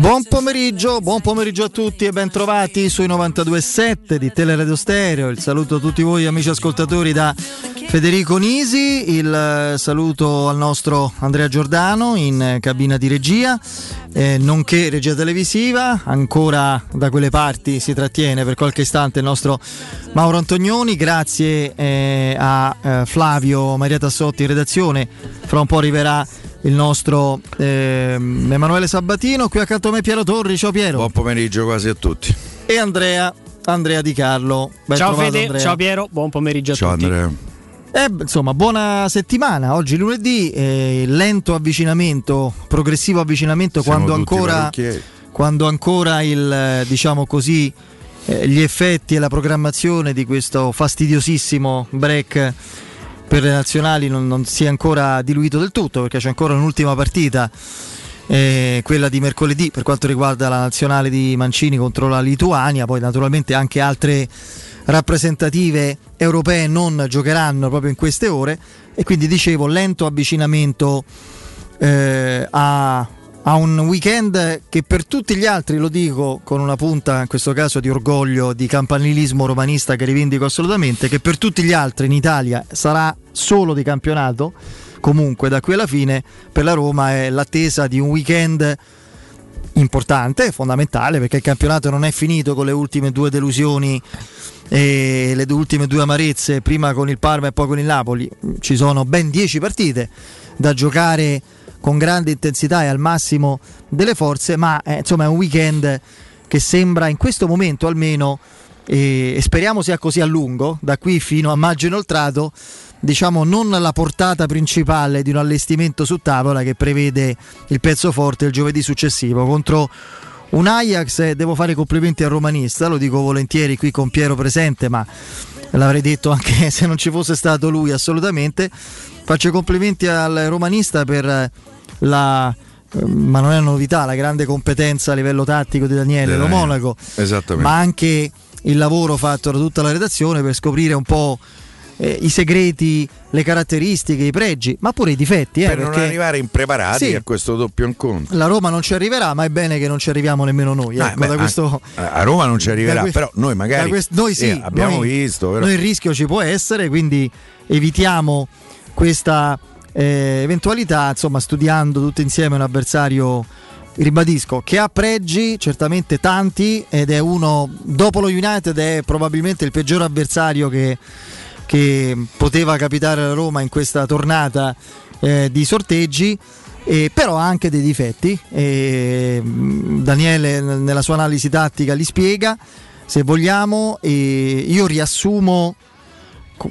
Buon pomeriggio, buon pomeriggio a tutti e ben trovati sui 92.7 di Teleradio Stereo. Il saluto a tutti voi amici ascoltatori da Federico Nisi, il eh, saluto al nostro Andrea Giordano in cabina di regia, eh, nonché regia televisiva. Ancora da quelle parti si trattiene per qualche istante il nostro Mauro Antonioni. Grazie eh, a eh, Flavio Maria Tassotti in redazione. Fra un po' arriverà il nostro eh, Emanuele Sabatino, qui accanto a me Piero Torri, ciao Piero. Buon pomeriggio quasi a tutti. E Andrea, Andrea Di Carlo. Ben ciao trovato, Fede, Andrea. ciao Piero, buon pomeriggio a ciao tutti. Andrea. Eh, insomma, buona settimana. Oggi lunedì, eh, lento avvicinamento, progressivo avvicinamento quando ancora, quando ancora, il, diciamo così, eh, gli effetti e la programmazione di questo fastidiosissimo break per le nazionali non, non si è ancora diluito del tutto perché c'è ancora un'ultima partita eh, quella di mercoledì per quanto riguarda la nazionale di Mancini contro la Lituania, poi naturalmente anche altre rappresentative europee non giocheranno proprio in queste ore. E quindi dicevo lento avvicinamento eh, a a un weekend che per tutti gli altri, lo dico con una punta in questo caso di orgoglio, di campanilismo romanista che rivendico assolutamente, che per tutti gli altri in Italia sarà solo di campionato, comunque da qui alla fine per la Roma è l'attesa di un weekend importante, fondamentale, perché il campionato non è finito con le ultime due delusioni e le ultime due amarezze, prima con il Parma e poi con il Napoli. Ci sono ben dieci partite da giocare con grande intensità e al massimo delle forze, ma eh, insomma è un weekend che sembra in questo momento almeno, eh, e speriamo sia così a lungo, da qui fino a maggio inoltrato, diciamo non la portata principale di un allestimento su tavola che prevede il pezzo forte il giovedì successivo contro un Ajax, eh, devo fare complimenti al romanista, lo dico volentieri qui con Piero presente, ma l'avrei detto anche se non ci fosse stato lui assolutamente. Faccio i complimenti al romanista per la ma non è una novità, la grande competenza a livello tattico di Daniele Lo Monaco, ma anche il lavoro fatto da tutta la redazione per scoprire un po' eh, i segreti, le caratteristiche, i pregi, ma pure i difetti. Eh, per non arrivare impreparati sì, a questo doppio incontro. La Roma non ci arriverà, ma è bene che non ci arriviamo nemmeno noi. Ah, ecco, beh, questo, a Roma non ci arriverà, que- però noi magari quest- noi sì, eh, abbiamo noi, visto. Però. Noi il rischio ci può essere, quindi evitiamo questa eh, eventualità, insomma, studiando tutti insieme un avversario ribadisco che ha pregi certamente tanti ed è uno dopo lo United è probabilmente il peggior avversario che, che poteva capitare alla Roma in questa tornata eh, di sorteggi eh, però ha anche dei difetti. Eh, Daniele nella sua analisi tattica li spiega se vogliamo io riassumo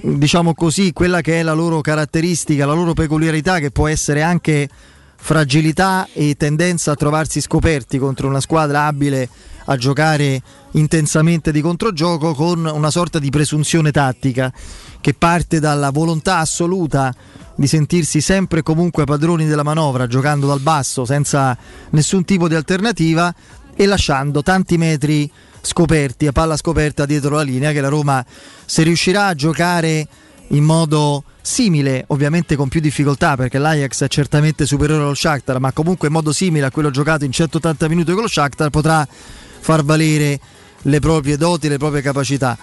diciamo così, quella che è la loro caratteristica, la loro peculiarità che può essere anche fragilità e tendenza a trovarsi scoperti contro una squadra abile a giocare intensamente di controgioco con una sorta di presunzione tattica che parte dalla volontà assoluta di sentirsi sempre e comunque padroni della manovra giocando dal basso senza nessun tipo di alternativa e lasciando tanti metri scoperti, a palla scoperta dietro la linea, che la Roma se riuscirà a giocare in modo simile, ovviamente con più difficoltà perché l'Ajax è certamente superiore allo Shakhtar, ma comunque in modo simile a quello giocato in 180 minuti con lo Shakhtar potrà far valere le proprie doti, le proprie capacità.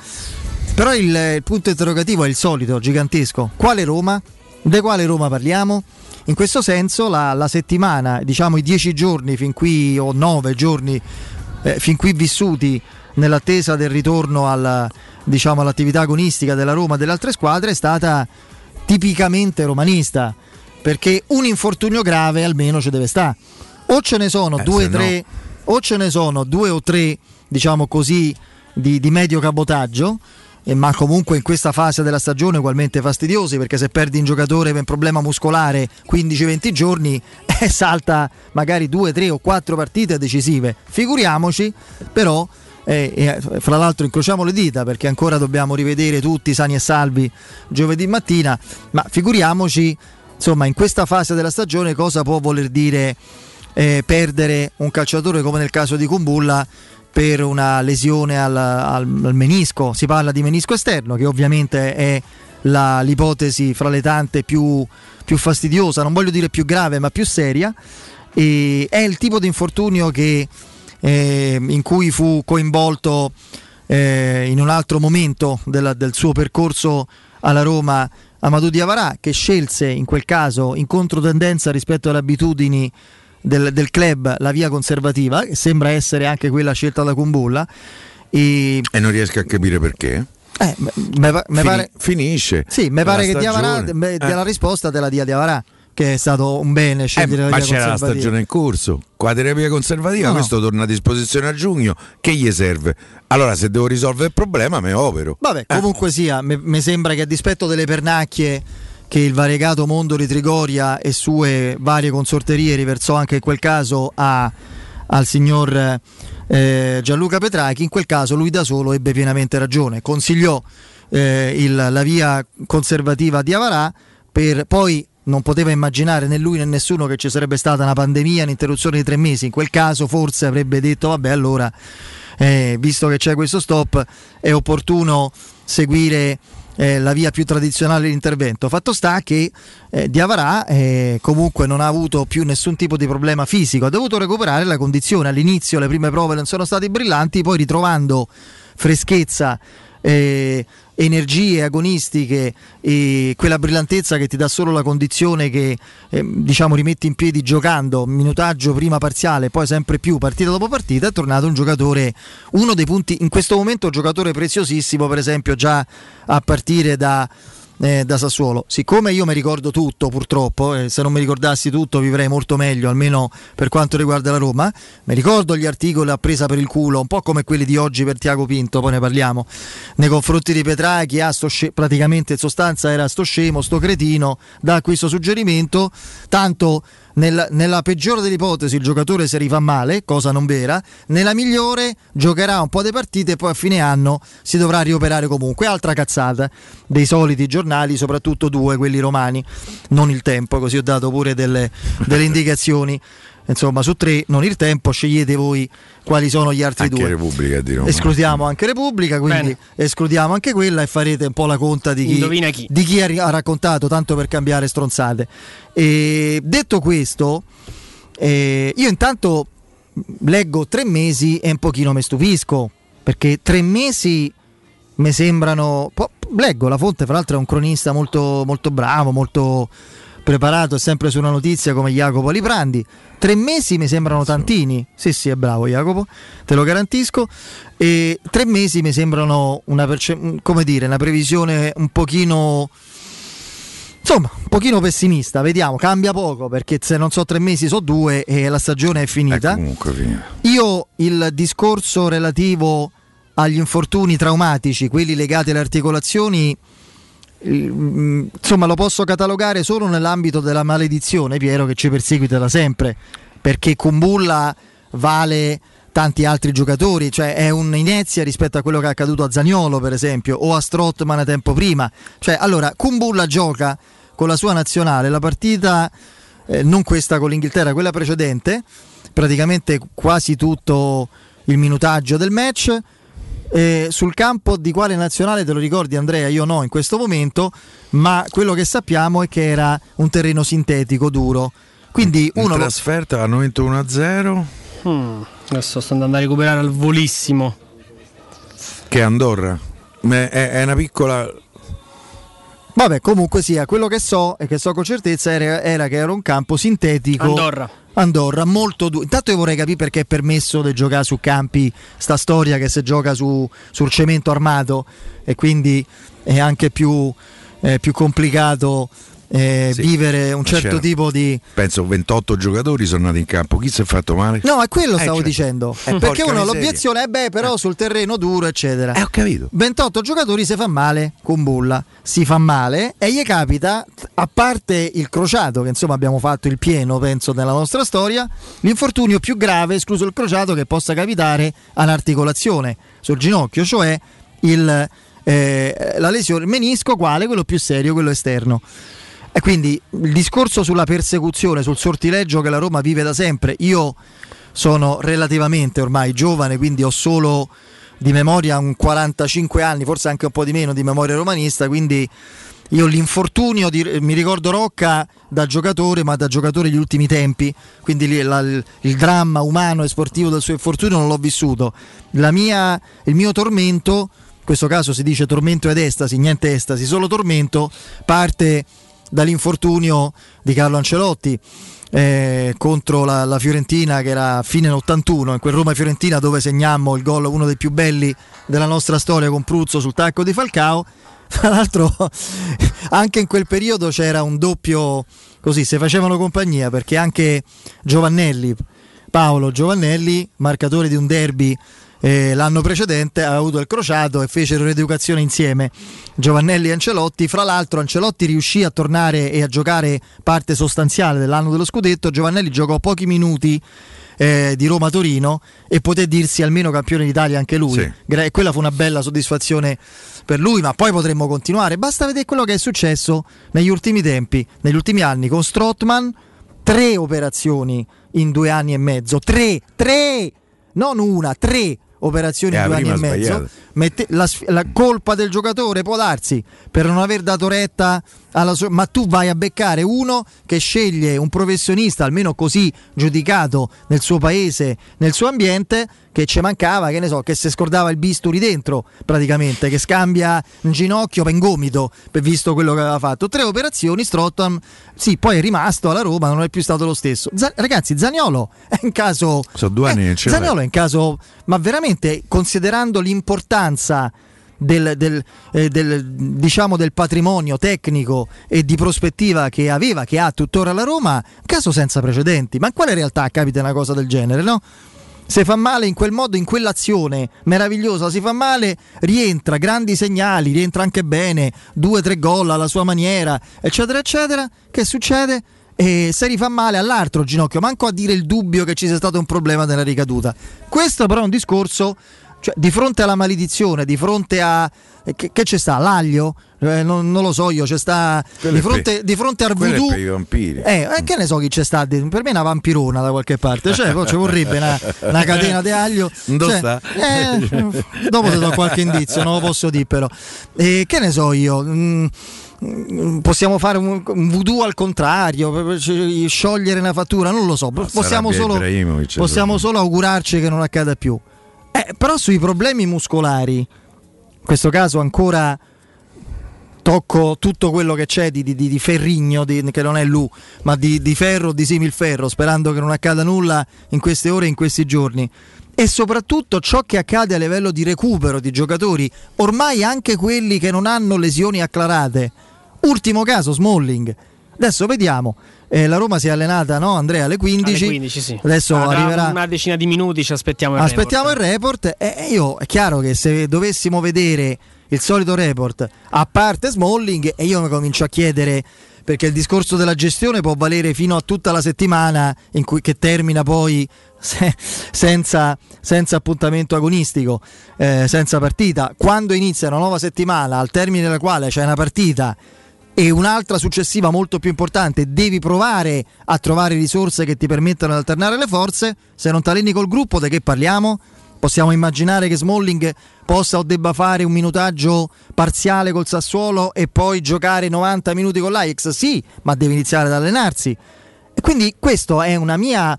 Però il, il punto interrogativo è il solito, gigantesco. Quale Roma? Di quale Roma parliamo? In questo senso la, la settimana, diciamo i dieci giorni fin qui o nove giorni eh, fin qui vissuti nell'attesa del ritorno alla, diciamo, all'attività agonistica della Roma e delle altre squadre è stata tipicamente romanista perché un infortunio grave almeno ci deve stare o ce ne sono eh, due, tre, no. o ce ne sono due o tre diciamo così di, di medio cabotaggio ma comunque in questa fase della stagione ugualmente fastidiosi perché se perdi un giocatore per un problema muscolare 15-20 giorni eh, salta magari 2, 3 o 4 partite decisive. Figuriamoci però, eh, eh, fra l'altro incrociamo le dita perché ancora dobbiamo rivedere tutti sani e salvi giovedì mattina, ma figuriamoci insomma in questa fase della stagione cosa può voler dire eh, perdere un calciatore come nel caso di Kumbulla per una lesione al, al, al, menisco, si parla di menisco esterno che ovviamente è la, l'ipotesi fra le tante più, più, fastidiosa, non voglio dire più grave ma più seria. E è il tipo di infortunio che, eh, in cui fu coinvolto eh, in un altro momento della, del suo percorso alla Roma Amadou Diavarà che scelse in quel caso in controtendenza rispetto alle abitudini del, del, club la via conservativa che sembra essere anche quella scelta da Kumbulla. E, e non riesco a capire perché? Eh, me, me, me pare, finisce sì, mi pare che Diavarà eh. la risposta te la dia Diavarà che è stato un bene scegliere eh, la ma c'era la stagione in corso. Qua terapia conservativa no, questo torna a disposizione a giugno. Che gli serve? Allora se devo risolvere il problema me opero. Vabbè eh. comunque sia mi sembra che a dispetto delle pernacchie che il variegato mondo di Trigoria e sue varie consorterie riversò anche in quel caso a, al signor eh, Gianluca Petrachi in quel caso lui da solo ebbe pienamente ragione consigliò eh, il, la via conservativa di Avarà per poi non poteva immaginare né lui né nessuno che ci sarebbe stata una pandemia, un'interruzione di tre mesi. In quel caso forse avrebbe detto vabbè allora, eh, visto che c'è questo stop, è opportuno seguire eh, la via più tradizionale di intervento. Fatto sta che eh, Diavarà eh, comunque non ha avuto più nessun tipo di problema fisico, ha dovuto recuperare la condizione. All'inizio le prime prove non sono state brillanti, poi ritrovando freschezza eh, energie agonistiche e quella brillantezza che ti dà solo la condizione che eh, diciamo rimetti in piedi giocando, minutaggio prima parziale, poi sempre più partita dopo partita, è tornato un giocatore, uno dei punti, in questo momento un giocatore preziosissimo, per esempio già a partire da eh, da Sassuolo. Siccome io mi ricordo tutto, purtroppo, e se non mi ricordassi tutto vivrei molto meglio, almeno per quanto riguarda la Roma. Mi ricordo gli articoli a presa per il culo, un po' come quelli di oggi per Tiago Pinto, poi ne parliamo, nei confronti di Petrachi, ah, sce- praticamente in sostanza era sto scemo, sto cretino, da questo suggerimento, tanto nel, nella peggiore delle ipotesi il giocatore si rifà male, cosa non vera, nella migliore giocherà un po' di partite e poi a fine anno si dovrà rioperare comunque. Altra cazzata dei soliti giornali, soprattutto due, quelli romani, non il tempo, così ho dato pure delle, delle indicazioni insomma su tre non il tempo scegliete voi quali sono gli altri anche due Repubblica di Roma. escludiamo anche Repubblica quindi Bene. escludiamo anche quella e farete un po' la conta di chi, chi. Di chi ha, raccontato tanto per cambiare stronzate e detto questo eh, io intanto leggo tre mesi e un pochino mi stupisco perché tre mesi mi sembrano leggo la fonte fra l'altro è un cronista molto, molto bravo molto preparato sempre su una notizia come Jacopo Liprandi. Tre mesi mi sembrano tantini. Sì, sì, è bravo Jacopo, te lo garantisco. E tre mesi mi sembrano una, perce- come dire, una previsione un pochino insomma, un pochino pessimista, vediamo, cambia poco perché se non so tre mesi so due e la stagione è finita. È Io il discorso relativo agli infortuni traumatici, quelli legati alle articolazioni, insomma lo posso catalogare solo nell'ambito della maledizione Piero che ci perseguita da sempre perché Kumbulla vale tanti altri giocatori cioè è un'inezia rispetto a quello che è accaduto a Zagnolo per esempio o a Strottman tempo prima. Cioè allora Kumbulla gioca con la sua nazionale la partita eh, non questa con l'Inghilterra quella precedente praticamente quasi tutto il minutaggio del match eh, sul campo di quale nazionale te lo ricordi Andrea? Io no in questo momento, ma quello che sappiamo è che era un terreno sintetico duro. Quindi in uno trasferta lo... hanno vinto 1-0. Hmm, adesso sto andando a recuperare al volissimo. Che Andorra. È, è una piccola Vabbè, comunque sia, quello che so e che so con certezza era, era che era un campo sintetico. Andorra. Andorra, molto duro. Intanto io vorrei capire perché è permesso di giocare su campi, sta storia che si gioca su, sul cemento armato e quindi è anche più, eh, più complicato eh, sì, vivere un certo c'era. tipo di. Penso 28 giocatori sono andati in campo. Chi si è fatto male? No, è quello eh, stavo certo. dicendo. Eh, perché uno l'obiezione è beh, però eh. sul terreno duro, eccetera. Eh, ho capito. 28 giocatori si fa male con bulla. Si fa male e gli capita, a parte il crociato, che insomma abbiamo fatto il pieno, penso, nella nostra storia, l'infortunio più grave, escluso il crociato, che possa capitare all'articolazione sul ginocchio, cioè il, eh, la lesione, menisco, quale? Quello più serio, quello esterno. E quindi il discorso sulla persecuzione, sul sortileggio che la Roma vive da sempre, io sono relativamente ormai giovane, quindi ho solo di memoria un 45 anni, forse anche un po' di meno di memoria romanista, quindi io l'infortunio, di, mi ricordo Rocca da giocatore, ma da giocatore degli ultimi tempi, quindi la, il, il, dramma umano e sportivo del suo infortunio non l'ho vissuto. Mia, il mio tormento, in questo caso si dice tormento ed estasi, niente estasi, solo tormento, parte dall'infortunio di Carlo Ancelotti. Eh, contro la, la, Fiorentina che era fine 81 in quel Roma-Fiorentina dove segnammo il gol uno dei più belli della nostra storia con Pruzzo sul tacco di Falcao tra l'altro anche in quel periodo c'era un doppio così, se facevano compagnia perché anche Giovannelli, Paolo Giovannelli, marcatore di un derby eh, l'anno precedente, aveva avuto il crociato e fecero l'educazione insieme Giovannelli e Ancelotti. Fra l'altro Ancelotti riuscì a tornare e a giocare parte sostanziale dell'anno dello scudetto, Giovannelli giocò pochi minuti eh, di Roma-Torino e poté dirsi almeno campione d'Italia anche lui. Sì. Quella fu una bella soddisfazione per lui, ma poi potremmo continuare. Basta vedere quello che è successo negli ultimi tempi, negli ultimi anni con Strotman. Tre operazioni in due anni e mezzo. Tre, tre, non una, tre operazioni in due anni e mezzo. Mette, la, la, colpa del giocatore può darsi per non aver dato retta alla sua. Ma tu vai a beccare uno che sceglie un professionista, almeno così giudicato nel suo paese, nel suo ambiente, che ci mancava, che ne so, che si scordava il bisturi dentro praticamente, che scambia un ginocchio per un gomito, per visto quello che aveva fatto. Tre operazioni, Strottam, sì, poi è rimasto alla Roma, non è più stato lo stesso. Z- ragazzi, Zaniolo è in caso... Sono due anni eh, Zaniolo è in caso... Ma veramente, considerando l'importanza... Del, del, eh, del, diciamo del patrimonio tecnico e di prospettiva che aveva, che ha tuttora la Roma, caso senza precedenti. Ma in quale realtà capita una cosa del genere, no? se fa male in quel modo, in quell'azione meravigliosa, si fa male, rientra, grandi segnali, rientra anche bene, due, tre gol alla sua maniera, eccetera, eccetera. Che succede? E se rifà male all'altro ginocchio, manco a dire il dubbio che ci sia stato un problema nella ricaduta. Questo però è un discorso cioè, di fronte alla maledizione, di fronte a. Eh, che, che c'è sta? L'aglio? Eh, non, non, lo so io, c'è sta. di fronte, di fronte al voodoo. Eh, eh, che ne so chi c'è sta? Per me è una vampirona da qualche parte. Cioè, ci vorrebbe una, una, catena di aglio. Dove cioè, eh, dopo ti do qualche indizio, non lo posso dire però. Che ne so io? Mm, possiamo fare un, un, voodoo al contrario, sciogliere una fattura, non lo so. Possiamo, solo, possiamo solo augurarci che non accada più. Eh, però sui problemi muscolari, in questo caso ancora tocco tutto quello che c'è di, di, di ferrigno, di, che non è lui, ma di, di ferro, di similferro, sperando che non accada nulla in queste ore e in questi giorni. E soprattutto ciò che accade a livello di recupero di giocatori, ormai anche quelli che non hanno lesioni acclarate. Ultimo caso, Smalling. Adesso vediamo eh, la Roma si è allenata, no Andrea, alle 15. Alle 15 sì. Adesso ah, arriverà una decina di minuti, ci aspettiamo il aspettiamo report. il report. E eh, io è chiaro che se dovessimo vedere il solito report, a parte Smalling, e io mi comincio a chiedere perché il discorso della gestione può valere fino a tutta la settimana in cui, che termina poi se, senza, senza, appuntamento agonistico, eh, senza partita. Quando inizia una nuova settimana, al termine della quale c'è una partita e un'altra successiva molto più importante, devi provare a trovare risorse che ti permettano di alternare le forze, se non t'alleni col gruppo di che parliamo? Possiamo immaginare che Smalling possa o debba fare un minutaggio parziale col Sassuolo e poi giocare 90 minuti con l'Ajax? Sì, ma deve iniziare ad allenarsi. E quindi questo è una mia...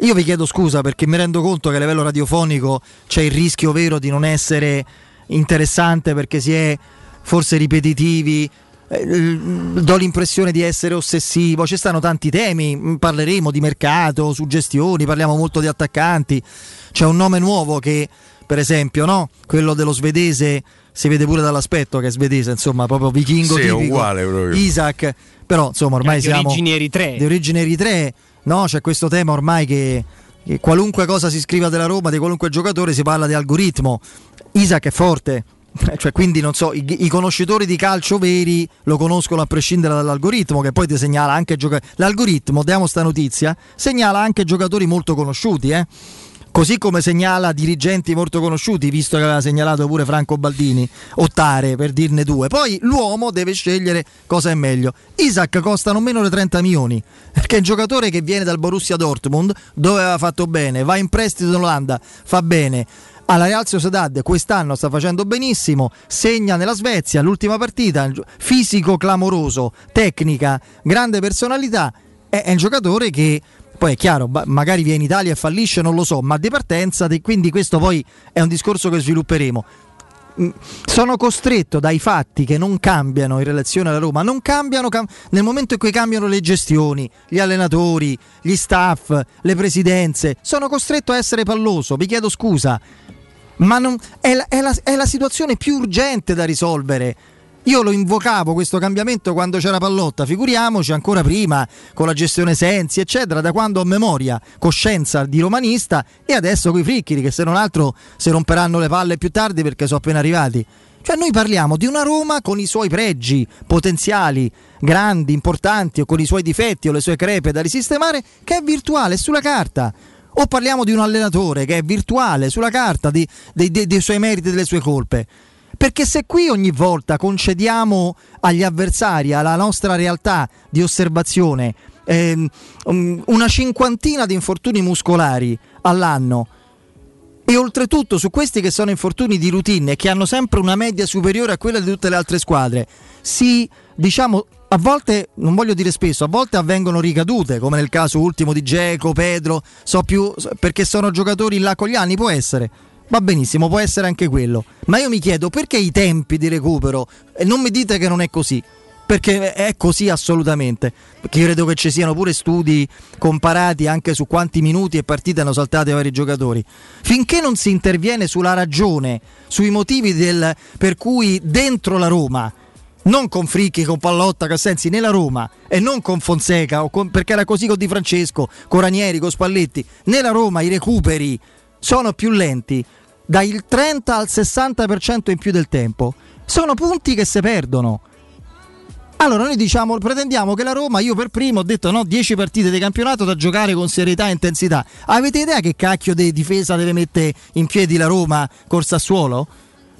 Io vi chiedo scusa perché mi rendo conto che a livello radiofonico c'è il rischio vero di non essere interessante perché si è forse ripetitivi, do l'impressione di essere ossessivo, ci stanno tanti temi, mm, parleremo di mercato, suggestioni, parliamo molto di attaccanti, c'è un nome nuovo che per esempio, no? quello dello svedese si vede pure dall'aspetto che è svedese, insomma, proprio vichingo sì, tipico, uguale proprio. Isaac, però insomma ormai di siamo origini eritree. di origini eritree, no? C'è questo tema ormai che, che qualunque cosa si scriva della Roma, di qualunque giocatore si parla di algoritmo. Isaac è forte, cioè, quindi non so, i, i, conoscitori di calcio veri lo conoscono a prescindere dall'algoritmo che poi ti segnala anche giocatori. L'algoritmo, diamo sta notizia, segnala anche giocatori molto conosciuti, eh? Così come segnala dirigenti molto conosciuti, visto che aveva segnalato pure Franco Baldini, Ottare per dirne due. Poi l'uomo deve scegliere cosa è meglio. Isaac costa non meno di 30 milioni, perché è un giocatore che viene dal Borussia Dortmund, dove aveva fatto bene, va in prestito in Olanda, fa bene alla Real Sociedad quest'anno sta facendo benissimo, segna nella Svezia l'ultima partita, fisico clamoroso, tecnica, grande personalità, è, è un giocatore che poi è chiaro, magari viene in Italia e fallisce, non lo so, ma di partenza, quindi questo poi è un discorso che svilupperemo. Mm, sono costretto dai fatti che non cambiano in relazione alla Roma, non cambiano cam- nel momento in cui cambiano le gestioni, gli allenatori, gli staff, le presidenze, sono costretto a essere palloso, vi chiedo scusa, ma non, è, la, è, la, è la situazione più urgente da risolvere. Io lo invocavo questo cambiamento quando c'era Pallotta, figuriamoci ancora prima con la gestione Sensi, eccetera, da quando ho memoria, coscienza di romanista e adesso con i fricchiri che se non altro si romperanno le palle più tardi perché sono appena arrivati. Cioè noi parliamo di una Roma con i suoi pregi potenziali, grandi, importanti o con i suoi difetti o le sue crepe da risistemare che è virtuale, è sulla carta o parliamo di un allenatore che è virtuale sulla carta di, dei, dei, dei suoi meriti e delle sue colpe. Perché se qui ogni volta concediamo agli avversari, alla nostra realtà di osservazione, ehm, una cinquantina di infortuni muscolari all'anno, e oltretutto su questi che sono infortuni di routine che hanno sempre una media superiore a quella di tutte le altre squadre, si diciamo a volte, non voglio dire spesso, a volte avvengono ricadute, come nel caso ultimo di Geco, Pedro, so più perché sono giocatori là con gli anni, può essere. Va benissimo, può essere anche quello. Ma io mi chiedo perché i tempi di recupero, e non mi dite che non è così, perché è così assolutamente. Perché io credo che ci siano pure studi comparati anche su quanti minuti e partite hanno saltato i vari giocatori. Finché non si interviene sulla ragione, sui motivi del, per cui dentro la Roma non con Fricchi, con Pallotta, Cassensi, nella Roma e non con Fonseca, con, perché era così con Di Francesco, con Ranieri, con Spalletti, nella Roma i recuperi sono più lenti, dal 30 al 60% in più del tempo. Sono punti che si perdono. Allora noi diciamo, pretendiamo che la Roma, io per primo ho detto no, 10 partite di campionato da giocare con serietà e intensità. Avete idea che cacchio di difesa deve mettere in piedi la Roma col Sassuolo?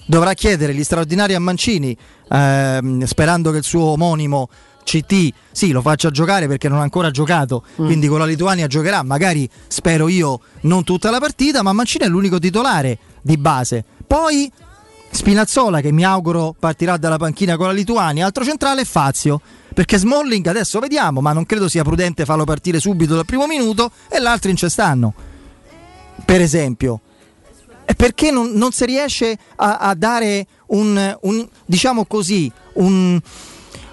Dovrà chiedere gli straordinari a Mancini, ehm, sperando che il suo omonimo CT sì, lo faccia giocare perché non ha ancora giocato, mm. quindi con la Lituania giocherà, magari spero io non tutta la partita, ma Mancini è l'unico titolare di base. Poi Spinazzola che mi auguro partirà dalla panchina con la Lituania, altro centrale è Fazio, perché Smalling adesso vediamo, ma non credo sia prudente farlo partire subito dal primo minuto e l'altro in cestanno. Per esempio, perché non, non, si riesce a, a dare un, un, diciamo così, un,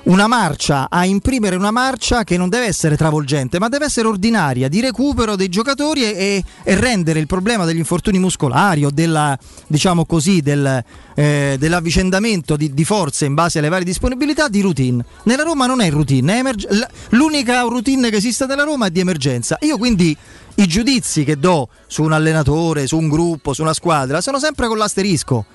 una marcia, a imprimere una marcia che non deve essere travolgente, ma deve essere ordinaria, di recupero dei giocatori e, e rendere il problema degli infortuni muscolari o della, diciamo così, del, eh, dell'avvicendamento di, di, forze in base alle varie disponibilità di routine. Nella Roma non è routine, è emerg- l'unica routine che esiste nella Roma è di emergenza. Io quindi i giudizi che do su un allenatore, su un gruppo, su una squadra, sono sempre con l'asterisco.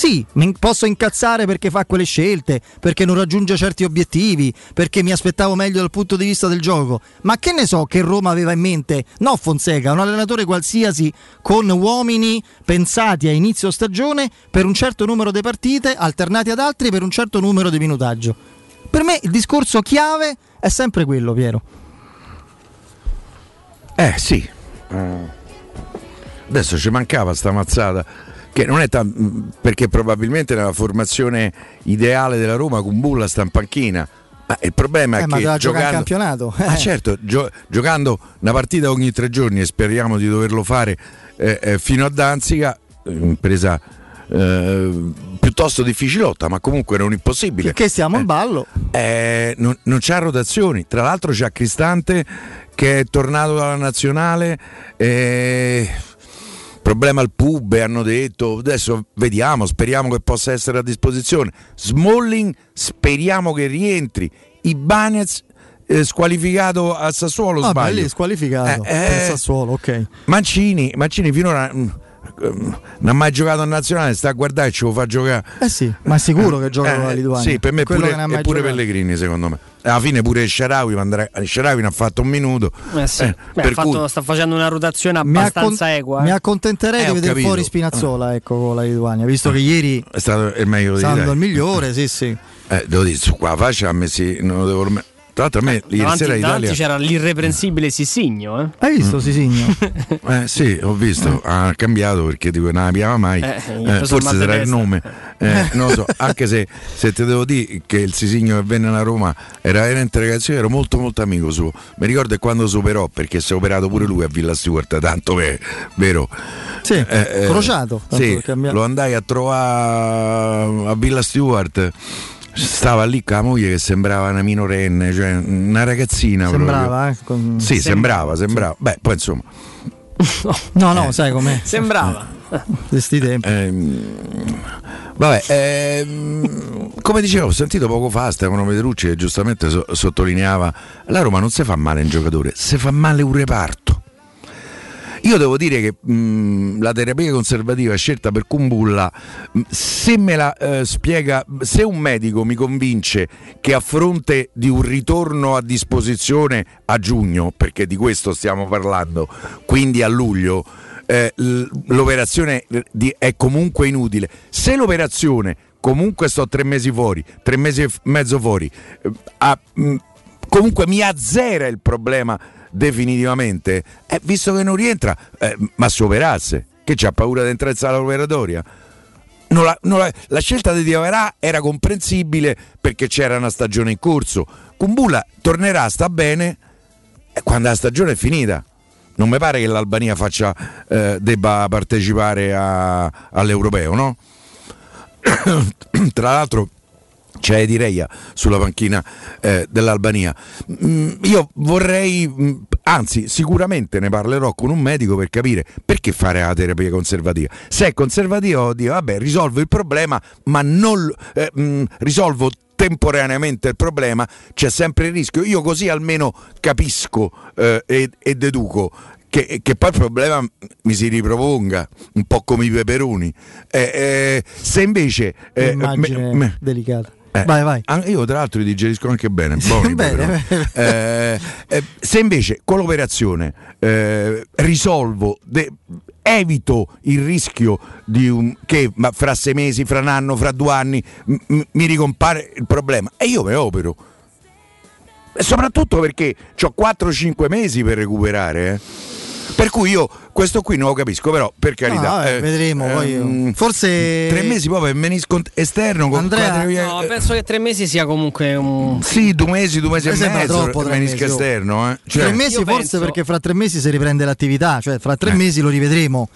Sì, mi posso incazzare perché fa quelle scelte, perché non raggiunge certi obiettivi, perché mi aspettavo meglio dal punto di vista del gioco. Ma che ne so che Roma aveva in mente? No, Fonseca, un allenatore qualsiasi con uomini pensati a inizio stagione per un certo numero di partite, alternati ad altri per un certo numero di minutaggio. Per me il discorso chiave è sempre quello, Piero. Eh sì. Adesso ci mancava sta mazzata che non è tan- perché probabilmente nella formazione ideale della Roma con Bulla sta in panchina. Ma il problema eh, è ma che giocando, campionato. Ah, certo, gio- giocando una partita ogni tre giorni e speriamo di doverlo fare eh, eh, fino a Danzica, impresa eh, piuttosto difficilotta, ma comunque non impossibile. Perché siamo in eh, ballo. Eh, non, non c'ha rotazioni, tra l'altro c'è Cristante che è tornato dalla nazionale. Eh, problema al pub hanno detto adesso vediamo speriamo che possa essere a disposizione Smalling speriamo che rientri Ibanez eh, squalificato a Sassuolo ah, sbaglio beh, squalificato eh, eh, Sassuolo ok Mancini, Mancini finora mh, mm, non ha mai giocato in nazionale, sta a guardare ci lo fa giocare. Eh sì, ma è sicuro che gioca eh, con la Lituania. Sì, per me pure, è pure Pellegrini, secondo me. Alla fine pure Sharawi, Sharawi ne ha fatto un minuto. Eh sì. eh, Beh, fatto, cui... sta facendo una rotazione abbastanza mi equa. Eh. Mi accontenterei di vedere capito. fuori Spinazzola ecco, con la Lituania, visto che ieri è stato il meglio di il migliore, sì sì. Eh, devo dire, su qua faccia ha messi, non lo devo Tra l'altro a me ieri davanti, sera davanti Italia... c'era l'irreprensibile Sissigno. Eh? Hai visto Sisigno? Eh, sì, ho visto, ha cambiato perché dico non la piama mai. Eh, Eh, forse sarà il nome. Eh, non lo so, anche se, se ti devo dire che il Sisigno che venne a Roma era veramente ragazzi, io ero molto molto amico suo. Mi ricordo quando si operò, perché si è operato pure lui a Villa Stewart, tanto per, vero. Sì, Eh, eh, crociato. Sì, lo andai a trovare a Villa Stewart. Stava lì con la moglie che sembrava una minorenne, cioè una ragazzina. Sembrava, eh, con-. Sì, sembrava, sembrava. Beh, poi insomma. No, no, sai com'è. Sembrava. Questi tempi. Ehm, vabbè, ehm, come dicevo, ho sentito poco fa Stefano Pedrucci che giustamente so- sottolineava la Roma non si fa male un giocatore, si fa male un reparto. Io devo dire che mh, la terapia conservativa scelta per Kumbulla, mh, se me la eh, spiega, se un medico mi convince che a fronte di un ritorno a disposizione a giugno, perché di questo stiamo parlando, quindi a luglio, eh, l'operazione di- è comunque inutile. Se l'operazione comunque sto tre mesi fuori, tre mesi e mezzo fuori, eh, ha- mh, comunque mi azzera il problema definitivamente, eh, visto che non rientra, eh, ma si operasse, che c'ha paura di entrare in sala operatoria? La, la- la scelta di Diavarà era comprensibile perché c'era una stagione in corso. Kumbulla tornerà, sta bene, quando la stagione è finita. Non mi pare che l'Albania faccia, eh, debba partecipare a- all'europeo, no? Tra l'altro c'è Edireia sulla panchina eh, dell'Albania. Mm, io vorrei, mm, anzi sicuramente ne parlerò con un medico per capire perché fare la terapia conservativa. Se è conservativa dico vabbè risolvo il problema ma non eh, mm, risolvo temporaneamente il problema, c'è sempre il rischio. Io così almeno capisco eh, e, e deduco che, che poi il problema mi si riproponga, un po' come i peperoni. Eh, eh, se invece... eh, Immagine me- me- delicata. Eh, vai, vai. io tra l'altro li digerisco anche bene. buoni Bene. Eh, eh, se invece con l'operazione eh, risolvo, de- evito il rischio di un, che fra sei mesi, fra un anno, fra due anni m- m- mi ricompare il problema e io me opero. E soprattutto perché ho 4-5 mesi per recuperare. Per cui io questo qui non lo capisco, però per carità. No, vabbè, eh, vedremo. poi, ehm, forse Tre mesi poi per menisco esterno con Andrea- quadri- No, penso che tre mesi sia comunque un. sì, due mesi, due mesi Mi e mezzo troppo, tre menisco mesi, oh. esterno. Eh. Cioè, tre mesi forse penso- perché fra tre mesi si riprende l'attività, cioè fra tre Eh. mesi lo rivedremo,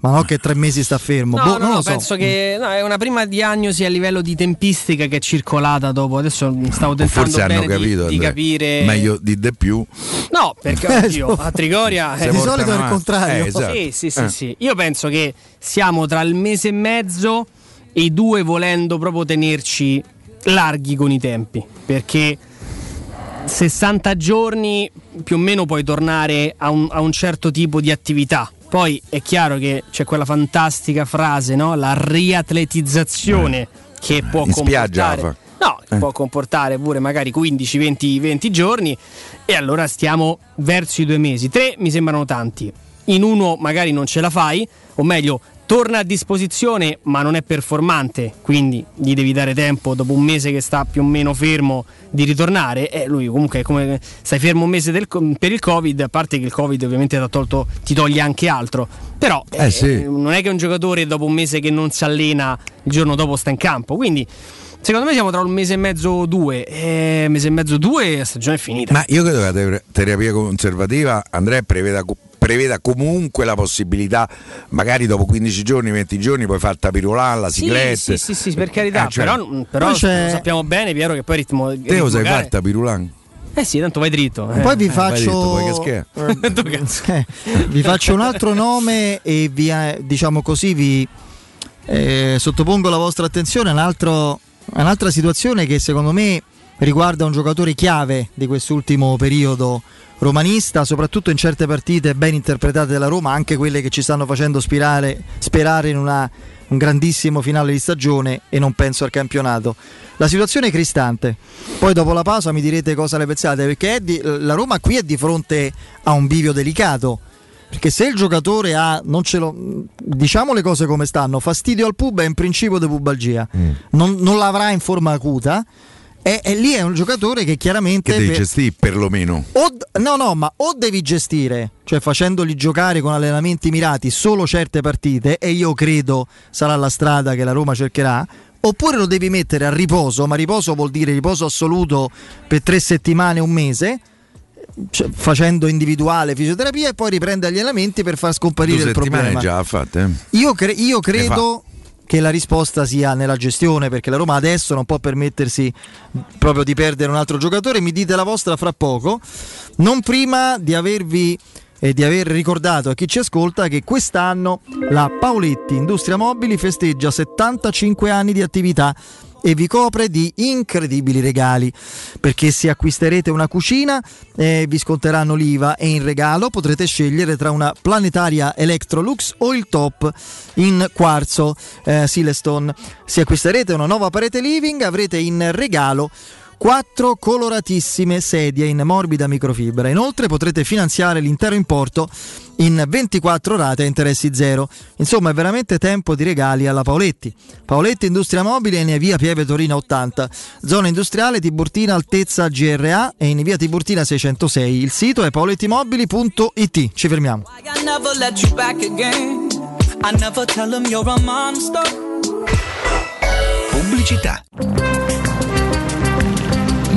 ma non che tre mesi sta fermo. No, Boh, no, non no, lo so. penso che no, è una prima diagnosi a livello di tempistica che è circolata dopo. Adesso stavo tentando forse hanno bene di- capito di, Andrea, capire. meglio di de più. No, perché oddio, a Trigoria. Eh, di solito è il contrario. Eh, esatto. Sì, sì, sì, Eh. sì. Io penso che siamo tra il mese e mezzo e i due volendo proprio tenerci larghi con i tempi. Perché 60 giorni più o meno puoi tornare a un, a un certo tipo di attività. Poi è chiaro che c'è quella fantastica frase, no? La riatletizzazione che può In spiaggia comportare. fa. No, Eh. può comportare pure magari 15, 20, 20 giorni e allora stiamo verso i due mesi. Tre mi sembrano tanti. In uno magari non ce la fai, o meglio, torna a disposizione ma non è performante, quindi gli devi dare tempo dopo un mese che sta più o meno fermo di ritornare. E lui comunque come stai fermo un mese del per il Covid, a parte che il Covid ovviamente ti, ha tolto, ti toglie anche altro, però Eh, eh, sì. non è che un giocatore dopo un mese che non si allena il giorno dopo sta in campo, quindi secondo me siamo tra un mese e mezzo due, eh, mese e mezzo due la stagione è finita. Ma io credo che la ter- terapia conservativa, Andrea, preveda, preveda comunque la possibilità, magari dopo 15 giorni, 20 giorni, poi fare il tapirulan, la Sì, sigletta. sì, sì, sì, per carità, Eh, cioè, però, però Poi c'è- lo sappiamo bene, Piero, che poi ritmo. Te lo sai fare il tapirulan? Eh sì, tanto vai dritto. eh. Poi vi vai detto, poi faccio. Eh, vi faccio un altro nome e vi, eh, diciamo così vi eh, sottopongo la vostra attenzione a un un'altra situazione che secondo me riguarda un giocatore chiave di quest'ultimo periodo romanista, soprattutto in certe partite ben interpretate della Roma, anche quelle che ci stanno facendo spirare- sperare in una- un grandissimo finale di stagione e non penso al campionato. La situazione è cristante, poi dopo la pausa mi direte cosa ne pensate, perché di- la Roma qui è di fronte a un bivio delicato. Perché se il giocatore ha, non ce lo, diciamo le cose come stanno, fastidio al pub è in principio di pubalgia, non, non l'avrà in forma acuta E, e lì è un giocatore che chiaramente... Che devi per- gestire perlomeno. o no, no, ma o devi gestire, cioè facendoli giocare con allenamenti mirati solo certe partite, e io credo sarà la strada che la Roma cercherà, oppure lo devi mettere a riposo, ma riposo vuol dire riposo assoluto per tre settimane, un mese, cioè, facendo individuale fisioterapia e poi riprende gli allenamenti per far scomparire il settimane problema. già fatte. eh. Io, cre- io credo che la risposta sia nella gestione perché la Roma adesso non può permettersi proprio di perdere un altro giocatore. Mi dite la vostra fra poco, non prima di avervi e di aver ricordato a chi ci ascolta che quest'anno la Paoletti Industria Mobili festeggia 75 anni di attività e vi copre di incredibili regali. Perché se acquisterete una cucina eh, vi sconteranno l'IVA e in regalo potrete scegliere tra una planetaria Electrolux o il top in quarzo eh, Silestone. Se acquisterete una nuova parete living avrete in regalo quattro coloratissime sedie in morbida microfibra. Inoltre potrete finanziare l'intero importo in 24 rate a interessi zero. Insomma, è veramente tempo di regali alla Paoletti. Paoletti Industria Mobile è in via Pieve Torina 80, zona industriale Tiburtina altezza GRA e in via Tiburtina 606. Il sito è paolettimobili.it. Ci fermiamo. I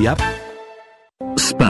siap? Spa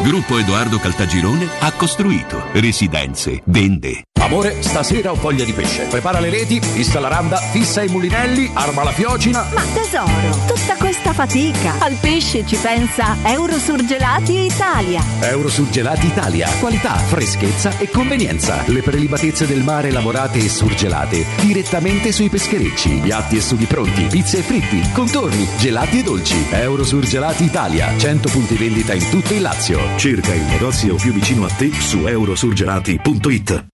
Gruppo Edoardo Caltagirone ha costruito residenze, vende. Amore, stasera ho voglia di pesce. Prepara le reti, fissa la randa, fissa i mulinelli, arma la fiocina. Ma tesoro, tutta questa fatica. Al pesce ci pensa Eurosurgelati Italia. Eurosurgelati Italia. Qualità, freschezza e convenienza. Le prelibatezze del mare lavorate e surgelate direttamente sui pescherecci. Piatti e sughi pronti, pizze e fritti, contorni, gelati e dolci. Eurosurgelati Italia. 100 punti vendita in tutto il Lazio. Cerca il negozio più vicino a te su eurosurgelati.it.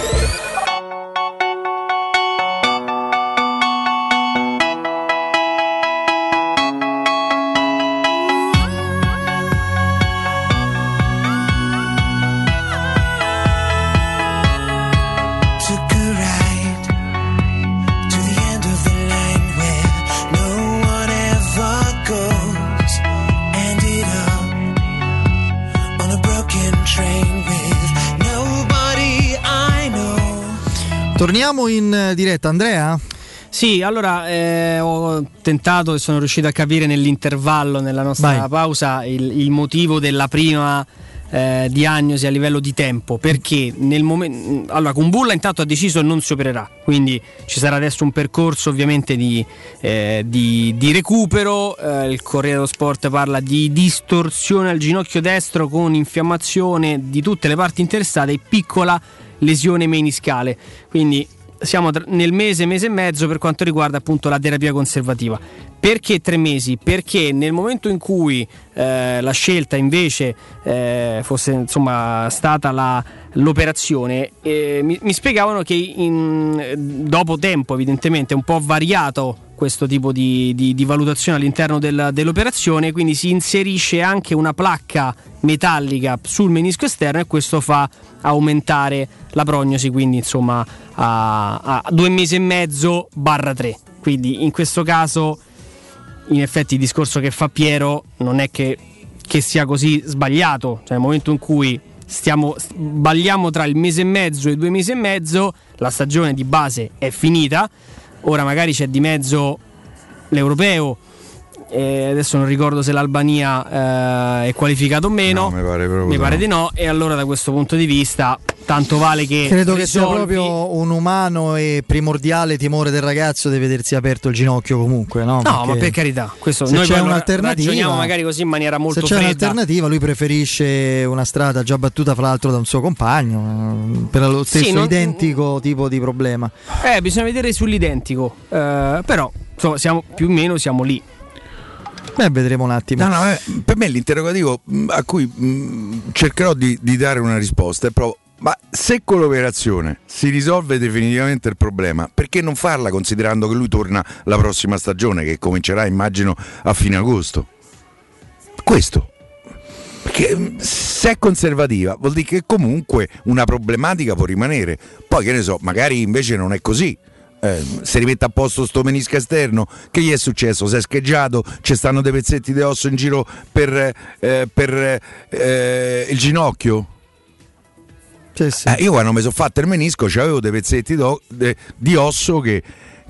Torniamo in eh, diretta, Andrea? Sì, allora eh, ho tentato e sono riuscito a capire nell'intervallo, nella nostra Vai. pausa, il, il motivo della prima eh, diagnosi a livello di tempo. Perché nel momento. Allora, Kumbulla intanto ha deciso che non si opererà, quindi ci sarà adesso un percorso ovviamente di, eh, di- di recupero. Eh, il Corriere dello Sport parla di distorsione al ginocchio destro con infiammazione di tutte le parti interessate e piccola lesione meniscale. Quindi siamo nel mese, mese e mezzo per quanto riguarda appunto la terapia conservativa. Perché tre mesi? Perché nel momento in cui eh, la scelta invece eh, fosse insomma stata la- l'operazione, eh, mi, mi spiegavano che in- dopo tempo evidentemente un po' variato questo tipo di, di- di valutazione all'interno del- dell'operazione, quindi si inserisce anche una placca metallica sul menisco esterno e questo fa aumentare la prognosi, quindi insomma a, a due mesi e mezzo barra tre. Quindi in questo caso, in effetti, il discorso che fa Piero non è che, che sia così sbagliato, cioè nel momento in cui stiamo, sbagliamo tra il mese e mezzo e due mesi e mezzo, la stagione di base è finita, ora magari c'è di mezzo l'europeo. E adesso non ricordo se l'Albania eh, è qualificato o meno. No, mi pare Mi di pare no. di no. E allora, da questo punto di vista, tanto vale che. Credo che sia risolvi- proprio un umano e primordiale timore del ragazzo di vedersi aperto il ginocchio comunque, no? No, ma per carità, questo se noi c'è un'alternativa, ragioniamo magari così in maniera molto se c'è fredda. un'alternativa, lui preferisce una strada già battuta fra l'altro da un suo compagno eh, per lo Sì, stesso non- identico tipo di problema. Eh, bisogna vedere sull'identico. Eh, però, insomma, siamo più o meno siamo lì. Beh, vedremo un attimo. No, no, eh, per me l'interrogativo mh, a cui mh, cercherò di, di dare una risposta è proprio. Ma se con l'operazione si risolve definitivamente il problema, perché non farla considerando che lui torna la prossima stagione, che comincerà immagino a fine agosto? Questo. Perché mh, se è conservativa vuol dire che comunque una problematica può rimanere. Poi che ne so, magari invece non è così. Eh, si rimette a posto sto menisco esterno che gli è successo? Si è scheggiato, ci stanno dei pezzetti di osso in giro per, eh, per, eh, il ginocchio? Eh, io quando mi sono fatto il menisco avevo dei pezzetti d'o- de- di osso che,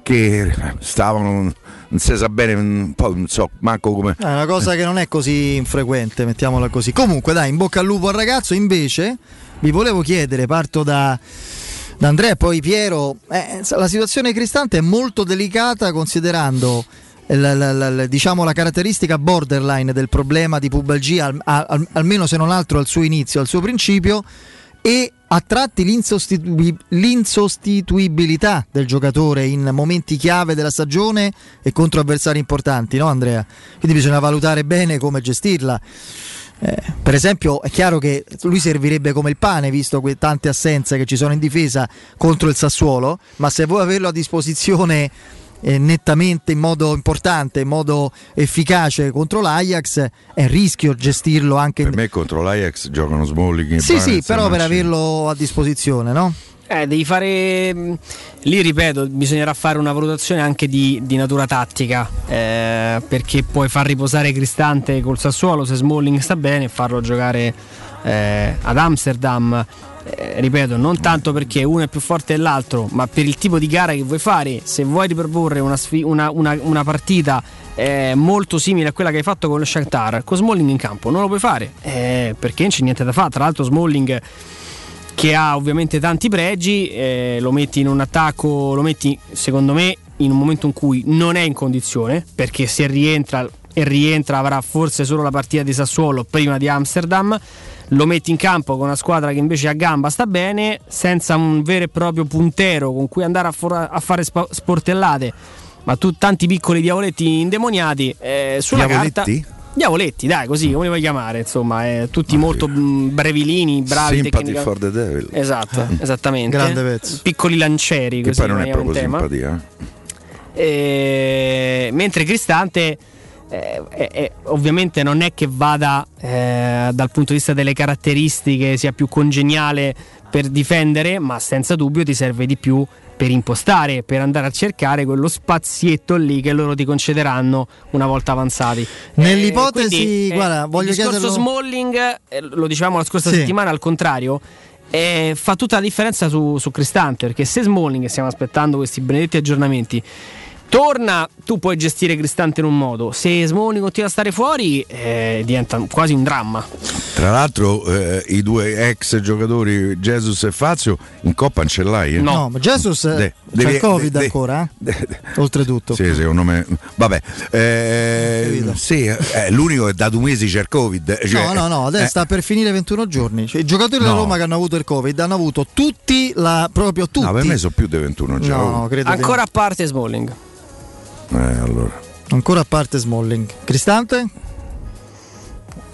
che stavano, non si sa bene, non so manco come... È una cosa che non è così infrequente, mettiamola così. Comunque, dai, in bocca al lupo al ragazzo. Invece, vi volevo chiedere, parto da, Andrea e poi Piero. eh, la situazione Cristante è molto delicata considerando. la- la- la- la- diciamo la caratteristica borderline del problema di pubalgia, al- al- almeno se non altro al suo inizio, al suo principio, e a tratti l'insostitu- l'insostituibilità del giocatore in momenti chiave della stagione e contro avversari importanti, no Andrea? Quindi bisogna valutare bene come gestirla. Eh, per esempio, è chiaro che lui servirebbe come il pane, visto que- tante assenze che ci sono in difesa contro il Sassuolo, ma se vuoi averlo a disposizione eh, nettamente in modo importante, in modo efficace contro l'Ajax, è rischio gestirlo anche Per me contro l'Ajax giocano Smalling Sì, sì, però per averlo a disposizione, no? Eh, devi fare. mh, Lì ripeto, bisognerà fare una valutazione anche di, di natura tattica. eh, perché puoi far riposare Cristante col Sassuolo se Smalling sta bene e farlo giocare eh, ad Amsterdam. Eh, ripeto, non tanto perché uno è più forte dell'altro, ma per il tipo di gara che vuoi fare. Se vuoi riproporre una, sfi- una- una- una partita eh, molto simile a quella che hai fatto con lo Shakhtar, con Smalling in campo, non lo puoi fare eh, perché non c'è niente da fare. Tra l'altro, Smalling che ha ovviamente tanti pregi, eh, lo metti in un attacco, lo metti secondo me in un momento in cui non è in condizione, perché se rientra e rientra, avrà forse solo la partita di Sassuolo prima di Amsterdam. Lo metti in campo con una squadra che invece a gamba sta bene, senza un vero e proprio puntero con cui andare a, for- a fare spa- sportellate, ma tu tanti piccoli diavoletti indemoniati. eh, sulla Diavoletti? carta. Diavoletti, dai, così come li vuoi chiamare, insomma, eh, tutti molto mh, brevilini, bravi Sympathy tecnica- for the devil. Esatto, esattamente. Grande pezzo. Piccoli lancieri, Che così poi non è proprio simpatia. eh. E- mentre Cristante eh, eh, eh, ovviamente non è che vada eh, dal punto di vista delle caratteristiche sia più congeniale per difendere, ma senza dubbio ti serve di più per impostare, per andare a cercare quello spazietto lì che loro ti concederanno una volta avanzati. Nell'ipotesi, Eh, quindi, eh, guarda, voglio il discorso chiederlo- Smalling, eh, lo dicevamo la scorsa Sì. settimana, al contrario, eh, fa tutta la differenza su, su Cristante perché se Smalling, stiamo aspettando questi benedetti aggiornamenti, torna, tu puoi gestire Cristante in un modo, se Smalling continua a stare fuori eh, diventa quasi un dramma. Tra l'altro, eh, i due ex giocatori Jesus e Fazio in coppa non ce l'hai? Eh? No, ma Jesus De- devi- il Covid de- ancora, eh? oltretutto. Sì, secondo me. Vabbè, eh, sì, eh, l'unico è da due mesi c'è il Covid. cioè, no, no, no, adesso eh, sta per finire 21 giorni. Cioè, I giocatori della No. Roma che hanno avuto il Covid hanno avuto tutti la proprio tutti. No, per me sono più di 21 già. No, no, Ancora a parte Smalling. Eh, allora. Ancora a parte Smalling. Cristante?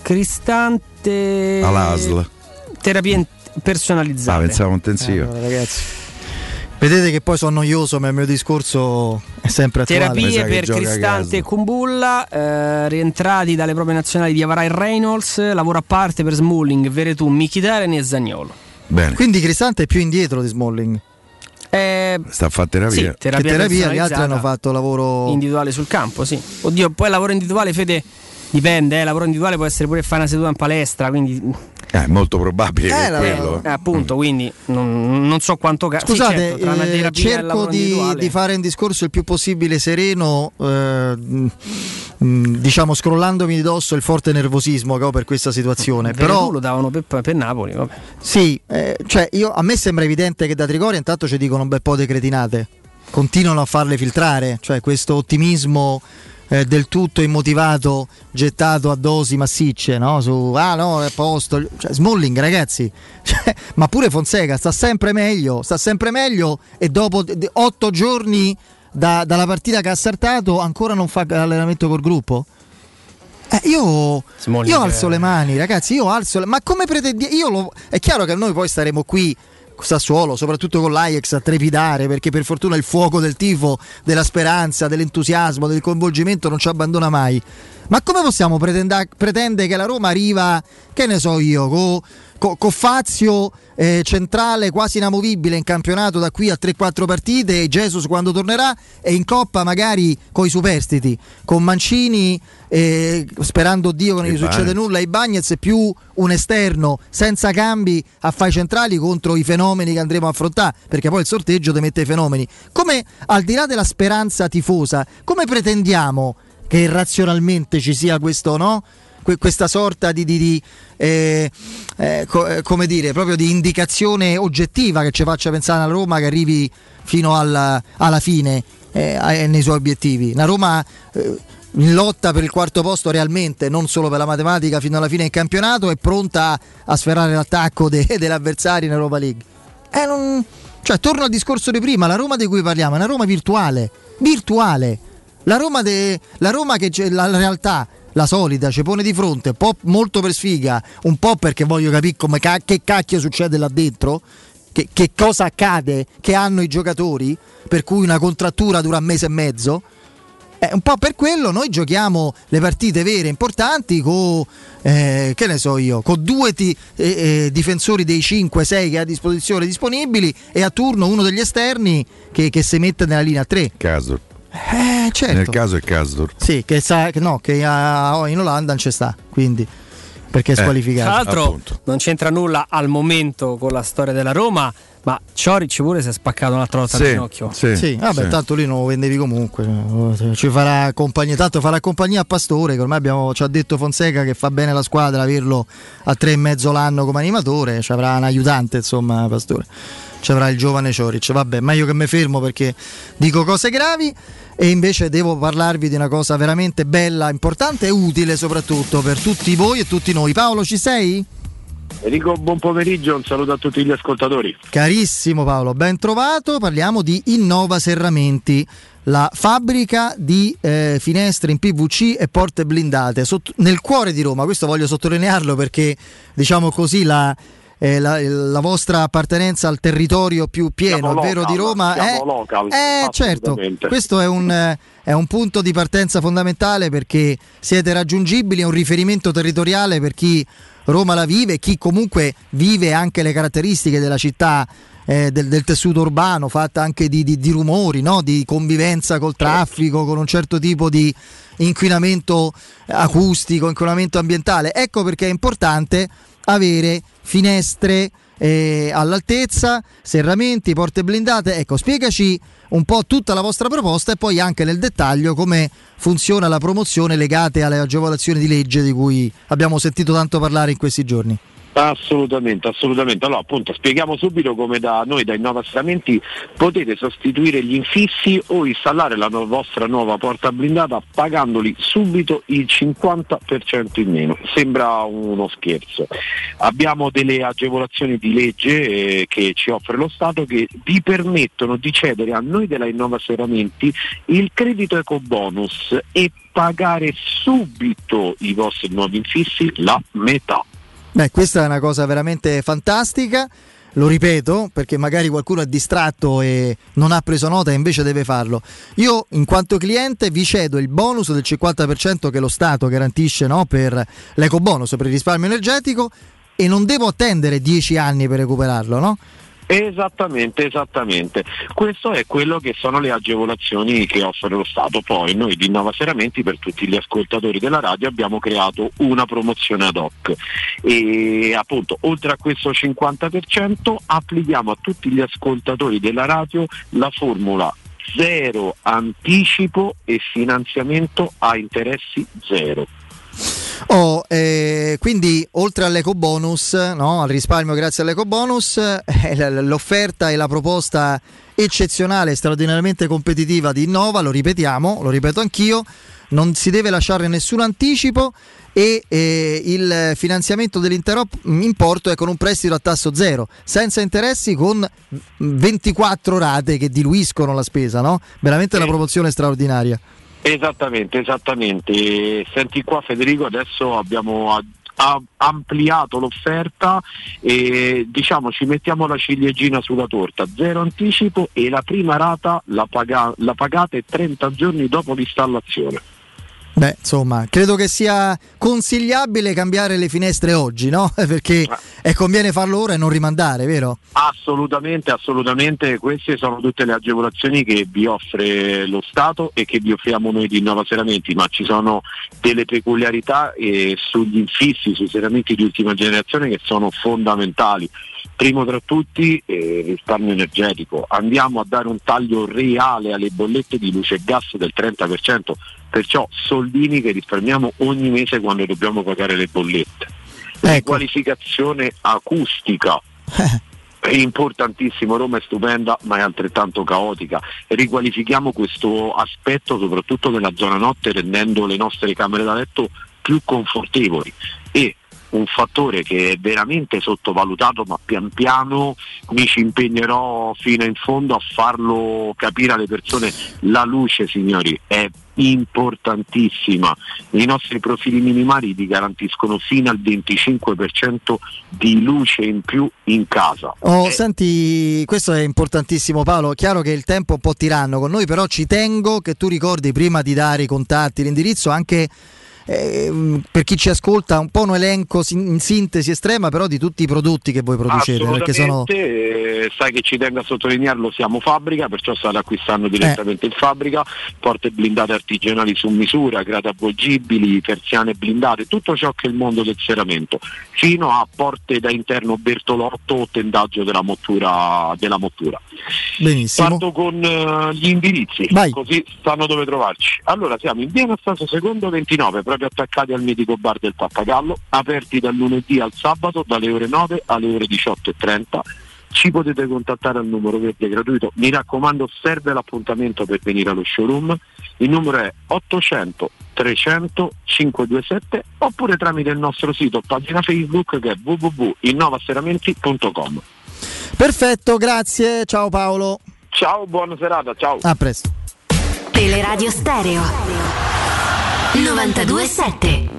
Cristante All'ASL. terapie in- Ah, pensavo intensiva. Allora, ragazzi. Vedete che poi sono noioso, ma il mio discorso è sempre attuale. Terapie per Cristante e Kumbulla, eh, rientrati dalle proprie nazionali di Avara e Reynolds, lavoro a parte per Smalling, Veretù, Mkhitaryan e Zagnolo. Bene. Quindi Cristante è più indietro di Smalling. Eh, Sta a fare terapia. Sì, Che terapia, terapia, gli altri hanno fatto lavoro individuale sul campo, sì. Oddio, poi il lavoro individuale, Fede, dipende, eh, lavoro individuale può essere pure fare una seduta in palestra, quindi Eh, è molto probabile Eh, è la- quello. eh, appunto, quindi non, non so quanto ca- sì, Scusate, certo, tra una eh, cerco di, di fare un discorso il più possibile sereno, eh, mh, mh, diciamo scrollandomi di dosso il forte nervosismo che ho per questa situazione. Veretù Però lo davano per, per Napoli, vabbè. sì, eh, cioè io, a me sembra evidente che da Trigoria intanto ci dicono un bel po' di cretinate, continuano a farle filtrare, cioè questo ottimismo eh, del tutto immotivato gettato a dosi massicce, no? Su ah no, è a posto. Cioè, Smalling, ragazzi, cioè, ma pure Fonseca sta sempre meglio, sta sempre meglio e dopo otto giorni da- dalla partita che ha saltato ancora non fa allenamento col gruppo? Eh, io, io alzo le mani, ragazzi. Io alzo le Ma come pretendi? Io lo- è chiaro che noi poi staremo qui. Sassuolo, soprattutto con l'Ajax, a trepidare perché per fortuna il fuoco del tifo, della speranza, dell'entusiasmo, del coinvolgimento non ci abbandona mai. Ma come possiamo pretenda- pretendere che la Roma arriva, che ne so io, con co, co Fazio eh, centrale quasi inamovibile in campionato da qui a 3-4 partite e Jesus quando tornerà e in coppa magari coi superstiti, con Mancini eh, sperando Dio che non gli succede nulla, i Bagnets più un esterno senza cambi a fare centrali contro i fenomeni che andremo a affrontare, perché poi il sorteggio ti mette i fenomeni. Come al di là della speranza tifosa, come pretendiamo che razionalmente ci sia questo, no? Que- questa sorta di, di- di, eh, eh, co- eh, come dire, proprio di indicazione oggettiva che ci faccia pensare alla Roma che arrivi fino alla, alla fine eh, ai- nei suoi obiettivi. Una Roma eh, in lotta per il quarto posto realmente, non solo per la matematica fino alla fine del campionato, è pronta a sferrare l'attacco de- dell'avversario in Europa League. Eh, non- Cioè, torno al discorso di prima, la Roma di cui parliamo è una Roma virtuale, virtuale. La Roma, de- la Roma che c'è, la, la realtà, la solita, ci pone di fronte, un po' molto per sfiga, un po' perché voglio capire ca- che cacchio succede là dentro, che, che cosa accade, che hanno i giocatori, per cui una contrattura dura un mese e mezzo. Eh, un po' per quello noi giochiamo le partite vere importanti con, ne so io, con due ti- eh, eh, difensori dei 5-6 che ha a disposizione disponibili e a turno uno degli esterni che, che si mette nella linea 3. Casdor. Eh, certo. Nel caso è Casdor. Sì, che, sa, che no, che a- in Olanda non ci sta, quindi perché è Eh, squalificato. Tra l'altro non c'entra nulla al momento con la storia della Roma, ma Cioric pure si è spaccato un'altra volta Sì, il ginocchio. Sì, vabbè, tanto lì non lo vendevi comunque. Ci farà compagnia, tanto farà compagnia a Pastore, che ormai abbiamo, ci ha detto Fonseca che fa bene la squadra averlo a tre e mezzo l'anno come animatore, ci avrà un aiutante, insomma, Pastore. Ci avrà il giovane Cioric. Vabbè, meglio che mi fermo perché dico cose gravi e invece devo parlarvi di una cosa veramente bella, importante e utile soprattutto per tutti voi e tutti noi. Paolo, ci sei? Enrico, buon pomeriggio, un saluto a tutti gli ascoltatori. Carissimo Paolo, ben trovato. Parliamo di Innova Serramenti, la fabbrica di eh, finestre in PVC e porte blindate sotto- nel cuore di Roma. Questo voglio sottolinearlo perché, diciamo così, la, eh, la, la vostra appartenenza al territorio più pieno, Siamo vero local, di Roma, siamo è, local, eh, certo, questo è un, eh, è un punto di partenza fondamentale perché siete raggiungibili, è un riferimento territoriale per chi Roma la vive, chi comunque vive anche le caratteristiche della città. eh, del, del tessuto urbano, fatta anche di, di- di rumori, no? di convivenza col traffico, con un certo tipo di inquinamento acustico, inquinamento ambientale. Ecco perché è importante avere finestre eh, all'altezza, serramenti, porte blindate. Ecco, spiegaci un po' tutta la vostra proposta e poi anche nel dettaglio come funziona la promozione legate alle agevolazioni di legge di cui abbiamo sentito tanto parlare in questi giorni. Assolutamente, assolutamente. Allora, appunto, spieghiamo subito come da noi, da Innova Serramenti, potete sostituire gli infissi o installare la no- vostra nuova porta blindata pagandoli subito il 50% in meno. Sembra uno scherzo. Abbiamo delle agevolazioni di legge eh, che ci offre lo Stato che vi permettono di cedere a noi della Innova Serramenti il credito eco bonus e pagare subito i vostri nuovi infissi la metà. Beh, questa è una cosa veramente fantastica. Lo ripeto perché magari qualcuno è distratto e non ha preso nota e invece deve farlo. Io, in quanto cliente, vi cedo il bonus del 50% che lo Stato garantisce no, per l'eco bonus, per il risparmio energetico e non devo attendere 10 anni per recuperarlo, no? Esattamente, esattamente. Questo è quello che sono le agevolazioni che offre lo Stato. Poi noi di Innova Serramenti per tutti gli ascoltatori della radio abbiamo creato una promozione ad hoc e appunto oltre a questo 50% applichiamo a tutti gli ascoltatori della radio la formula zero anticipo e finanziamento a interessi zero. Oh, eh, quindi oltre all'eco bonus, no, al risparmio grazie all'eco bonus, eh, l'offerta e la proposta eccezionale, straordinariamente competitiva di Innova, lo ripetiamo, lo ripeto anch'io, non si deve lasciare nessun anticipo e eh, il finanziamento dell'intero importo è con un prestito a tasso zero, senza interessi con 24 rate che diluiscono la spesa, no? Veramente una promozione straordinaria. Esattamente, esattamente. Senti qua Federico, adesso abbiamo ampliato l'offerta e diciamo ci mettiamo la ciliegina sulla torta, zero anticipo e la prima rata la, paga- la pagate 30 giorni dopo l'installazione. Beh, insomma, credo che sia consigliabile cambiare le finestre oggi, no? Perché eh, conviene farlo ora e non rimandare, vero? Assolutamente, assolutamente, queste sono tutte le agevolazioni che vi offre lo Stato e che vi offriamo noi di Innova Seramenti, ma ci sono delle peculiarità eh, sugli infissi, sui seramenti di ultima generazione che sono fondamentali. Primo tra tutti eh, il risparmio energetico, andiamo a dare un taglio reale alle bollette di luce e gas del 30%, perciò soldini che risparmiamo ogni mese quando dobbiamo pagare le bollette. Riqualificazione acustica. È importantissimo, Roma è stupenda ma è altrettanto caotica. Riqualifichiamo questo aspetto soprattutto nella zona notte rendendo le nostre camere da letto più confortevoli e un fattore che è veramente sottovalutato ma pian piano mi ci impegnerò fino in fondo a farlo capire alle persone. La luce signori è importantissima. I nostri profili minimali vi garantiscono fino al 25% di luce in più in casa. Oh, senti, questo è importantissimo Paolo, chiaro che il tempo è un po' tiranno con noi, però ci tengo che tu ricordi prima di dare i contatti, l'indirizzo anche eh, per chi ci ascolta un po' un elenco sin- in sintesi estrema però di tutti i prodotti che voi producete, perché sono... Assolutamente, eh, sai che ci tengo a sottolinearlo, siamo fabbrica, perciò state acquistando direttamente in fabbrica, porte blindate artigianali su misura, grate avvolgibili, persiane blindate, tutto ciò che è il mondo del serramento, fino a porte da interno Bertolotto o tendaggio della mottura. Della mottura. Benissimo. Parto con eh, gli indirizzi, così sanno dove trovarci. Allora siamo in via Anastasio secondo 29, proprio attaccati al mitico bar del Pappagallo, aperti dal lunedì al sabato dalle ore 9 alle ore 18.30 ci potete contattare al numero verde gratuito. Mi raccomando, serve l'appuntamento per venire allo showroom. Il numero è 800 300 527 oppure tramite il nostro sito pagina Facebook che è www.innovaseramenti.com. Perfetto, grazie. Ciao Paolo. Ciao, buona serata, ciao. A presto. Teleradio Stereo 927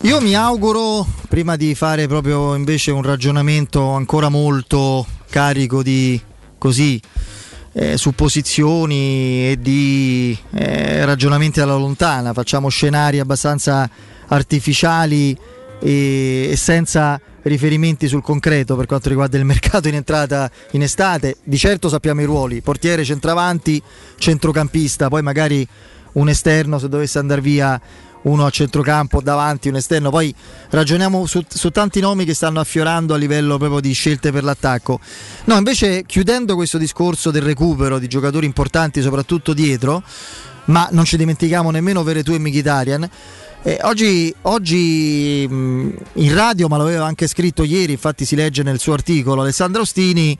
Io mi auguro, prima di fare proprio invece un ragionamento ancora molto carico di così eh, supposizioni e di eh, ragionamenti alla lontana, facciamo scenari abbastanza artificiali e, e senza riferimenti sul concreto per quanto riguarda il mercato in entrata in estate. Di certo sappiamo i ruoli, portiere, centravanti, centrocampista, poi magari un esterno se dovesse andare via uno a centrocampo davanti, un esterno. Poi ragioniamo su, su, tanti nomi che stanno affiorando a livello proprio di scelte per l'attacco. No, invece chiudendo questo discorso del recupero di giocatori importanti, soprattutto dietro, ma non ci dimentichiamo nemmeno Veretù e Mkhitaryan. Eh, oggi, oggi mh, in radio, ma l'aveva anche scritto ieri, infatti si legge nel suo articolo, Alessandro Ostini,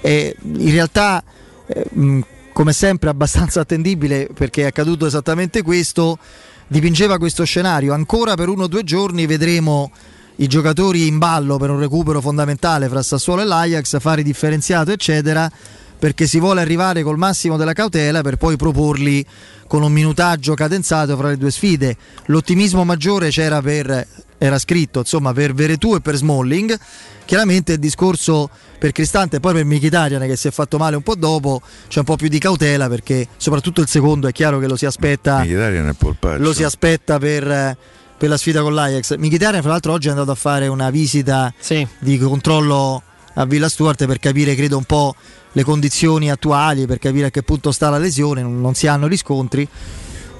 eh, in realtà eh, mh, come sempre abbastanza attendibile perché è accaduto esattamente questo, dipingeva questo scenario. Ancora per uno o due giorni vedremo i giocatori in ballo per un recupero fondamentale fra Sassuolo e l'Ajax, fare differenziato, eccetera, perché si vuole arrivare col massimo della cautela per poi proporli con un minutaggio cadenzato fra le due sfide. L'ottimismo maggiore c'era per era scritto insomma per Veretù e per Smalling. Chiaramente il discorso per Cristante e poi per Mkhitaryan che si è fatto male un po' dopo c'è un po' più di cautela perché soprattutto il secondo è chiaro che lo si aspetta Mkhitaryan è polpaccio. lo si aspetta per, per la sfida con l'Ajax. Mkhitaryan fra l'altro oggi è andato a fare una visita Sì. di controllo a Villa Stuart per capire credo un po' le condizioni attuali, per capire a che punto sta la lesione, non, non si hanno riscontri.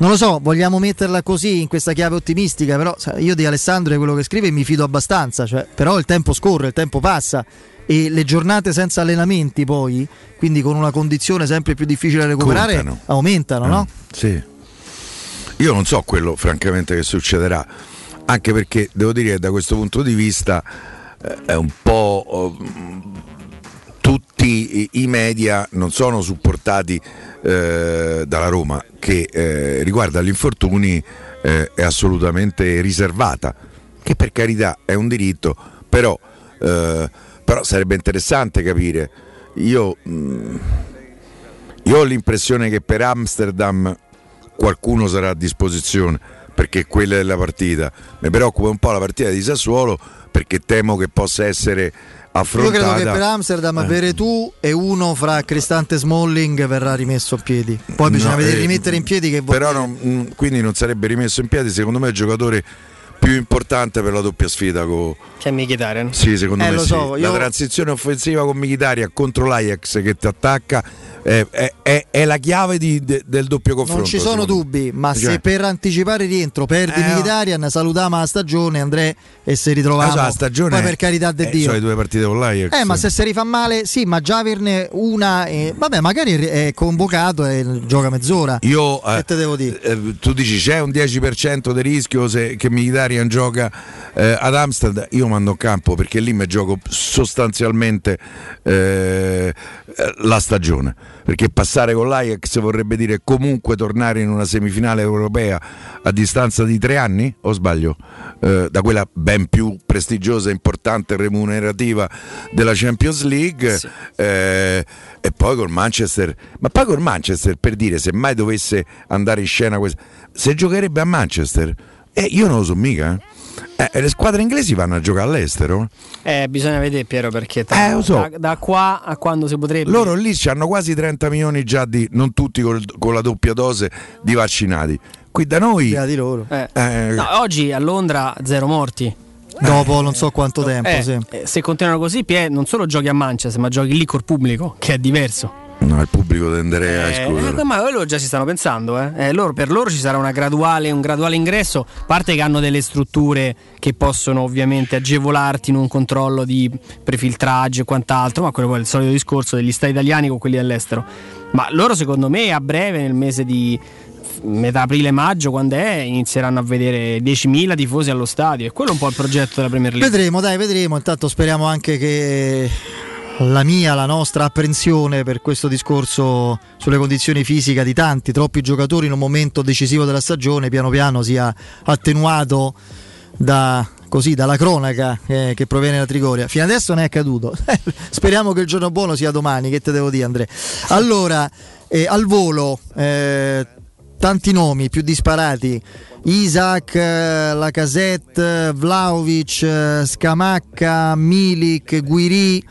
Non lo so, vogliamo metterla così in questa chiave ottimistica, però io di Alessandro e quello che scrive mi fido abbastanza, cioè, però il tempo scorre, il tempo passa e le giornate senza allenamenti poi, quindi con una condizione sempre più difficile da recuperare, Contano. aumentano, no? Sì. Io non so quello francamente che succederà, anche perché devo dire che da questo punto di vista eh, è un po'... tutti i- media non sono supportati eh, dalla Roma che eh, riguardo agli infortuni eh, è assolutamente riservata, che per carità è un diritto, però, eh, però sarebbe interessante capire. Io, mm, io ho l'impressione che per Amsterdam qualcuno sarà a disposizione perché quella è la partita. Mi preoccupa un po' la partita di Sassuolo perché temo che possa essere Io affrontata. credo che per Amsterdam Eh. Veretù e uno fra Cristante e Smalling verrà rimesso a piedi. Poi bisogna No, vedere eh, rimettere in piedi che vuol però non- mm, quindi non sarebbe rimesso in piedi secondo me il giocatore più importante per la doppia sfida con C'è Mkhitaryan. sì, secondo Eh, me lo sì. so, La io- transizione offensiva con Mkhitaryan contro l'Ajax che ti attacca è, è- è- è la chiave di- de- del doppio confronto. Non ci sono dubbi, ma Cioè, se per anticipare il rientro perdi Eh. Mkhitaryan, salutiamo la stagione, André e se ritroviamo. Ah, so, la stagione Poi per carità di eh, Dio. sono le due partite con l'Ajax. Eh, ma se si rifà male, sì, ma già averne una, eh, vabbè, magari è convocato e gioca mezz'ora. Io, eh, Che te devo dire? eh, tu dici c'è un 10% di rischio se, che Mkhitaryan gioca eh, ad Amsterdam, io mando in campo perché lì mi gioco sostanzialmente eh, la stagione, perché passare con l'Ajax vorrebbe dire comunque tornare in una semifinale europea a distanza di tre anni, o sbaglio? Eh, da quella ben più prestigiosa, importante e remunerativa della Champions League eh, e poi col Manchester. Ma poi col Manchester per dire se mai dovesse andare in scena se giocherebbe a Manchester eh, io non lo so mica eh. Eh, le squadre inglesi vanno a giocare all'estero Eh, bisogna vedere Piero perché tra- Eh, lo so. da, da qua a quando si potrebbe. loro lì hanno quasi 30 milioni già di non tutti col- con la doppia dose di vaccinati qui da noi di loro. Eh. eh, No, oggi a Londra zero morti. Dopo non so quanto tempo, Eh, sì. eh, se continuano così, Pie, non solo giochi a Manchester, ma giochi lì col pubblico, che è diverso. No, il pubblico tenderei a Eh, escludere eh, ma loro già si stanno pensando, eh. Eh, loro- per loro ci sarà una graduale, un graduale ingresso, a parte che hanno delle strutture che possono ovviamente agevolarti in un controllo di prefiltraggio e quant'altro, ma quello poi è il solito discorso degli stati italiani con quelli dell'estero. Ma loro secondo me a breve, nel mese di metà aprile-maggio, quando è, inizieranno a vedere 10.000 tifosi allo stadio. E quello è un po' il progetto della Premier League. Vedremo, dai, vedremo. Intanto speriamo anche che la mia, la nostra apprensione per questo discorso sulle condizioni fisiche di tanti, troppi giocatori in un momento decisivo della stagione, piano piano sia attenuato da, così, dalla cronaca eh, che proviene da Trigoria. Fino adesso non è accaduto. Speriamo che il giorno buono sia domani, che te devo dire Andrea. Allora, eh, al volo, eh, tanti nomi più disparati. Isaac, eh, Lacazette, Vlaovic, eh, Scamacca, Milik, Guiri.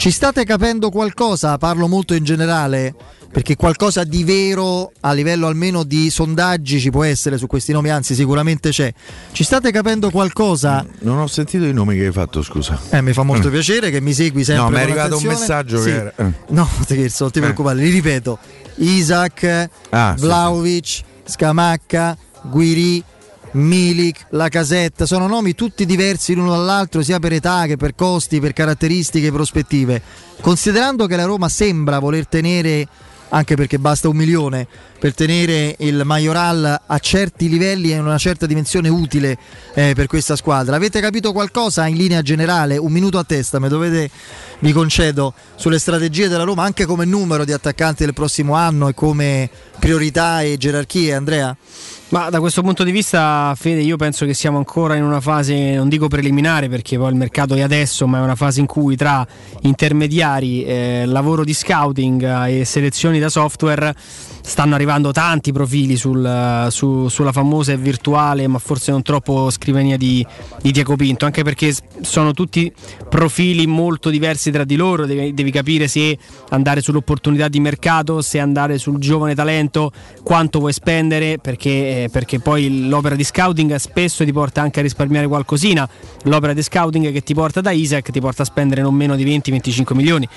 Ci state capendo qualcosa? Parlo molto in generale perché qualcosa di vero a livello almeno di sondaggi ci può essere su questi nomi, anzi sicuramente c'è. Ci state capendo qualcosa? Non ho sentito i nomi che hai fatto, scusa. Eh, mi fa molto Mm. piacere che mi segui sempre. No, mi è arrivato un attenzione. messaggio Sì. che era- eh. No, scherzo, non ti preoccupare, li ripeto. Isaac, Ah, sì, Vlaovic, Scamacca, Guiri, Milik, Lacazette, sono nomi tutti diversi l'uno dall'altro sia per età che per costi, per caratteristiche, prospettive. Considerando che la Roma sembra voler tenere, anche perché basta un milione, per tenere il Majoral a certi livelli e in una certa dimensione utile eh, per questa squadra. Avete capito qualcosa in linea generale? Un minuto a testa, me dovete, vi concedo, sulle strategie della Roma, anche come numero di attaccanti del prossimo anno e come priorità e gerarchie, Andrea? Ma da questo punto di vista, Fede, io penso che siamo ancora in una fase, non dico preliminare perché poi il mercato è adesso, ma è una fase in cui tra intermediari, eh, lavoro di scouting eh, e selezioni da software stanno arrivando tanti profili sul, su- sulla famosa e virtuale, ma forse non troppo scrivania di, di Diego Pinto, anche perché sono tutti profili molto diversi tra di loro, devi, devi capire se andare sull'opportunità di mercato, se andare sul giovane talento, quanto vuoi spendere, perché, eh, perché poi l'opera di scouting spesso ti porta anche a risparmiare qualcosina, l'opera di scouting che ti porta da Isaac ti porta a spendere non meno di 20-25 milioni,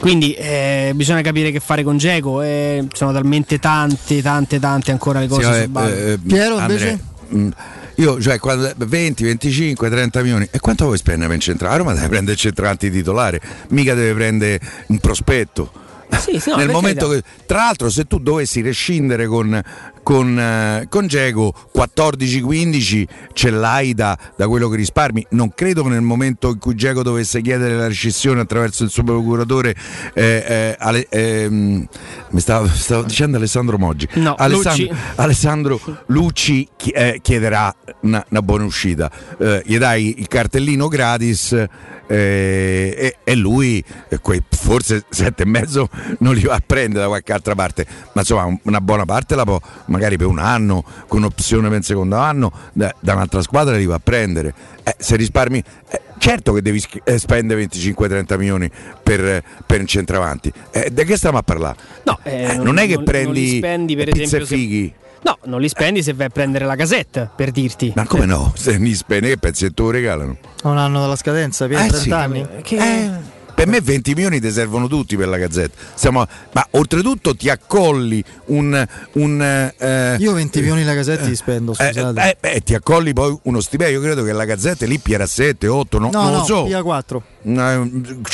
quindi eh, bisogna capire che fare con Geco, eh, sono talmente tante, tante, tante ancora le cose Sì, sul vabbè, ballo. eh, Piero, Andrea, invece? mm, Io, cioè, quando- 20, 25, 30 milioni. E quanto vuoi spendere per il centrale? A Roma deve prendere il centravanti titolare, mica deve prendere un prospetto. Sì, sì, no, Nel momento che, tra l'altro, se tu dovessi rescindere con, con, eh, con Geco 14-15 ce l'hai da, da quello che risparmi. Non credo che nel momento in cui Geco dovesse chiedere la rescissione attraverso il suo procuratore, eh, eh, ehm, mi stavo, stavo dicendo Alessandro Moggi. No, Alessandro, Lucci. Alessandro Lucci eh, chiederà una, una buona uscita. Eh, gli dai il cartellino gratis eh, e, e lui eh, quei forse sette e mezzo non li va a prendere da qualche altra parte, ma insomma un- una buona parte la può magari per un anno con opzione per il secondo anno da, da un'altra squadra li va a prendere. Eh, se risparmi, eh, certo che devi eh, spendere 25-30 milioni per, per un centravanti. Eh, di che stiamo a parlare? No, eh, non, è che non- prendi non li spendi, per esempio, e se- fighi. No, non li spendi se vai a prendere la casetta, per dirti. Ma come no? Se mi spendi che te lo regalano? A un anno dalla scadenza, per Eh 30 sì. anni. Che... Per me 20 milioni ti servono tutti per la gazzetta. Stiamo- ma oltretutto ti accolli un. un eh, Io 20 milioni la casetta li spendo, eh, scusate. eh, beh, ti accolli poi uno stipendio. Io credo che la gazzetta lì era 7, 8, no, no, non no, lo so. via 4.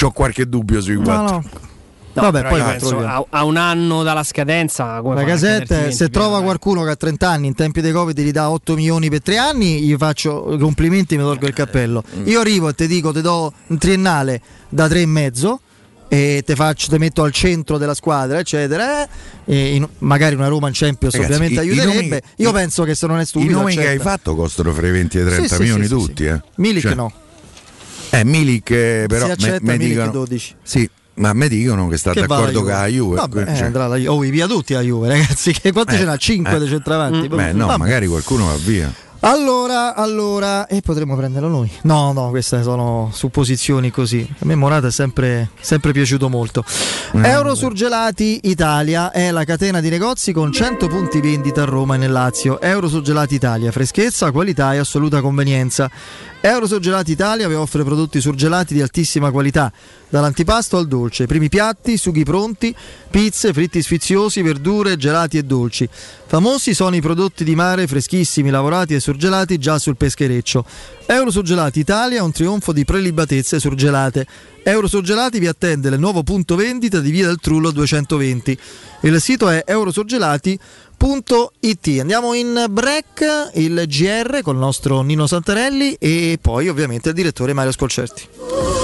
Ho qualche dubbio sui 4. No, no. No, Vabbè, poi penso a, a un anno dalla scadenza come La casetta, se 20 trova qualcuno che ha 30 anni in tempi dei Covid gli dà 8 milioni per 3 anni, gli faccio i complimenti e mi tolgo il cappello. Mm. Io arrivo e ti dico, ti do un triennale da 3 e mezzo e te faccio, te metto al centro della squadra, eccetera. eh, e in- magari una Roma in Champions Ragazzi, ovviamente i- i aiuterebbe. nomi- Io i- penso che se non è I stupido. nomi che hai accetta. fatto costano fra i 20 e i 30 Sì, milioni sì, sì, tutti. sì. Eh. Milik Cioè- no. Eh, Milik eh, però si me- accetta me Milik dicono- 12. Sì, ma me dicono che sta Che d'accordo la con la Juve. Vabbè, cioè- eh, andrà la Juve. Oh, i via tutti a Juve, ragazzi. Che quanti Eh, ce n'ha? 5 eh. dei centravanti. Beh, no, Vabbè. magari qualcuno va via. Allora, allora, e potremmo prenderlo noi? No, no, queste sono supposizioni così. A me Morata è sempre, sempre piaciuto molto. Eh, Eurosurgelati Italia è la catena di negozi con 100 punti vendita a Roma e nel Lazio. Eurosurgelati Italia, freschezza, qualità e assoluta convenienza. Eurosurgelati Italia vi offre prodotti surgelati di altissima qualità, dall'antipasto al dolce, primi piatti, sughi pronti, pizze, fritti sfiziosi, verdure, gelati e dolci. Famosi sono i prodotti di mare freschissimi, lavorati e surgelati già sul peschereccio. Eurosurgelati Italia è un trionfo di prelibatezze surgelate. Eurosurgelati vi attende il nuovo punto vendita di Via del Trullo 220. Il sito è eurosurgelati.it. Andiamo in break, il GR con il nostro Nino Santarelli e poi ovviamente il direttore Mario Scolcerti.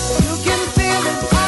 can feel it.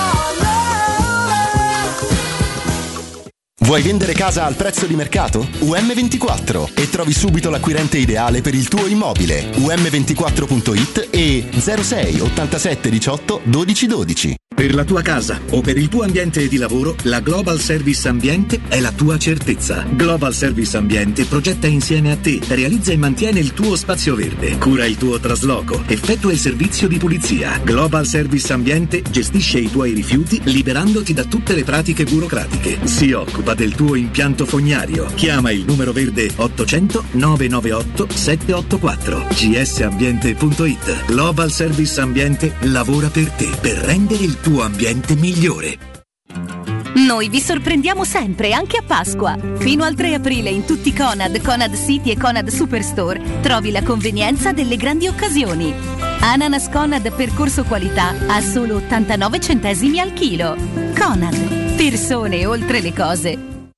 Vuoi vendere casa al prezzo di mercato? UM24 e trovi subito l'acquirente ideale per il tuo immobile. UM24.it e 06 87 18 12 12. Per la tua casa o per il tuo ambiente di lavoro, la Global Service Ambiente è la tua certezza. Global Service Ambiente progetta insieme a te, realizza e mantiene il tuo spazio verde, cura il tuo trasloco, effettua il servizio di pulizia. Global Service Ambiente gestisce i tuoi rifiuti liberandoti da tutte le pratiche burocratiche. Si occupa del tuo impianto fognario. Chiama il numero verde 800 998 784 gsambiente.it. Global Service Ambiente lavora per te per rendere il tuo ambiente migliore. Noi vi sorprendiamo sempre, anche a Pasqua. Fino al 3 aprile in tutti i Conad, Conad City e Conad Superstore trovi la convenienza delle grandi occasioni. Ananas Conad percorso qualità a solo 89 centesimi al chilo. Conad, persone oltre le cose.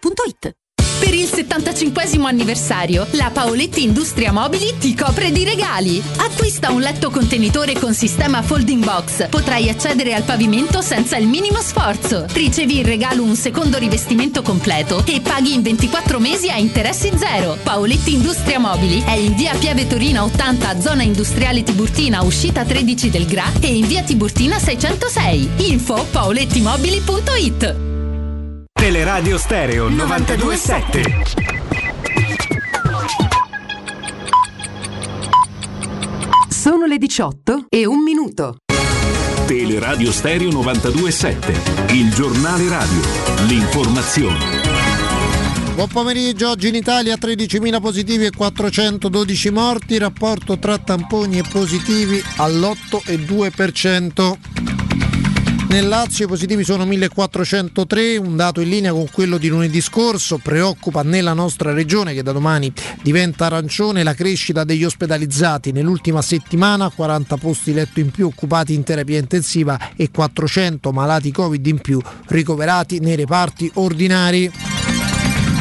valentinoautomobili.it. Per il 75 anniversario, la Paoletti Industria Mobili ti copre di regali. Acquista un letto contenitore con sistema folding box. Potrai accedere al pavimento senza il minimo sforzo. Ricevi in regalo un secondo rivestimento completo e paghi in 24 mesi a interessi zero. Paoletti Industria Mobili è in via Piave Torina 80, zona industriale Tiburtina, uscita 13 del GRA e in via Tiburtina 606. Info paolettimobili.it Teleradio Stereo 927. Sono le 18 e un minuto. Teleradio Stereo 927. Il giornale radio. L'informazione. Buon pomeriggio, oggi in Italia 13.000 positivi e 412 morti, rapporto tra tamponi e positivi all'8,2%. Nel Lazio i positivi sono 1403, un dato in linea con quello di lunedì scorso. Preoccupa nella nostra regione, che da domani diventa arancione, la crescita degli ospedalizzati. Nell'ultima settimana 40 posti letto in più occupati in terapia intensiva e 400 malati Covid in più ricoverati nei reparti ordinari.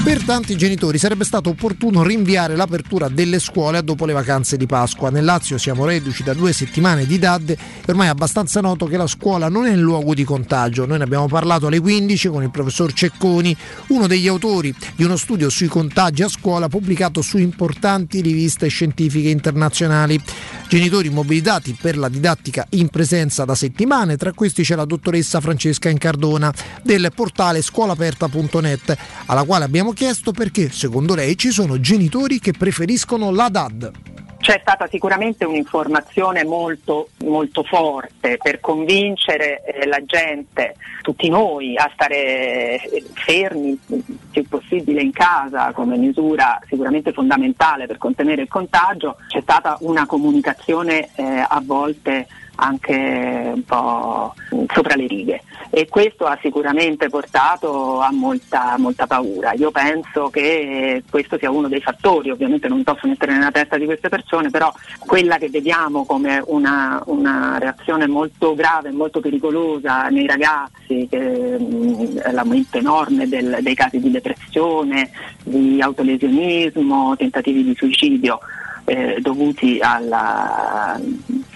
Per tanti genitori sarebbe stato opportuno rinviare l'apertura delle scuole dopo le vacanze di Pasqua. Nel Lazio siamo reduci da due settimane di DAD e ormai è abbastanza noto che la scuola non è il luogo di contagio. Noi ne abbiamo parlato alle 15 con il professor Cecconi, uno degli autori di uno studio sui contagi a scuola pubblicato su importanti riviste scientifiche internazionali. Genitori mobilitati per la didattica in presenza da settimane, tra questi c'è la dottoressa Francesca Incardona del portale scuolaperta.net, alla quale abbiamo chiesto perché secondo lei ci sono genitori che preferiscono la DAD. C'è stata sicuramente un'informazione molto, molto forte per convincere eh, la gente, tutti noi, a stare eh, fermi il più possibile in casa come misura sicuramente fondamentale per contenere il contagio. C'è stata una comunicazione eh, a volte anche un po' sopra le righe e questo ha sicuramente portato a molta, molta paura. Io penso che questo sia uno dei fattori, ovviamente non posso mettere nella testa di queste persone, però quella che vediamo come una, una reazione molto grave, molto pericolosa nei ragazzi, che, mh, l'aumento enorme del- dei casi di depressione, di autolesionismo, tentativi di suicidio eh, dovuti alla-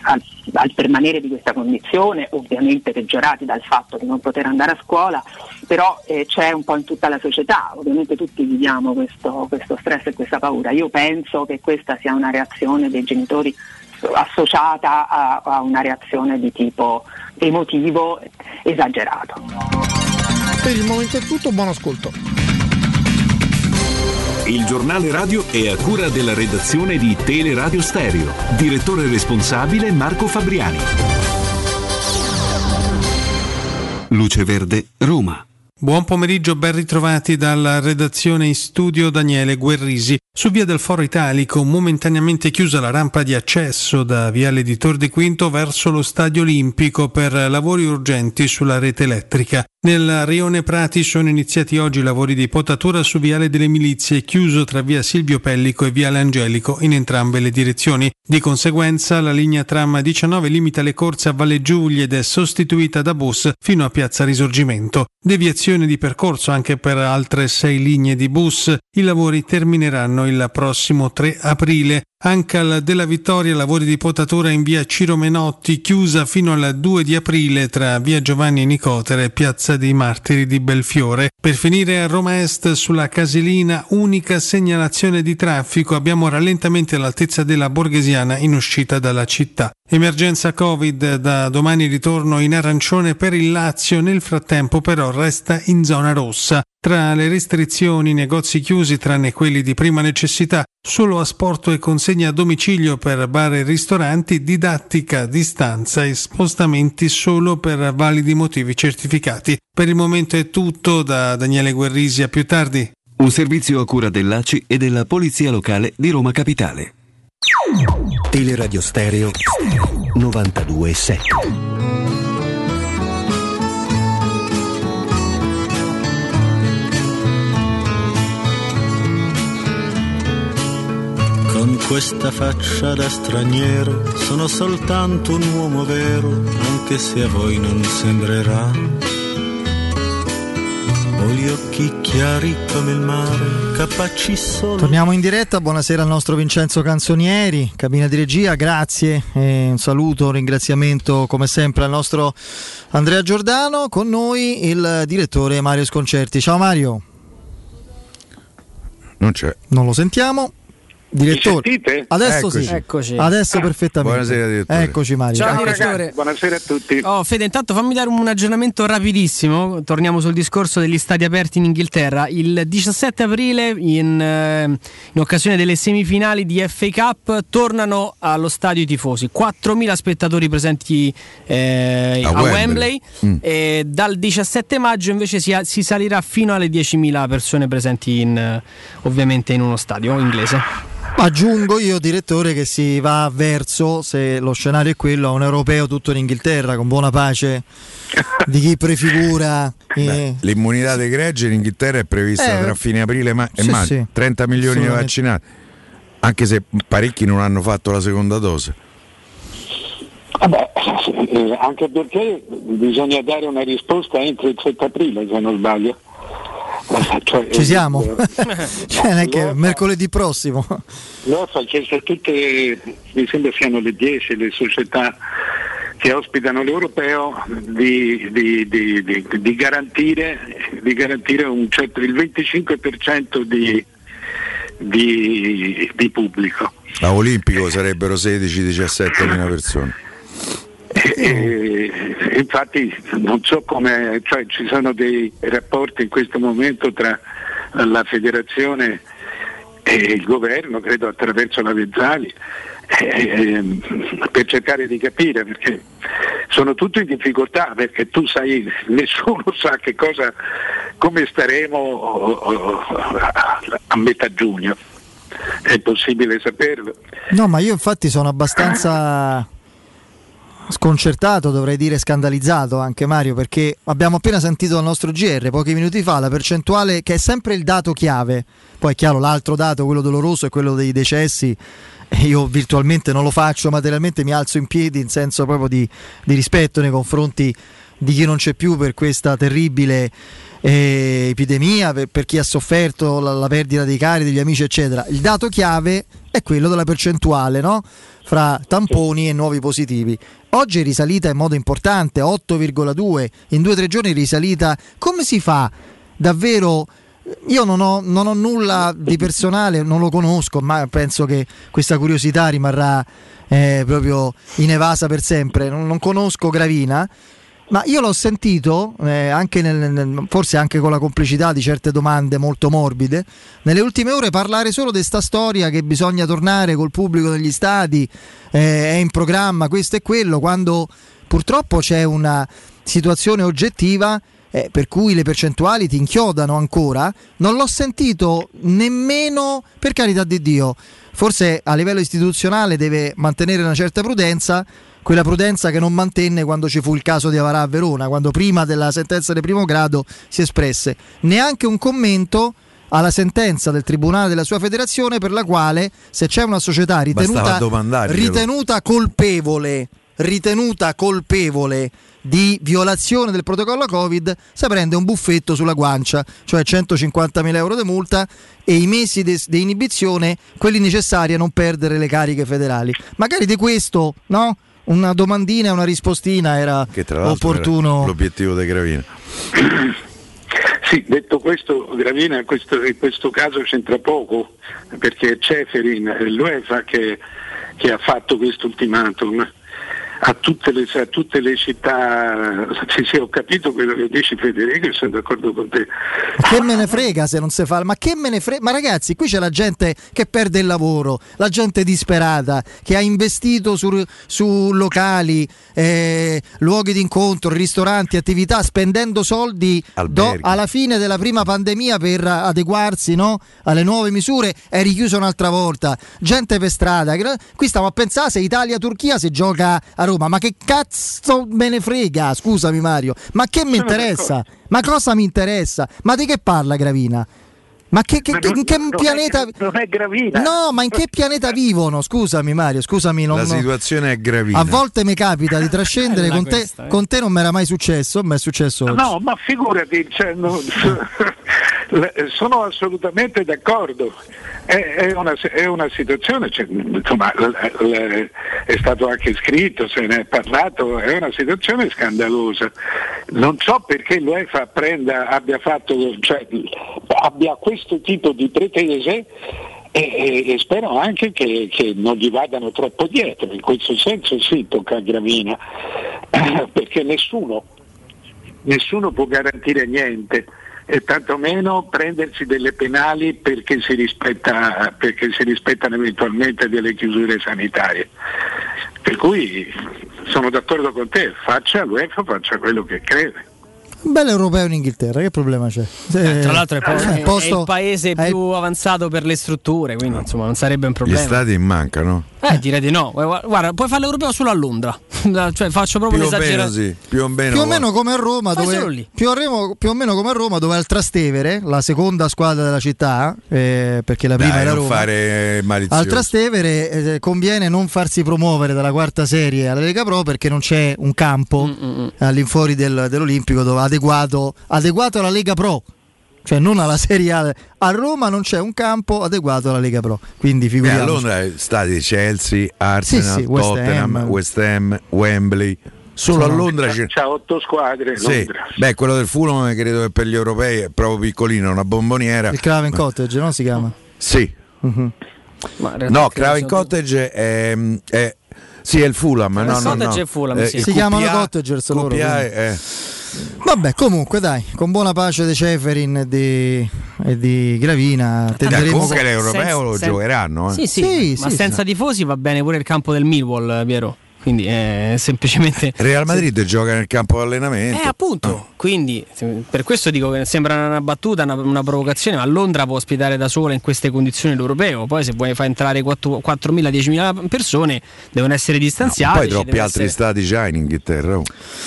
al, al permanere di questa condizione, ovviamente peggiorati dal fatto di non poter andare a scuola, però eh, c'è un po' in tutta la società, ovviamente tutti viviamo questo, questo stress e questa paura. Io penso che questa sia una reazione dei genitori associata a, a una reazione di tipo emotivo esagerato. Per il momento è tutto, buon ascolto. Il giornale radio è a cura della redazione di Teleradio Stereo. Direttore responsabile Marco Fabriani. Luce Verde, Roma. Buon pomeriggio, ben ritrovati dalla redazione in studio Daniele Guerrisi. Su via del Foro Italico, momentaneamente chiusa la rampa di accesso da viale di Tor di Quinto verso lo Stadio Olimpico per lavori urgenti sulla rete elettrica. Nel rione Prati sono iniziati oggi i lavori di potatura su viale delle Milizie, chiuso tra via Silvio Pellico e viale Angelico in entrambe le direzioni. Di conseguenza, la linea tram 19 limita le corse a Valle Giulia ed è sostituita da bus fino a Piazza Risorgimento. Deviazione di percorso anche per altre sei linee di bus. I lavori termineranno il prossimo 3 aprile. Ancal della Vittoria lavori di potatura in via Ciro Menotti, chiusa fino al 2 di aprile tra via Giovanni Nicotere e piazza dei Martiri di Belfiore. Per finire a Roma Est sulla Casilina, unica segnalazione di traffico, abbiamo rallentamenti all'altezza della Borghesiana in uscita dalla città. Emergenza Covid, da domani ritorno in arancione per il Lazio, nel frattempo però resta in zona rossa. Tra le restrizioni, negozi chiusi tranne quelli di prima necessità, solo asporto e consegna a domicilio per bar e ristoranti, didattica a distanza e spostamenti solo per validi motivi certificati. Per il momento è tutto da Daniele Guerrisi, a più tardi. Un servizio a cura dell'ACI e della Polizia Locale di Roma Capitale. Teleradio Stereo 92.7 Con questa faccia da straniero sono soltanto un uomo vero, anche se a voi non sembrerà. Ho gli occhi chiari come il mare, capaci solo. Torniamo in diretta, buonasera al nostro Vincenzo Canzonieri, cabina di regia, grazie, e un saluto, un ringraziamento come sempre al nostro Andrea Giordano, con noi il direttore Mario Sconcerti. Ciao Mario. Non c'è. Non lo sentiamo. Direttore, adesso Eccoci. sì, Eccoci. adesso Ah. perfettamente. Buonasera, direttore. Eccoci Mario. Ciao, Eccoci. direttore. Buonasera a tutti. Oh, Fede, intanto fammi dare un aggiornamento rapidissimo. Torniamo sul discorso degli stadi aperti in Inghilterra. Il 17 aprile, in, eh, in occasione delle semifinali di FA Cup, tornano allo stadio i tifosi. 4.000 spettatori presenti eh, A a, Wembley. Wembley. Mm. E dal 17 maggio invece si, si salirà fino alle 10.000 persone presenti in, ovviamente in uno stadio inglese. Aggiungo io, direttore, che si va verso, se lo scenario è quello, a un europeo tutto in Inghilterra, con buona pace di chi prefigura. eh, L'immunità dei greggi in Inghilterra è prevista Eh, tra fine aprile e ma- e sì, maggio. sì. 30 milioni di vaccinati. Anche se parecchi non hanno fatto la seconda dose. Vabbè, eh, anche perché bisogna dare una risposta entro il 7 aprile, se non sbaglio. Cioè, Ci siamo? eh, cioè, non è che mercoledì prossimo. L'OFA ha chiesto a tutte, mi sembra siano le 10 le società che ospitano l'europeo di, di- di- di- di garantire, di garantire un certo, il 25% di, di- di pubblico. A Olimpico sarebbero 16-17 mila persone. E, e infatti non so come, cioè ci sono dei rapporti in questo momento tra la federazione e il governo, credo attraverso la Vezzali, eh, per cercare di capire perché sono tutti in difficoltà perché tu sai, nessuno sa che cosa, come staremo oh, oh, a a metà giugno. È possibile saperlo. No, ma io infatti sono abbastanza sconcertato, dovrei dire scandalizzato anche Mario, perché abbiamo appena sentito dal nostro GR pochi minuti fa la percentuale che è sempre il dato chiave. Poi è chiaro, l'altro dato, quello doloroso, è quello dei decessi. Io virtualmente non lo faccio, materialmente mi alzo in piedi in senso proprio di, di rispetto nei confronti di chi non c'è più per questa terribile eh, epidemia, per, per chi ha sofferto la, la perdita dei cari, degli amici, eccetera. Il dato chiave è quello della percentuale, no? Fra tamponi e nuovi positivi. Oggi è risalita in modo importante, 8,2, in due o tre giorni è risalita. Come si fa davvero? Io non ho, non ho nulla di personale, non lo conosco, ma penso che questa curiosità rimarrà eh, proprio inevasa per sempre. Non, non conosco Gravina, ma io l'ho sentito, eh, anche nel- nel- forse anche con la complicità di certe domande molto morbide, nelle ultime ore parlare solo di questa storia che bisogna tornare col pubblico negli stadi, eh, è in programma questo e quello, quando purtroppo c'è una situazione oggettiva eh, per cui le percentuali ti inchiodano ancora, non l'ho sentito nemmeno, per carità di Dio, forse a livello istituzionale deve mantenere una certa prudenza, quella prudenza che non mantenne quando ci fu il caso di Avarà a Verona, quando prima della sentenza di primo grado si espresse. Neanche un commento alla sentenza del Tribunale della sua federazione per la quale se c'è una società ritenuta, ritenuta colpevole, ritenuta colpevole di violazione del protocollo Covid, si prende un buffetto sulla guancia, cioè 150.000 euro di multa e i mesi di inibizione, quelli necessari a non perdere le cariche federali. Magari di questo, no? Una domandina e una rispostina era Che tra l'altro opportuno. era l'obiettivo di Gravina. Sì, detto questo, Gravina in questo, in questo caso c'entra poco, perché è Ceferin, è l'UEFA che, che ha fatto questo ultimatum. A tutte, le, a tutte le città, sì, sì, ho capito quello che dici Federico e sono d'accordo con te. Ma che me ne frega se non si fa? Ma che me ne frega? Ma ragazzi, qui c'è la gente che perde il lavoro, la gente disperata, che ha investito su, su locali, eh, luoghi di incontro, ristoranti, attività, spendendo soldi do- alla fine della prima pandemia per adeguarsi no? alle nuove misure, è richiuso un'altra volta. Gente per strada. Qui stiamo a pensare se Italia-Turchia si gioca a Roma. Ma che cazzo me ne frega? Scusami Mario. Ma che mi interessa? Ma cosa mi interessa? Ma di che parla Gravina? Ma che, che- che- in che non è pianeta... gra- non è Gravina. No, ma in che pianeta vivono? Scusami Mario, scusami. Non, La situazione è gravina. a volte mi capita di trascendere con te, questa, eh. con te non mi era mai successo, ma è successo oggi. No, ma figurati, cioè, no, sono assolutamente d'accordo. È, una, è una situazione, cioè, insomma, è stato anche scritto, se ne è parlato, è una situazione scandalosa. Non so perché l'UEFA prenda, abbia, fatto, cioè, abbia questo tipo di pretese e, e- e spero anche che, che non gli vadano troppo dietro. In questo senso sì, tocca a Gravina, perché nessuno nessuno può garantire niente e tantomeno prendersi delle penali perché si, rispetta, perché si rispettano eventualmente delle chiusure sanitarie. Per cui sono d'accordo con te, faccia l'UEFA, faccia quello che crede. Un bel europeo in Inghilterra, che problema c'è? Eh, tra l'altro è, po- Eh, è- è posto- il paese più avanzato per le strutture, quindi insomma non sarebbe un Gli problema. stati mancano. Eh, direi di no. Guarda, guarda, puoi fare l'europeo solo a Londra. cioè, faccio proprio Più o meno un'esagerazione. sì, più o meno. più o meno come a Roma, Fai dove, lì. più, a Remo- più o meno come a Roma, dove al Trastevere, la seconda squadra della città, eh, perché la prima Dai, era Roma. fare malizioso. Al Trastevere eh, conviene non farsi promuovere dalla quarta serie alla Lega Pro perché non c'è un campo Mm, all'infuori del- dell'Olimpico dove adeguato, adeguato alla Lega Pro. Cioè non alla Serie A. A Roma non c'è un campo adeguato alla Lega Pro, quindi Eh, a figuriamoci. Londra stati Chelsea, Arsenal, Sì, sì, West Tottenham, Ham. West Ham, Wembley. Solo a Londra c'è. C'ha otto squadre. Sì. Beh, quello del Fulham credo che per gli europei è proprio piccolino, una bomboniera. Il Craven Cottage, no? Si chiama? Sì. Mhm. No, Craven Cottage è, è- sì, è il Fulham. No, no, Cottage no. è Fulham, Eh, sì. il Si chiamano Cottagers loro, è- Vabbè, comunque dai, con buona pace di Ceferin e di, e di Gravina tenderemo comunque l'europeo lo sen- giocheranno. Eh. Sì, sì, Sì, ma sì, senza tifosi va bene pure il campo del Millwall, Piero. Quindi è semplicemente. Real Madrid gioca nel campo di allenamento. Eh, appunto. Quindi se- per questo dico che sembra una battuta, una, una provocazione, ma Londra può ospitare da sola in queste condizioni l'europeo. Poi se vuoi far entrare 4 4.000-10.000 persone devono essere distanziate. Poi ci troppi altri essere- stati già in Inghilterra. oh.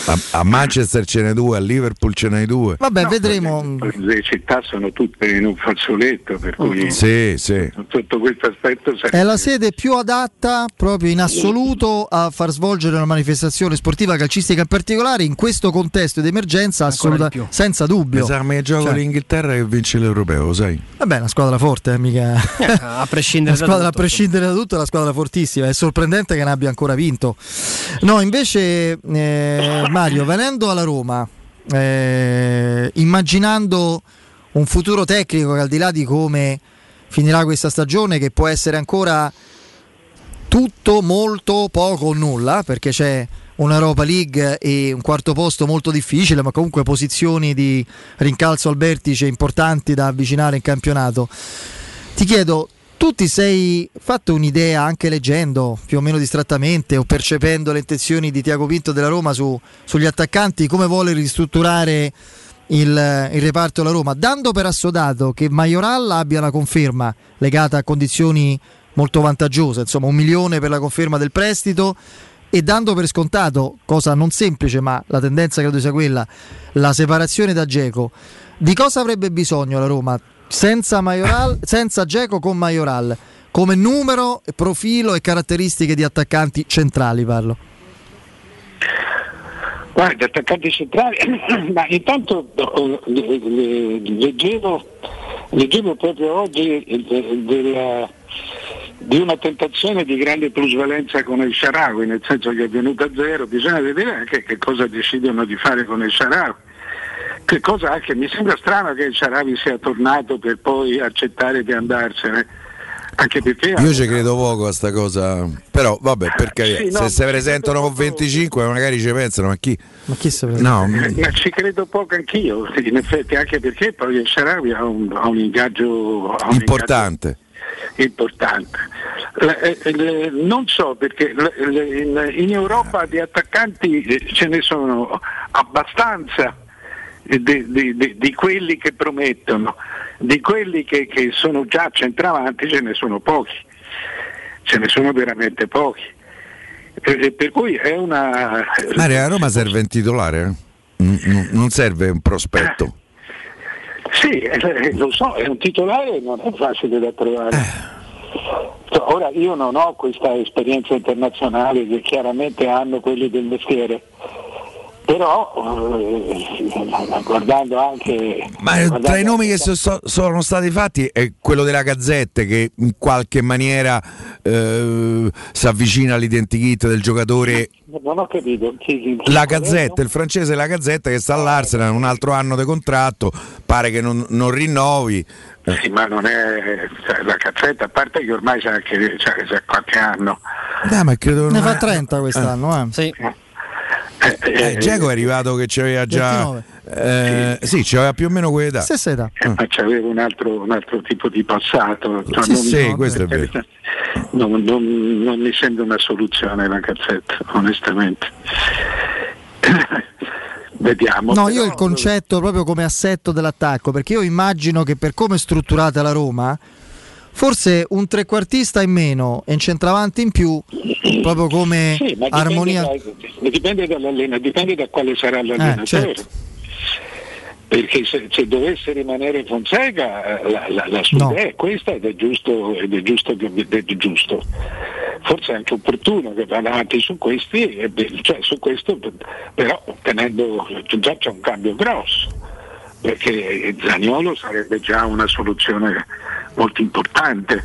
A, a Manchester ce n'è due, a Liverpool ce n'è due. Vabbè, vedremo. Le città sono tutte in un fazzoletto, per cui Sì, sì. sotto questo aspetto È la sede più adatta proprio in assoluto a far svolgere una manifestazione sportiva calcistica in particolare in questo contesto di emergenza assoluta, di più. senza dubbio. Che gioco Cioè, l'Inghilterra che vince l'europeo, sai? Vabbè, una squadra forte, eh, mica. a prescindere La da squadra, a tutto. prescindere da tutto, è una squadra fortissima. È sorprendente che ne abbia ancora vinto. No, invece, eh, Mario, venendo alla Roma, eh, immaginando un futuro tecnico che al di là di come finirà questa stagione, che può essere ancora tutto, molto, poco o nulla, perché c'è un'Europa League e un quarto posto molto difficile, ma comunque posizioni di rincalzo al vertice importanti da avvicinare in campionato. Ti chiedo, tu ti sei fatto un'idea anche leggendo più o meno distrattamente o percependo le intenzioni di Tiago Pinto della Roma su- sugli attaccanti, come vuole ristrutturare il, il reparto della Roma, dando per assodato che Majoral abbia una conferma legata a condizioni molto vantaggiose, insomma un milione per la conferma del prestito. E dando per scontato, cosa non semplice ma la tendenza credo sia quella, la separazione da Geco, di cosa avrebbe bisogno la Roma? Senza Majoral, senza Geco con Majoral, come numero, profilo e caratteristiche di attaccanti centrali parlo. Guarda, attaccanti centrali, ma intanto le- leggevo, leggevo proprio oggi eh, della- di una tentazione di grande plusvalenza con il Sharawi, nel senso che è venuto a zero, bisogna vedere anche che cosa decidono di fare con il Sharawi. Che cosa anche, mi sembra strano che il Sharawi sia tornato per poi accettare di andarsene. Anche perché Io ci credo poco a sta cosa, però vabbè, per carità, Sì, no, se si presentano con 25 magari ci pensano, ma chi? Ma chi se No, Ma ci credo poco anch'io, in effetti, anche perché poi il Sharawi ha un, ha un ingaggio ha un importante. ingaggio importante. Eh, non so perché in, Europa di attaccanti eh, ce ne sono abbastanza di, di- di- di quelli che promettono, di quelli che, che sono già centravanti ce ne sono pochi, ce ne sono veramente pochi. Per cui è una... Mario, a Roma serve un titolare, eh? Non serve un prospetto. Sì, eh, lo so, è un titolare non è facile da trovare. Ora io non ho questa esperienza internazionale che chiaramente hanno quelli del mestiere, però eh, guardando anche... Ma eh, guardando tra i nomi anche- che so- so- sono stati fatti è quello della Gazzette che in qualche maniera eh, si avvicina all'identikit del giocatore. Non ho capito. Chi, chi- chi- La Gazzetta, il francese La Gazzetta che sta all'Arsenal, un altro anno di contratto, pare che non, non rinnovi. Sì, ma non è cioè, la cazzetta, a parte che ormai sa che c'ha, c'ha qualche anno. Dai, ma credo Ne fa 30 quest'anno, eh. Sì. Eh, Dzeko è arrivato che c'aveva già. 29. Eh, sì, c'aveva più o meno quell'età. Stessa età. Eh, ma c'aveva un altro, un altro tipo di passato. Cioè, Sì, sì, questo è vero. Non, non- non mi sembra una soluzione la cazzetta, onestamente. Vediamo. No, però- io il concetto proprio come assetto dell'attacco, perché io immagino che per come è strutturata la Roma, forse un trequartista in meno e un centravanti in più, proprio come Sì, ma dipende, armonia. da- dipende dall'allenatore, dipende da quale sarà l'allenatore. certo. Perché se, se dovesse rimanere Fonseca, eh, la, la- la sua No. idea è questa ed è giusto, ed è giusto, ed è giusto. Forse è anche opportuno che vada avanti su questi, cioè su questo, però tenendo già c'è un cambio grosso. Perché Zaniolo sarebbe già una soluzione molto importante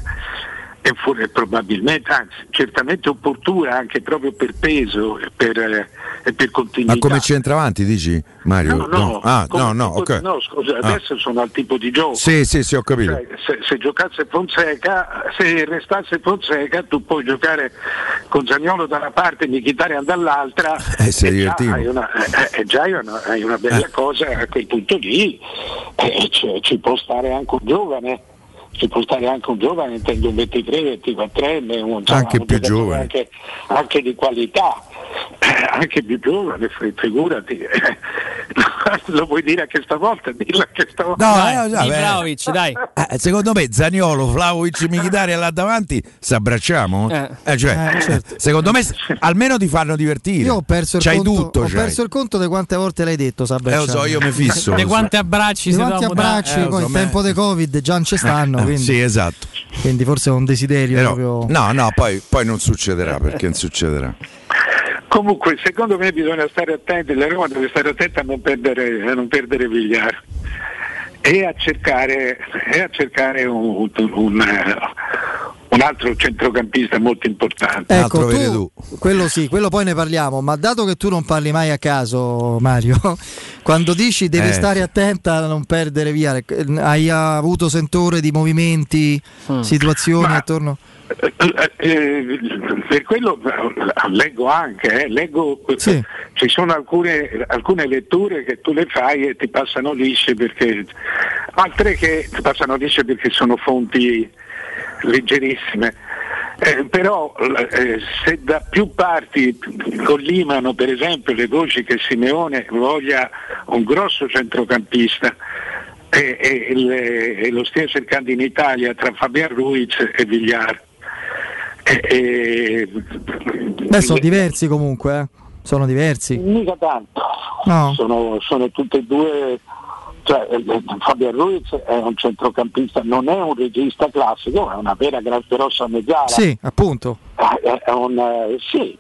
e fu- e probabilmente, anzi certamente opportuna anche proprio per peso e per, eh, e per continuità. Ma come centravanti dici Mario? No, no, Ah, come no, no, tipo ok. di- no, scusa, Ah. adesso sono al tipo di gioco. Sì, sì, sì, ho capito. Cioè, se, se giocasse Fonseca, se restasse Fonseca, tu puoi giocare con Zagnolo da una parte e Mkhitaryan dall'altra Eh, sei divertito. hai una, eh, eh, già hai una, hai una bella Eh. cosa a quel punto lì, eh, ci può stare anche un giovane. Ci può stare anche un giovane, intendo un 23, 24enne, un, insomma, Anche un più giovane. Anche, anche di qualità, eh, anche più giovane, fi- figurati. Lo vuoi dire anche stavolta? Dillo anche stavolta. No, Dai, eh, di vabbè. Vlahovic, dai. Eh, secondo me Zaniolo, Vlaovic, Mkhitaryan là davanti si abbracciamo? Eh. Eh, cioè, Eh, certo. Secondo me almeno ti fanno divertire. Io ho perso il C'hai conto, tutto. ho c'hai. perso il conto di quante volte l'hai detto Sabra. Eh, lo so, io mi fisso. Di quanti abbracci Di si quanti abbracci, Eh, poi so, in ma- tempo di Covid già non ci stanno, Eh, quindi, Sì, esatto. quindi forse è un desiderio Però- proprio. no, no, poi, poi non succederà perché non succederà. Comunque, secondo me bisogna stare attenti, la Roma deve stare attenta a non perdere, a non perdere Vigliar e a cercare, e a cercare un, un, eh, un altro centrocampista molto importante. Ecco, tu, quello sì, quello poi ne parliamo, ma dato che tu non parli mai a caso, Mario, quando dici devi Eh, stare attenta a non perdere via, hai avuto sentore di movimenti, situazioni Ma- attorno? Eh, eh, per quello eh, leggo anche, eh, leggo, ci sono alcune, alcune letture che tu le fai e ti passano lisce perché altre che ti passano lisce perché sono fonti leggerissime. Però se da più parti collimano per esempio le voci che Simeone voglia un grosso centrocampista e, e- e- e lo stia cercando in Italia tra Fabian Ruiz e Vigliar. E- e- Beh, sono diversi comunque, eh. sono diversi. Mica tanto, No. sono, sono tutte e due, cioè, eh, eh, Fabian Ruiz è un centrocampista, non è un regista classico, è una vera grossa mezzala. Sì, appunto. Eh, È, è un, eh, sì,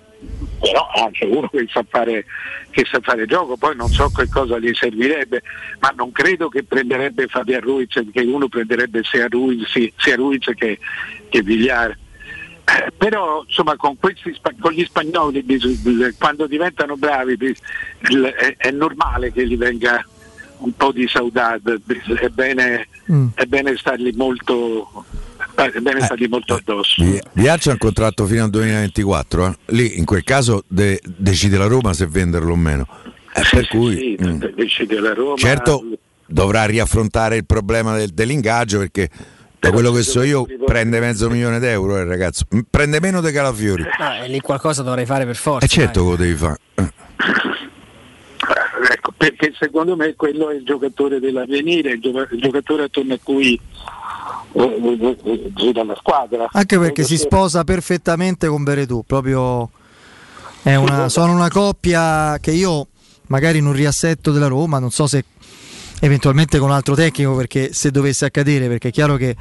però è anche uno che sa, fare, che sa fare gioco, poi non so che cosa gli servirebbe, ma non credo che prenderebbe Fabian Ruiz, che uno prenderebbe sia Ruiz, sia Ruiz che, che Villar. Eh, Però insomma con, questi, con gli spagnoli quando diventano bravi è, è normale che gli venga un po' di saudade, è bene, Mm. è bene stargli molto, è bene stargli molto addosso. Vi- Viaccia ha un contratto fino al 2024, eh. lì in quel caso de- decide la Roma se venderlo o meno. Eh, per cui Sì, mm, decide la Roma. certo dovrà riaffrontare il problema del- dell'ingaggio perché da quello che so io prende mezzo milione d'euro il ragazzo, M- prende meno di Calafiori. Ah, e lì qualcosa dovrei fare per forza. E certo che lo devi fare. Eh. Ecco, perché secondo me quello è il giocatore dell'avvenire, il, gioca- il giocatore attorno a cui eh, eh, eh, gira la squadra. Anche perché si sposa perfettamente con Beretù, proprio è una- sono una coppia che io magari in un riassetto della Roma, non so se eventualmente con un altro tecnico, perché se dovesse accadere, perché è chiaro che,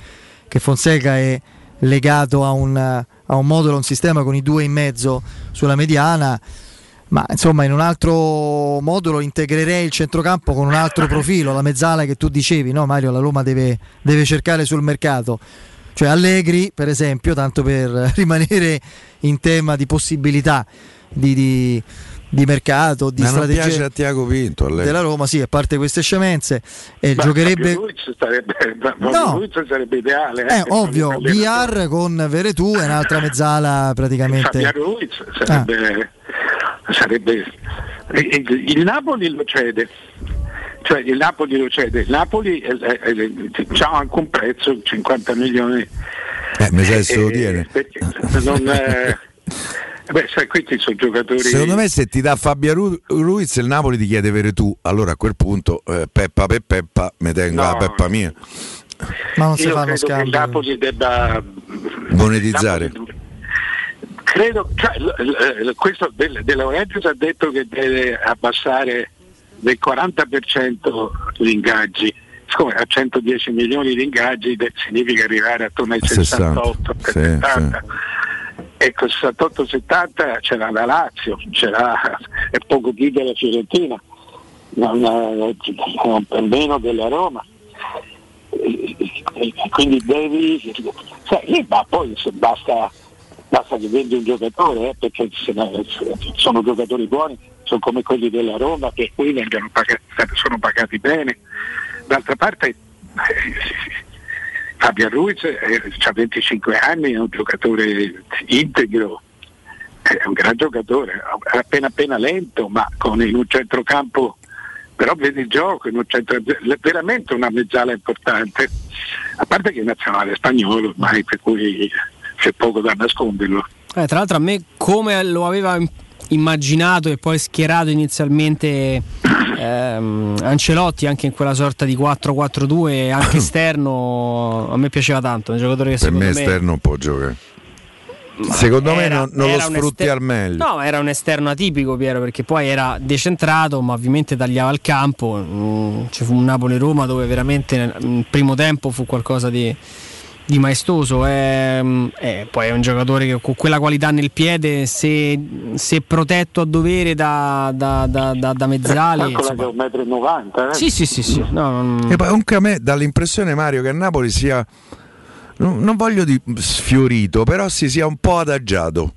che Fonseca è legato a un, a un modulo, a un sistema con i due in mezzo sulla mediana. Ma insomma, in un altro modulo integrerei il centrocampo con un altro profilo, la mezzala che tu dicevi, no Mario? La Roma deve, deve cercare sul mercato. Cioè Allegri, per esempio, tanto per rimanere in tema di possibilità di, di- di mercato, di Ma non strategia piace a Tiago Pinto. a lei. della Roma, sì, a parte queste scemenze, e Ma giocherebbe... Sarebbe, No. Sarebbe ideale. Eh, eh, ovvio. VR con Veretù e un'altra mezzala praticamente... Fabian Ruiz sarebbe, sarebbe il, Napoli lo cede cioè il Napoli lo cede il Napoli ha anche un prezzo 50 milioni Eh, mi sa che se lo Eh, tiene. perché non, eh, beh sai questi sono giocatori Secondo me se ti dà Fabio Ru- Ruiz il Napoli ti chiede avere tu, allora a quel punto eh, Peppa per Peppa mi tengo No. la Peppa mia. Ma non si io fanno credo che il scambi. Napoli debba Monetizzare. credo cioè, l- l- questo del- De Laurentiis ha detto che deve abbassare del 40% gli ingaggi Siccome a 110 milioni di ingaggi de- significa arrivare attorno ai 68 Sì, 70 ecco 68-70 c'era la Lazio c'era è poco più della Fiorentina non, eh, non per meno della Roma. E- e- e quindi devi. Sai, ma poi basta, basta che vendi un giocatore, eh, perché sono giocatori buoni, sono come quelli della Roma, per cui pagati, sono pagati bene. D'altra parte eh, Fabio Ruiz ha 25 anni, è un giocatore integro, è un gran giocatore, appena appena lento, ma con in un centrocampo, però vedi il gioco, in un centro, veramente una mezzala importante, a parte che è nazionale spagnolo ormai, per cui c'è poco da nasconderlo. Eh, tra l'altro a me come lo aveva immaginato e poi schierato inizialmente ehm, Ancelotti anche in quella sorta di 4-4-2 anche esterno a me piaceva tanto, un giocatore che Per secondo me esterno non può giocare. Secondo me era- non, non lo sfrutti ester- al meglio. No, era un esterno atipico Piero perché poi era decentrato ma ovviamente tagliava il campo. Mm, Ci fu un Napoli-Roma dove veramente nel primo tempo fu qualcosa di, di maestoso. È, è- poi è un giocatore che con quella qualità nel piede, se, se protetto a dovere da, da, da, da, da che è insomma- un metro e 90, eh? Sì, sì, sì, sì. No, non- E poi comunque a me dà l'impressione Mario che a Napoli sia non, voglio di sfiorito, però si sia un po' adagiato.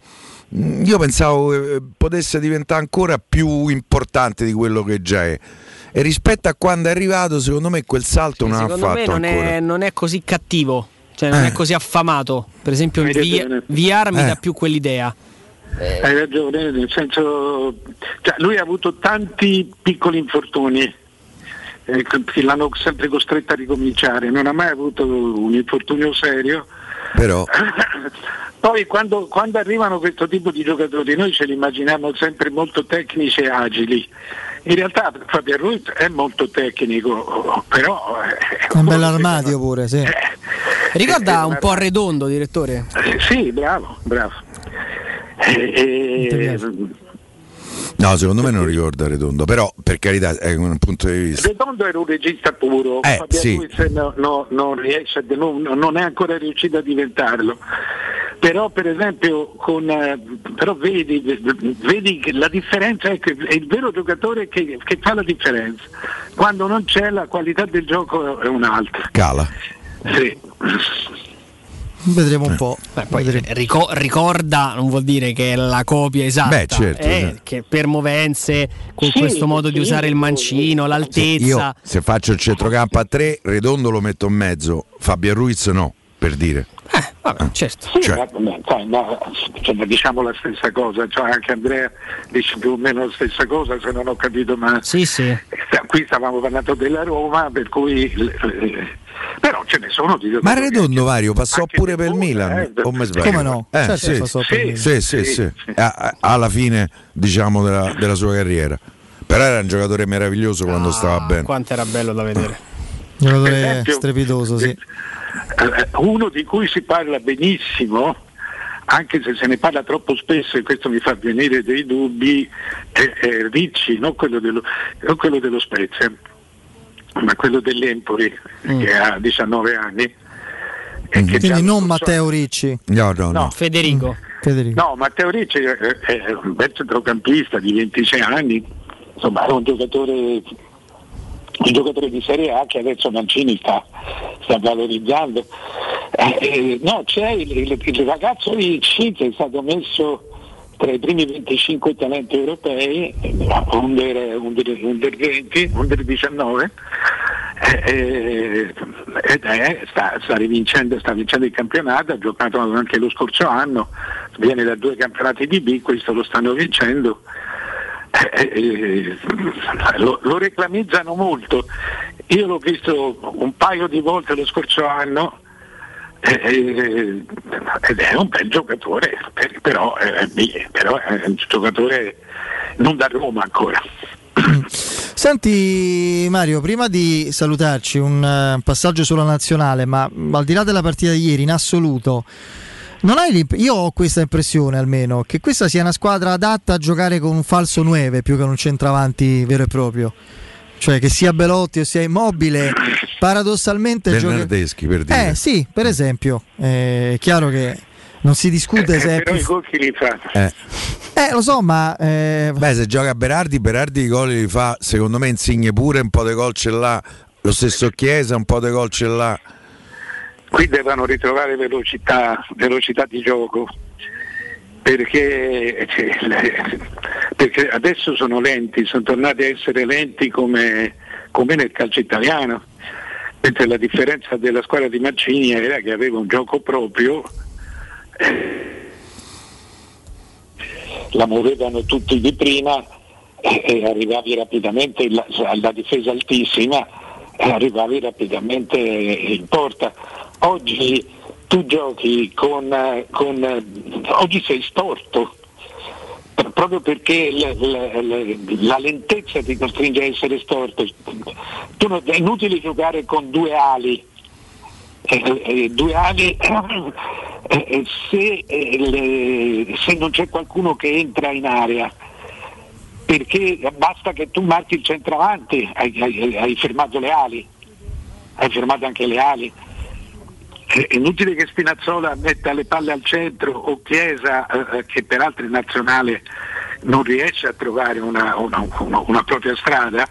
Mm, Io pensavo che eh, potesse diventare ancora più importante di quello che già è. E rispetto a quando è arrivato, secondo me quel salto non ha secondo me fatto non ancora. è, non è così cattivo, cioè non Eh. è così affamato. Per esempio, Hai via, ragione. VR mi Eh. dà più quell'idea. Hai ragione, nel senso, cioè, lui ha avuto tanti piccoli infortuni eh, che l'hanno sempre costretto a ricominciare, non ha mai avuto un infortunio serio. Però Poi quando, quando arrivano questo tipo di giocatori noi ce li immaginiamo sempre molto tecnici e agili. In realtà Fabio Ruiz è molto tecnico, però eh, È un bell'armadio pure, sì. Ricorda Eh, un po' Arredondo, direttore? eh, sì, bravo, bravo. Eh, eh, no, secondo me non ricorda Redondo, però per carità è un punto di vista. Redondo era un regista puro, Eh, Fabio sì. No- no- non, riesce, non, non è ancora riuscito a diventarlo. Però per esempio con, eh, però vedi, vedi che la differenza è che è il vero giocatore che, che fa la differenza. Quando non c'è la qualità del gioco è un'altra. Cala. Sì. Vedremo un po'. Beh, poi rico- ricorda non vuol dire che è la copia esatta, Beh, certo, eh, certo. che per movenze, con Sì, questo modo di sì, usare il mancino, Io l'altezza. se faccio il centrocampo a 3, Redondo lo metto in mezzo, Fabio Ruiz no, per dire. Vabbè, certo. Sì, Cioè- sai, no, insomma, diciamo la stessa cosa, cioè anche Andrea dice più o meno la stessa cosa se non ho capito ma Sì, sì. qui stavamo parlando della Roma per cui eh, però ce ne sono di Ma Redondo Mario passò pure per il Milan, eh, o mi sbaglio? Come no? Eh, Certo, sì. passò per sì, sì, sì, alla fine diciamo della, della sua carriera. Però era un giocatore meraviglioso quando stava bene. Quanto era bello da vedere. Giocatore Per esempio- strepitoso, sì. Eh, uno di cui si parla benissimo anche se se ne parla troppo spesso e questo mi fa venire dei dubbi è, è Ricci, non quello dello, non quello dello Spezia ma quello dell'Empoli che ha 19 anni e che già Quindi non Matteo Ricci. No, no, no. Federico. Federico. No, Matteo Ricci è, è un bel centrocampista di 26 anni, insomma è un giocatore, un giocatore di Serie A che adesso Mancini sta, sta valorizzando. Eh, eh, no, c'è il, il- il ragazzo Ricci che è stato messo tra i primi 25 talenti europei, under, under, under 20, under 19, eh, eh, sta, sta rivincendo, sta vincendo il campionato, ha giocato anche lo scorso anno, viene da due campionati di B, questo lo stanno vincendo. Eh, eh, lo, lo reclamizzano molto. Io l'ho visto un paio di volte lo scorso anno eh, eh, ed è un bel giocatore, per- però, eh, però è un giocatore non da Roma ancora. Senti Mario, prima di salutarci un eh, passaggio sulla nazionale, ma al di là della partita di ieri in assoluto, non hai l'imp- io ho questa impressione almeno che questa sia una squadra adatta a giocare con un falso 9 più che con un centravanti vero e proprio. Cioè che sia Belotti o sia Immobile, paradossalmente gioca- Bernardeschi per dire. Eh sì, per esempio, eh, è chiaro che non si discute se è però più i gol chi li fa? Eh. Eh, lo so, ma. Eh... Beh, se gioca Berardi, Berardi i gol li fa, secondo me, Insigne pure, un po' di gol ce l'ha. Lo stesso Chiesa, un po' di gol ce l'ha. Qui devono ritrovare velocità, velocità di gioco. Perché, cioè, perché adesso sono lenti, sono tornati a essere lenti come, come nel calcio italiano. Mentre la differenza della squadra di Mancini era che aveva un gioco proprio. Eh, la muovevano tutti di prima e arrivavi rapidamente alla difesa altissima e arrivavi rapidamente in porta. Oggi tu giochi con, con oggi sei storto proprio perché la, la, la, la, lentezza ti costringe a essere storto. Non, è inutile giocare con due ali. Eh, eh, due ali eh, eh, se, eh, le, se, non c'è qualcuno che entra in area perché basta che tu marchi il centravanti hai, hai, hai fermato le ali hai fermato anche le ali è inutile che Spinazzola metta le palle al centro o Chiesa eh, che peraltro in nazionale non riesce a trovare una, una, una, una propria strada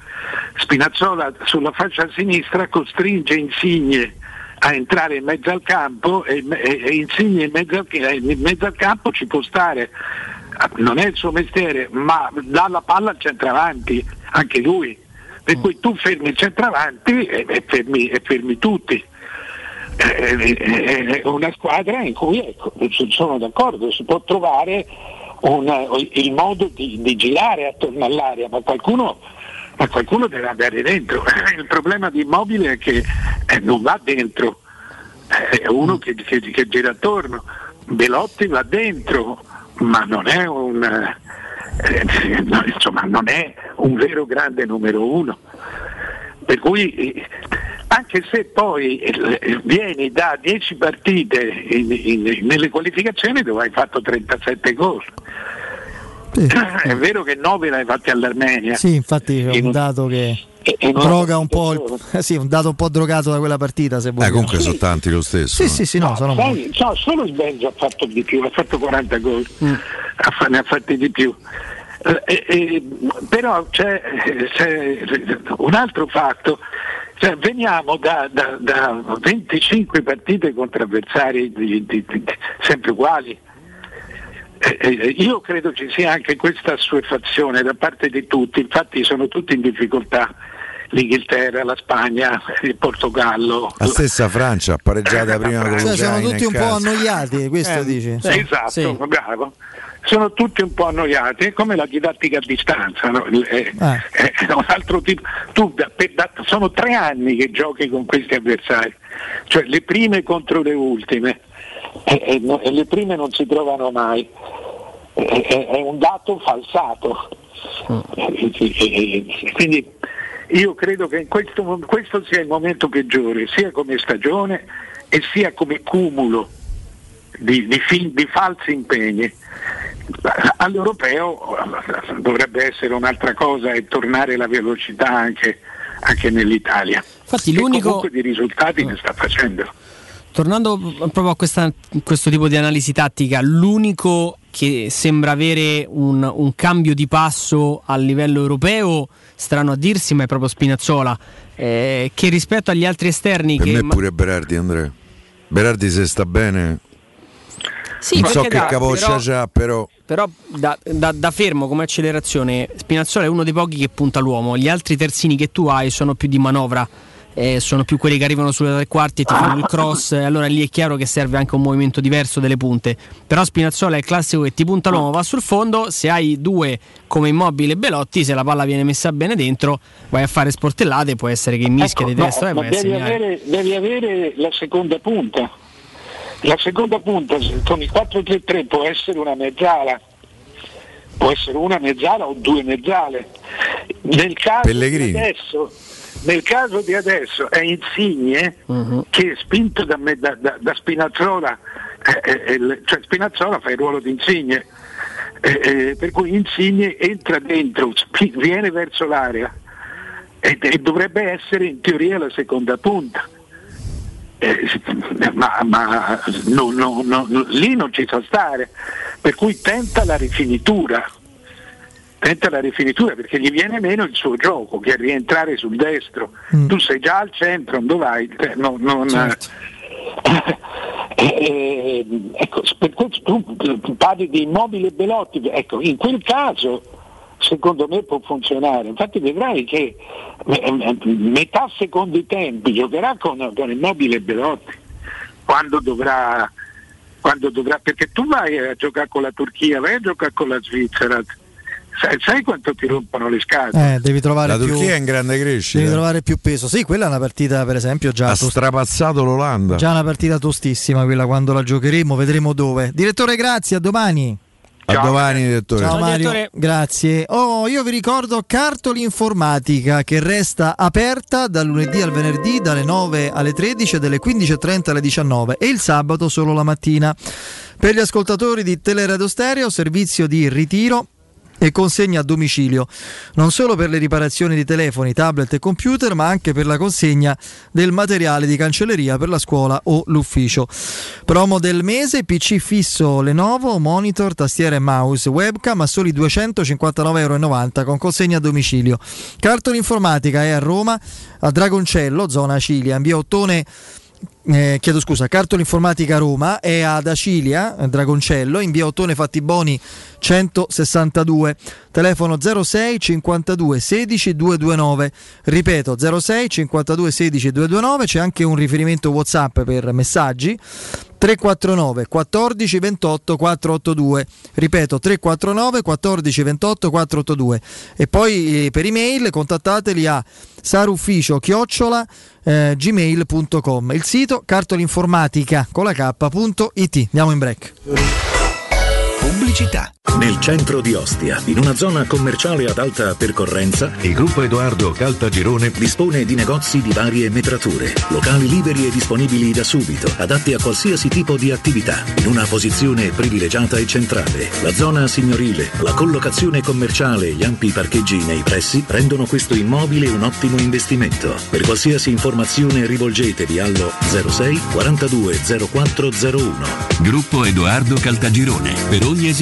Spinazzola sulla faccia sinistra costringe Insigne a entrare in mezzo al campo e, e, e Insigne in mezzo al, in mezzo al campo ci può stare, non è il suo mestiere, ma dà la palla al centravanti, anche lui. Per cui tu fermi il centravanti e, e, fermi, e fermi tutti. È una squadra in cui ecco, sono d'accordo, si può trovare un, il modo di, di girare attorno all'area, ma qualcuno ma qualcuno deve andare dentro. Il problema di Immobile è che eh, non va dentro, eh, è uno che, che, che, gira attorno. Belotti va dentro, ma non è un, eh, insomma, non è un vero grande numero uno. Per cui eh, anche se poi eh, vieni da 10 partite in, in, nelle qualificazioni dove hai fatto 37 gol sì. È vero che 9 l'hai fatti all'Armenia. Sì, infatti è un dato che droga un po', il, sì, un dato un po' drogato da quella partita. Se eh, comunque sono tanti lo stesso. Sì, no? sì, sì, no, no, sono poi, no, solo il Benzo ha fatto di più, ha fatto 40 gol, mm. ne ha fatti di più. Eh, eh, però c'è, c'è, un altro fatto, cioè, veniamo da, da, da, 25 partite contro avversari di, di, di, sempre uguali eh, eh, io credo ci sia anche questa assuefazione da parte di tutti, infatti sono tutti in difficoltà. L'Inghilterra, la Spagna, il Portogallo. La stessa Francia, pareggiata prima con cioè, Sono tutti un po' annoiati, questo eh, dici? Esatto, sì. bravo sono tutti un po' annoiati, è come la didattica a distanza, no? è, ah. è, un altro tipo. Tu, da, da, sono tre anni che giochi con questi avversari, cioè le prime contro le ultime e, e, e le prime non si trovano mai. È, è un dato falsato. Quindi io credo che questo, questo sia il momento peggiore, sia come stagione e sia come cumulo di, di, di, falsi impegni. All'europeo dovrebbe essere un'altra cosa e tornare la velocità anche, anche nell'Italia. Infatti l'unico... comunque di risultati ne sta facendo. Tornando proprio a questa, questo tipo di analisi tattica, l'unico che sembra avere un, un, cambio di passo a livello europeo, strano a dirsi, ma è proprio Spinazzola, eh, che rispetto agli altri esterni... Per che me pure Berardi, Andrea. Berardi se sta bene... Sì, non so che da, capoccia c'ha, però... Però da, da, da, fermo come accelerazione, Spinazzola è uno dei pochi che punta l'uomo. Gli altri terzini che tu hai sono più di manovra eh, sono più quelli che arrivano sulle tre quarti e ti fanno il cross, allora lì è chiaro che serve anche un movimento diverso delle punte. Però Spinazzola è il classico che ti punta l'uomo, va sul fondo, se hai due come immobile e Belotti, se la palla viene messa bene dentro, vai a fare sportellate, può essere che mischia ecco, di destra no, e vai a devi avere, devi avere la seconda punta. La seconda punta con il 4-3-3 può essere una mezzala, può essere una mezzala o due mezzale. Nel caso Pellegrini. adesso nel caso di adesso è Insigne uh-huh. che spinto da, me, da, da, da Spinazzola, eh, eh, cioè Spinazzola fa il ruolo di Insigne, eh, eh, per cui Insigne entra dentro, spi- viene verso l'area e, e, dovrebbe essere in teoria la seconda punta. Eh, ma, ma no, no, no, lì non ci sa stare per cui tenta la rifinitura. Tenta la rifinitura perché gli viene meno il suo gioco, che è rientrare sul destro. Tu sei già al centro, non vai, eh, no- non, eh, ecco, per questo tu parli di immobile Belotti, ecco, in quel caso secondo me può funzionare, infatti vedrai che eh, metà secondi tempi giocherà con, con immobile Belotti quando dovrà, quando dovrà, perché tu vai a giocare con la Turchia, vai a giocare con la Svizzera, sai, sai quanto ti rompono le scatole? Eh, devi trovare La più, Turchia è in grande crescita. Devi trovare più peso. Sì, quella è una partita, per esempio, già, Ha tost- strapazzato l'Olanda. già una partita tostissima quella quando la giocheremo, vedremo dove. Direttore, grazie, a domani. A domani, direttore. Ciao Mario, grazie. Oh, io vi ricordo Cartoli Informatica che resta aperta dal lunedì al venerdì dalle 9 alle 13 e dalle 15.30 alle 19 e il sabato solo la mattina. Per gli ascoltatori di Teleradio Stereo, servizio di ritiro e consegna a domicilio, non solo per le riparazioni di telefoni, tablet e computer, ma anche per la consegna del materiale di cancelleria per la scuola o l'ufficio. Promo del mese, PC fisso Lenovo, monitor, tastiera e mouse, webcam a soli 259,90 euro con consegna a domicilio. Cartone informatica è a Roma, a Dragoncello, zona Cilia, in via Ottone eh, chiedo scusa, Cartola Informatica Roma è ad Acilia, Dragoncello, in via Ottone Fattiboni 162, telefono 06 52 16 229, ripeto 06 52 16 229, c'è anche un riferimento Whatsapp per messaggi. 349 14 28 482 ripeto 349 14 28 482 e poi eh, per email contattateli a sarufficio chiocciola eh, gmail.com il sito cartolinformatica con la k.it andiamo in break Pubblicità. Nel centro di Ostia, in una zona commerciale ad alta percorrenza, il gruppo Edoardo Caltagirone dispone di negozi di varie metrature, locali liberi e disponibili da subito, adatti a qualsiasi tipo di attività, in una posizione privilegiata e centrale. La zona signorile, la collocazione commerciale e gli ampi parcheggi nei pressi rendono questo immobile un ottimo investimento. Per qualsiasi informazione rivolgetevi allo 06 42 0401. Gruppo Edoardo Caltagirone. Per ogni esigenza,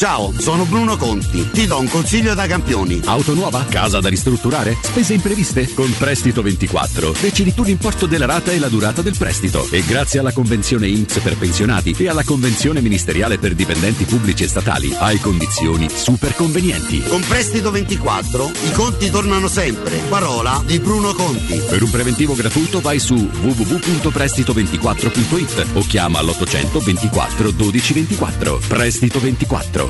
Ciao, sono Bruno Conti. Ti do un consiglio da campioni. Auto nuova? Casa da ristrutturare? Spese impreviste? Con Prestito 24 decidi tu l'importo della rata e la durata del prestito. E grazie alla convenzione INPS per pensionati e alla convenzione ministeriale per dipendenti pubblici e statali hai condizioni super convenienti. Con Prestito 24 i conti tornano sempre. Parola di Bruno Conti. Per un preventivo gratuito vai su www.prestito24.it o chiama l'800 24 12 24. Prestito 24,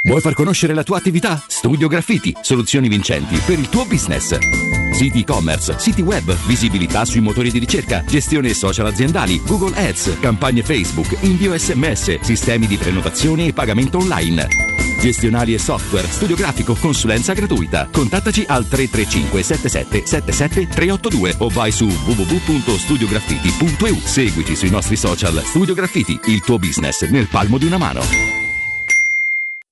Vuoi far conoscere la tua attività? Studio Graffiti, soluzioni vincenti per il tuo business. Siti e-commerce, siti web, visibilità sui motori di ricerca, gestione social aziendali, Google Ads, campagne Facebook, invio sms, sistemi di prenotazione e pagamento online. Gestionali e software, studio grafico, consulenza gratuita. Contattaci al 335 77 77 382 o vai su www.studiograffiti.eu. Seguici sui nostri social Studio Graffiti, il tuo business nel palmo di una mano.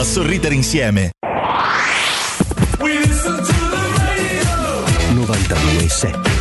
a sorridere insieme. 92.7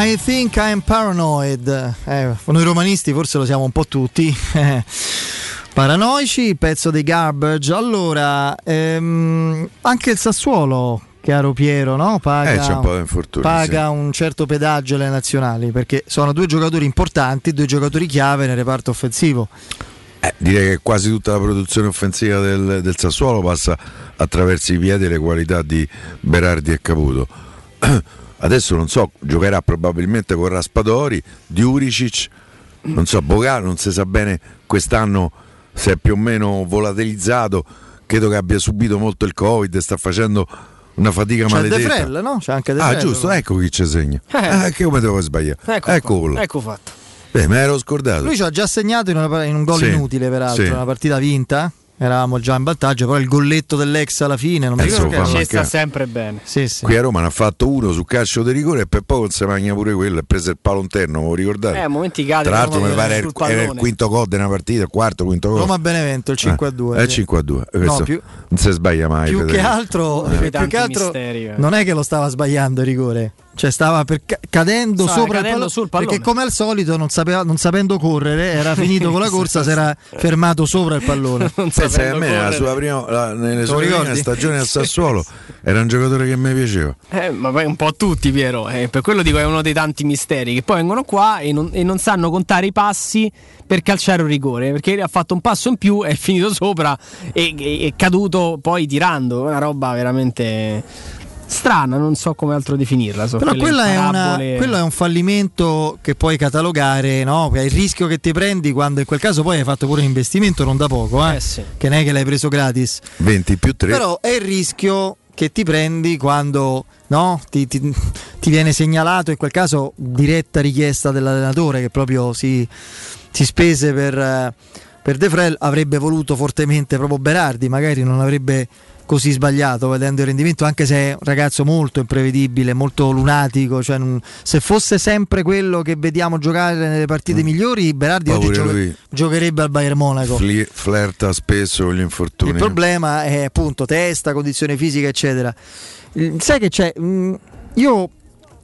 I think I'm paranoid. Eh, noi romanisti forse lo siamo un po' tutti. Paranoici, pezzo dei garbage. Allora, ehm, anche il Sassuolo, caro Piero, no? paga, Eh, un di paga sì. un certo pedaggio alle nazionali perché sono due giocatori importanti, due giocatori chiave nel reparto offensivo. Eh, direi che quasi tutta la produzione offensiva del, del Sassuolo passa attraverso i piedi e le qualità di Berardi e Caputo. Adesso non so, giocherà probabilmente con Raspadori, Diuricic, non so, Bogà, non si sa bene quest'anno se è più o meno volatilizzato, credo che abbia subito molto il Covid, sta facendo una fatica C'è De maledetta. Frel, no? C'è anche De Ah, Frel. giusto, ecco chi ci segna. Eh. Eh, che come devo sbagliare? Ecco Eccolo. qua, Ecco fatto. Eh, me l'ero scordato. Lui ci ha già segnato in, una- in un gol Sì, inutile, peraltro, sì. una partita vinta. Eravamo già in vantaggio, però il golletto dell'ex alla fine non mi Eh, ricordo che era. Sta sempre bene. Sì, sì. Qui a Roma ne ha fatto uno su calcio di rigore e per poco non si magna pure quello. Ha preso il palo interno, lo ricordate? Eh, momenti cade. Tra l'altro, mi pare sul era il quinto gol della partita, il quarto, quinto gol. Roma Benevento, il 5 a 2. Eh, è 5 a 2. Questo più- non si sbaglia mai. più che Federico. altro, Uno dei più che altro misteri, eh. non è che lo stava sbagliando il rigore, cioè stava per ca- cadendo Stava sopra cadendo il pallone, sul pallone. perché come al solito non, sapeva- non sapendo correre era finito con la corsa, si era fermato sopra il pallone. Non Pensa a me correre. sua prima, la- nelle sue prime stagioni al Sassuolo era un giocatore che mi piaceva. Eh, ma poi un po' tutti, Piero. eh, per quello dico è uno dei tanti misteri che poi vengono qua e non, e non sanno contare i passi per calciare un rigore. Perché ha fatto un passo in più, è finito sopra e e- è caduto poi tirando. Una roba veramente strana, non so come altro definirla. so Però quella è una- quello è un fallimento che puoi catalogare, no? È il rischio che ti prendi quando in quel caso poi hai fatto pure un investimento non da poco, eh? Eh sì. che non è che l'hai preso gratis. 20 più 3. Però è il rischio che ti prendi quando no, ti, ti- ti viene segnalato, in quel caso diretta richiesta dell'allenatore che proprio si, si spese per, eh, per De Frel, avrebbe voluto fortemente proprio Berardi, magari non avrebbe così sbagliato vedendo il rendimento, anche se è un ragazzo molto imprevedibile, molto lunatico, cioè non- se fosse sempre quello che vediamo giocare nelle partite migliori, Berardi Ma oggi gioca- giocherebbe al Bayern Monaco. Fli- flirta spesso con gli infortuni. Il problema è appunto testa, condizione fisica, eccetera. Sai che c'è? Mm, Io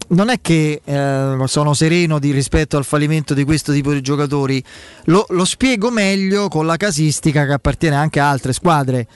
non è che eh, sono sereno di, rispetto al fallimento di questo tipo di giocatori, lo, lo spiego meglio con la casistica che appartiene anche a altre squadre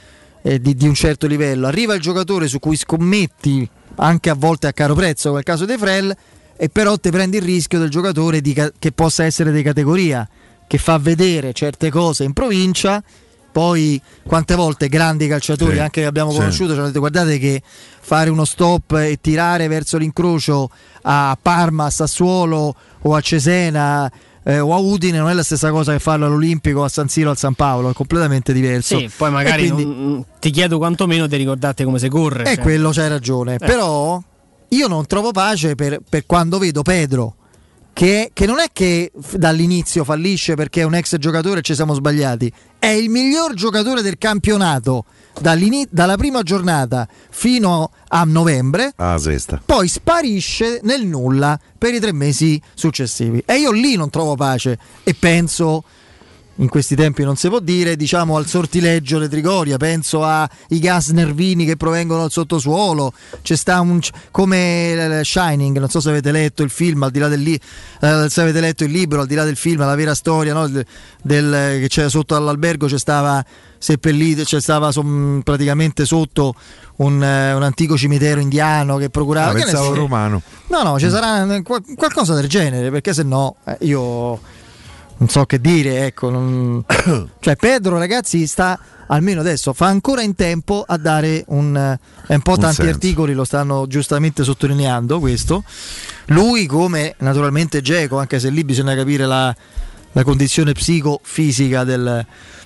eh, di, di un certo livello. Arriva il giocatore su cui scommetti anche a volte a caro prezzo, come il caso De Frel, e però ti prendi il rischio del giocatore di che possa essere di categoria, che fa vedere certe cose in provincia. Poi quante volte grandi calciatori Sì, anche che abbiamo sì. conosciuto ci hanno detto guardate che fare uno stop e tirare verso l'incrocio a Parma, a Sassuolo o a Cesena eh, o a Udine non è la stessa cosa che farlo all'Olimpico, a San Siro, al San Paolo, è completamente diverso. Sì, poi magari quindi- non- ti chiedo quantomeno di ricordate come si corre. e cioè. quello c'hai ragione. Eh. Però io non trovo pace per, per quando vedo Pedro, che, che non è che dall'inizio fallisce perché è un ex giocatore e ci siamo sbagliati, è il miglior giocatore del campionato dalla prima giornata fino a novembre. Ah. Poi sparisce nel nulla per i tre mesi successivi. E io lì non trovo pace e penso in questi tempi non si può dire, diciamo al sortileggio di Trigoria, penso ai gas nervini che provengono dal sottosuolo, c'è sta un come Shining, non so se avete letto il film, al di là del li- eh, se avete letto il libro, al di là del film, la vera storia no, del, del- che c'è sotto all'albergo c'è stava seppellito, c'è stava som- praticamente sotto un, eh, un antico cimitero indiano che procurava Ah, che ne pensavo romano. No, no, ci sarà eh, qual- qualcosa del genere, perché se no eh, io non so che dire, ecco. non- cioè, Pedro, ragazzi, sta almeno adesso, fa ancora in tempo a dare un. eh, e un po' Un tanti senso. articoli lo stanno giustamente sottolineando questo. Lui, come naturalmente Geco, anche se lì bisogna capire la, la condizione psicofisica del,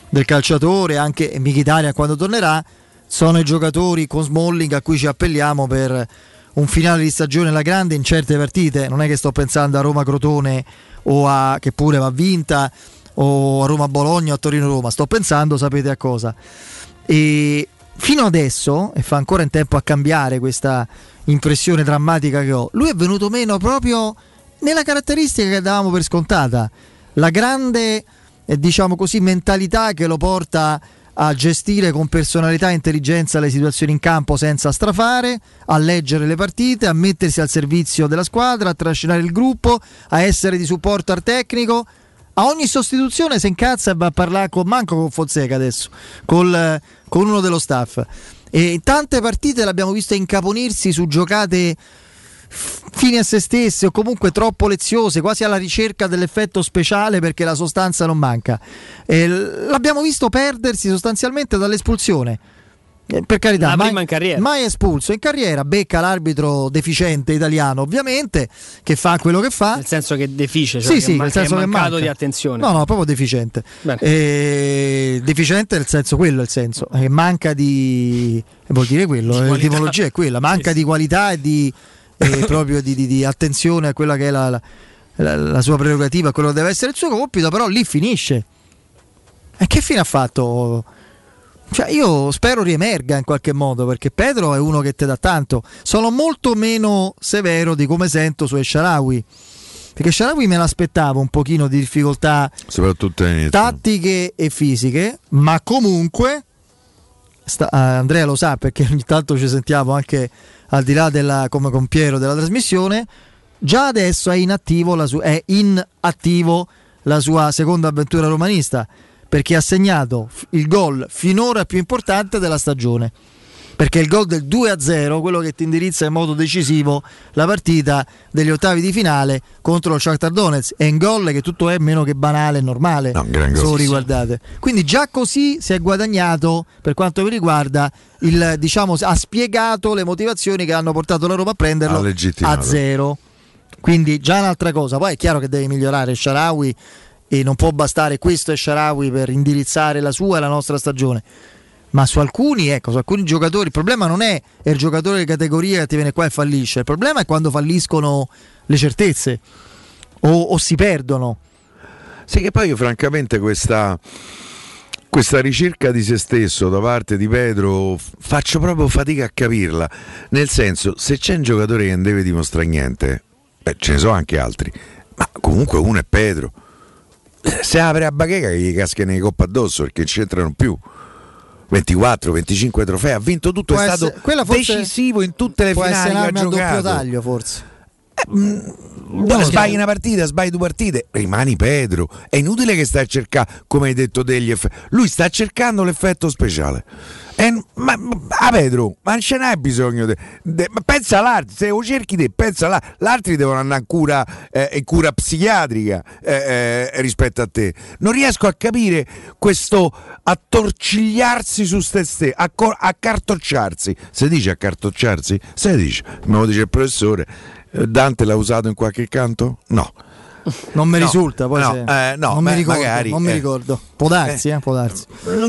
del calciatore, anche Mkhitaryan quando tornerà, sono i giocatori con Smalling a cui ci appelliamo per un finale di stagione alla grande in certe partite. Non è che sto pensando a Roma-Crotone o a che pure va vinta o a Roma-Bologna o a Torino-Roma, sto pensando, sapete a cosa. E fino adesso, e fa ancora in tempo a cambiare questa impressione drammatica che ho, lui è venuto meno proprio nella caratteristica che davamo per scontata, la grande, eh, diciamo così, mentalità che lo porta a gestire con personalità e intelligenza le situazioni in campo senza strafare, a leggere le partite, a mettersi al servizio della squadra, a trascinare il gruppo, a essere di supporto al tecnico. A ogni sostituzione si incazza e va a parlare con manco con Fonseca adesso, col- con uno dello staff. E in tante partite l'abbiamo visto incaponirsi su giocate fini a se stesse o comunque troppo leziose, quasi alla ricerca dell'effetto speciale perché la sostanza non manca. E l- l'abbiamo visto perdersi sostanzialmente dall'espulsione. Eh, Per carità, mai, in carriera. mai espulso in carriera, becca l'arbitro deficiente italiano, ovviamente, che fa quello che fa. Nel senso che defice, cioè Sì, che sì, man- nel senso è che manca. di attenzione. No, no, proprio deficiente. Eh, deficiente nel senso quello, è il senso, manca di vuol dire quello, eh, l'etimologia è quella, manca di qualità e di eh, proprio di, di- di attenzione a quella che è la, la- la- la sua prerogativa, a quello che deve essere il suo compito, però lì finisce. E che fine ha fatto Cioè, io spero riemerga in qualche modo perché Pedro è uno che ti dà tanto. Sono molto meno severo di come sento su Esharawi. Perché Sharawi me l'aspettavo un pochino di difficoltà Soprattutto tattiche e fisiche, ma comunque sta- eh, Andrea lo sa perché ogni tanto ci sentiamo anche al di là della come compiero della trasmissione. Già adesso è in attivo la, su- è in attivo la sua seconda avventura romanista perché ha segnato il gol finora più importante della stagione. Perché il gol del 2-0, quello che ti indirizza in modo decisivo la partita degli ottavi di finale contro lo Shakhtar Donetsk, è un gol che tutto è meno che banale e normale, gran se lo riguardate. Quindi già così si è guadagnato, per quanto mi riguarda, il, diciamo, ha spiegato le motivazioni che hanno portato la Roma a prenderlo a zero. Quindi già un'altra cosa. Poi è chiaro che deve migliorare Sharawi e non può bastare questo e Sharawi per indirizzare la sua e la nostra stagione. Ma su alcuni, ecco, su alcuni giocatori, il problema non è il giocatore di categoria che ti viene qua e fallisce, il problema è quando falliscono le certezze o, o si perdono. Sì, che poi io francamente questa, questa ricerca di se stesso da parte di Pedro faccio proprio fatica a capirla. Nel senso, se c'è un giocatore che non deve dimostrare niente, beh, ce ne sono anche altri, ma comunque uno è Pedro. Eh, Se apre a bacheca che gli casca nei coppa addosso perché non c'entrano più. 24, 25 trofei, ha vinto tutto, Può è essere- stato forse decisivo in tutte le Può finali essere che ha un'arma a doppio taglio, forse. No, sbagli una partita, sbagli due partite, rimani Pedro. È inutile che stai a cercare, come hai detto, degli effetti. Lui sta cercando l'effetto speciale. E- ma, ah, Pedro, ma non ce n'hai bisogno. de- de- ma pensa all'altro, se lo cerchi te, pensa all'altro. Gli altri devono andare in cura, eh, in cura psichiatrica eh, eh, rispetto a te. Non riesco a capire questo attorcigliarsi su ste stesse, acco- accartocciarsi. Si dice accartocciarsi? Se dice, me lo dice il professore. Eh, Dante l'ha usato in qualche canto? No. Non mi No, risulta, poi no, se- eh, no, non, beh, mi ricordo, magari, non mi eh. ricordo. Può darsi, eh, può darsi.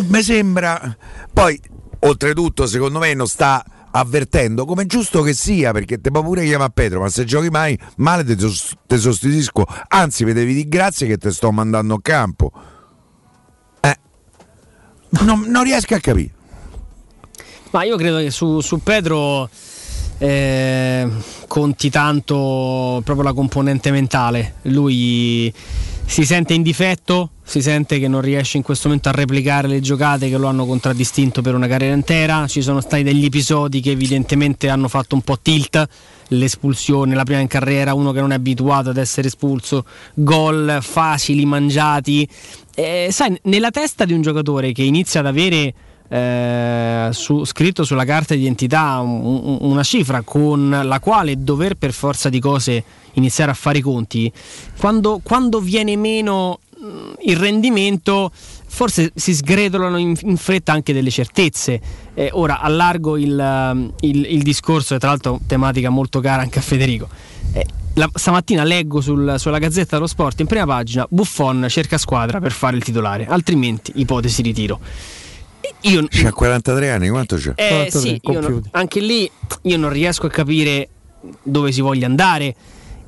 Mi sembra. Poi, oltretutto, secondo me non sta avvertendo come è giusto che sia perché te può pure chiamare Pedro ma se giochi mai male te, te sostituisco anzi mi devi dire grazie che te sto mandando a campo eh. non, non riesco a capire Ma io credo che su, su Pedro eh, conti tanto proprio la componente mentale. Lui si sente in difetto, si sente che non riesce in questo momento a replicare le giocate che lo hanno contraddistinto per una carriera intera. Ci sono stati degli episodi che evidentemente hanno fatto un po' tilt. L'espulsione, la prima in carriera, uno che non è abituato ad essere espulso, gol facili mangiati. Eh, sai, nella testa di un giocatore che inizia ad avere eh, su- scritto sulla carta di identità un- un- una cifra con la quale dover per forza di cose iniziare a fare i conti, quando, quando viene meno mh, il rendimento forse si sgretolano in, in fretta anche delle certezze. Eh, ora allargo il, um, il- il discorso, e tra l'altro tematica molto cara anche a Federico. Eh, la- stamattina leggo sul- sulla Gazzetta dello Sport in prima pagina Buffon cerca squadra per fare il titolare, altrimenti ipotesi ritiro. Io, c'ha 43 anni quanto c'è? eh, sì, non- anche lì io non riesco a capire dove si voglia andare.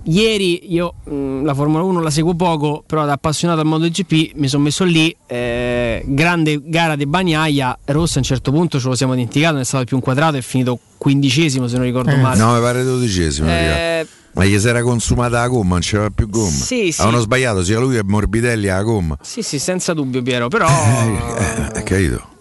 Ieri io mh, la Formula 1 la seguo poco, però da appassionato al MotoGP mi sono messo lì, eh, grande gara di Bagnaia, Rossa a un certo punto ce lo siamo dimenticato, non è stato più inquadrato, è finito quindicesimo se non ricordo male. no mi pare dodicesimo Eh, ma gli si era consumata la gomma non c'era più gomma Sì, sì. avevano sbagliato sia lui che Morbidelli alla gomma Sì, sì, senza dubbio Piero, però eh, capito ci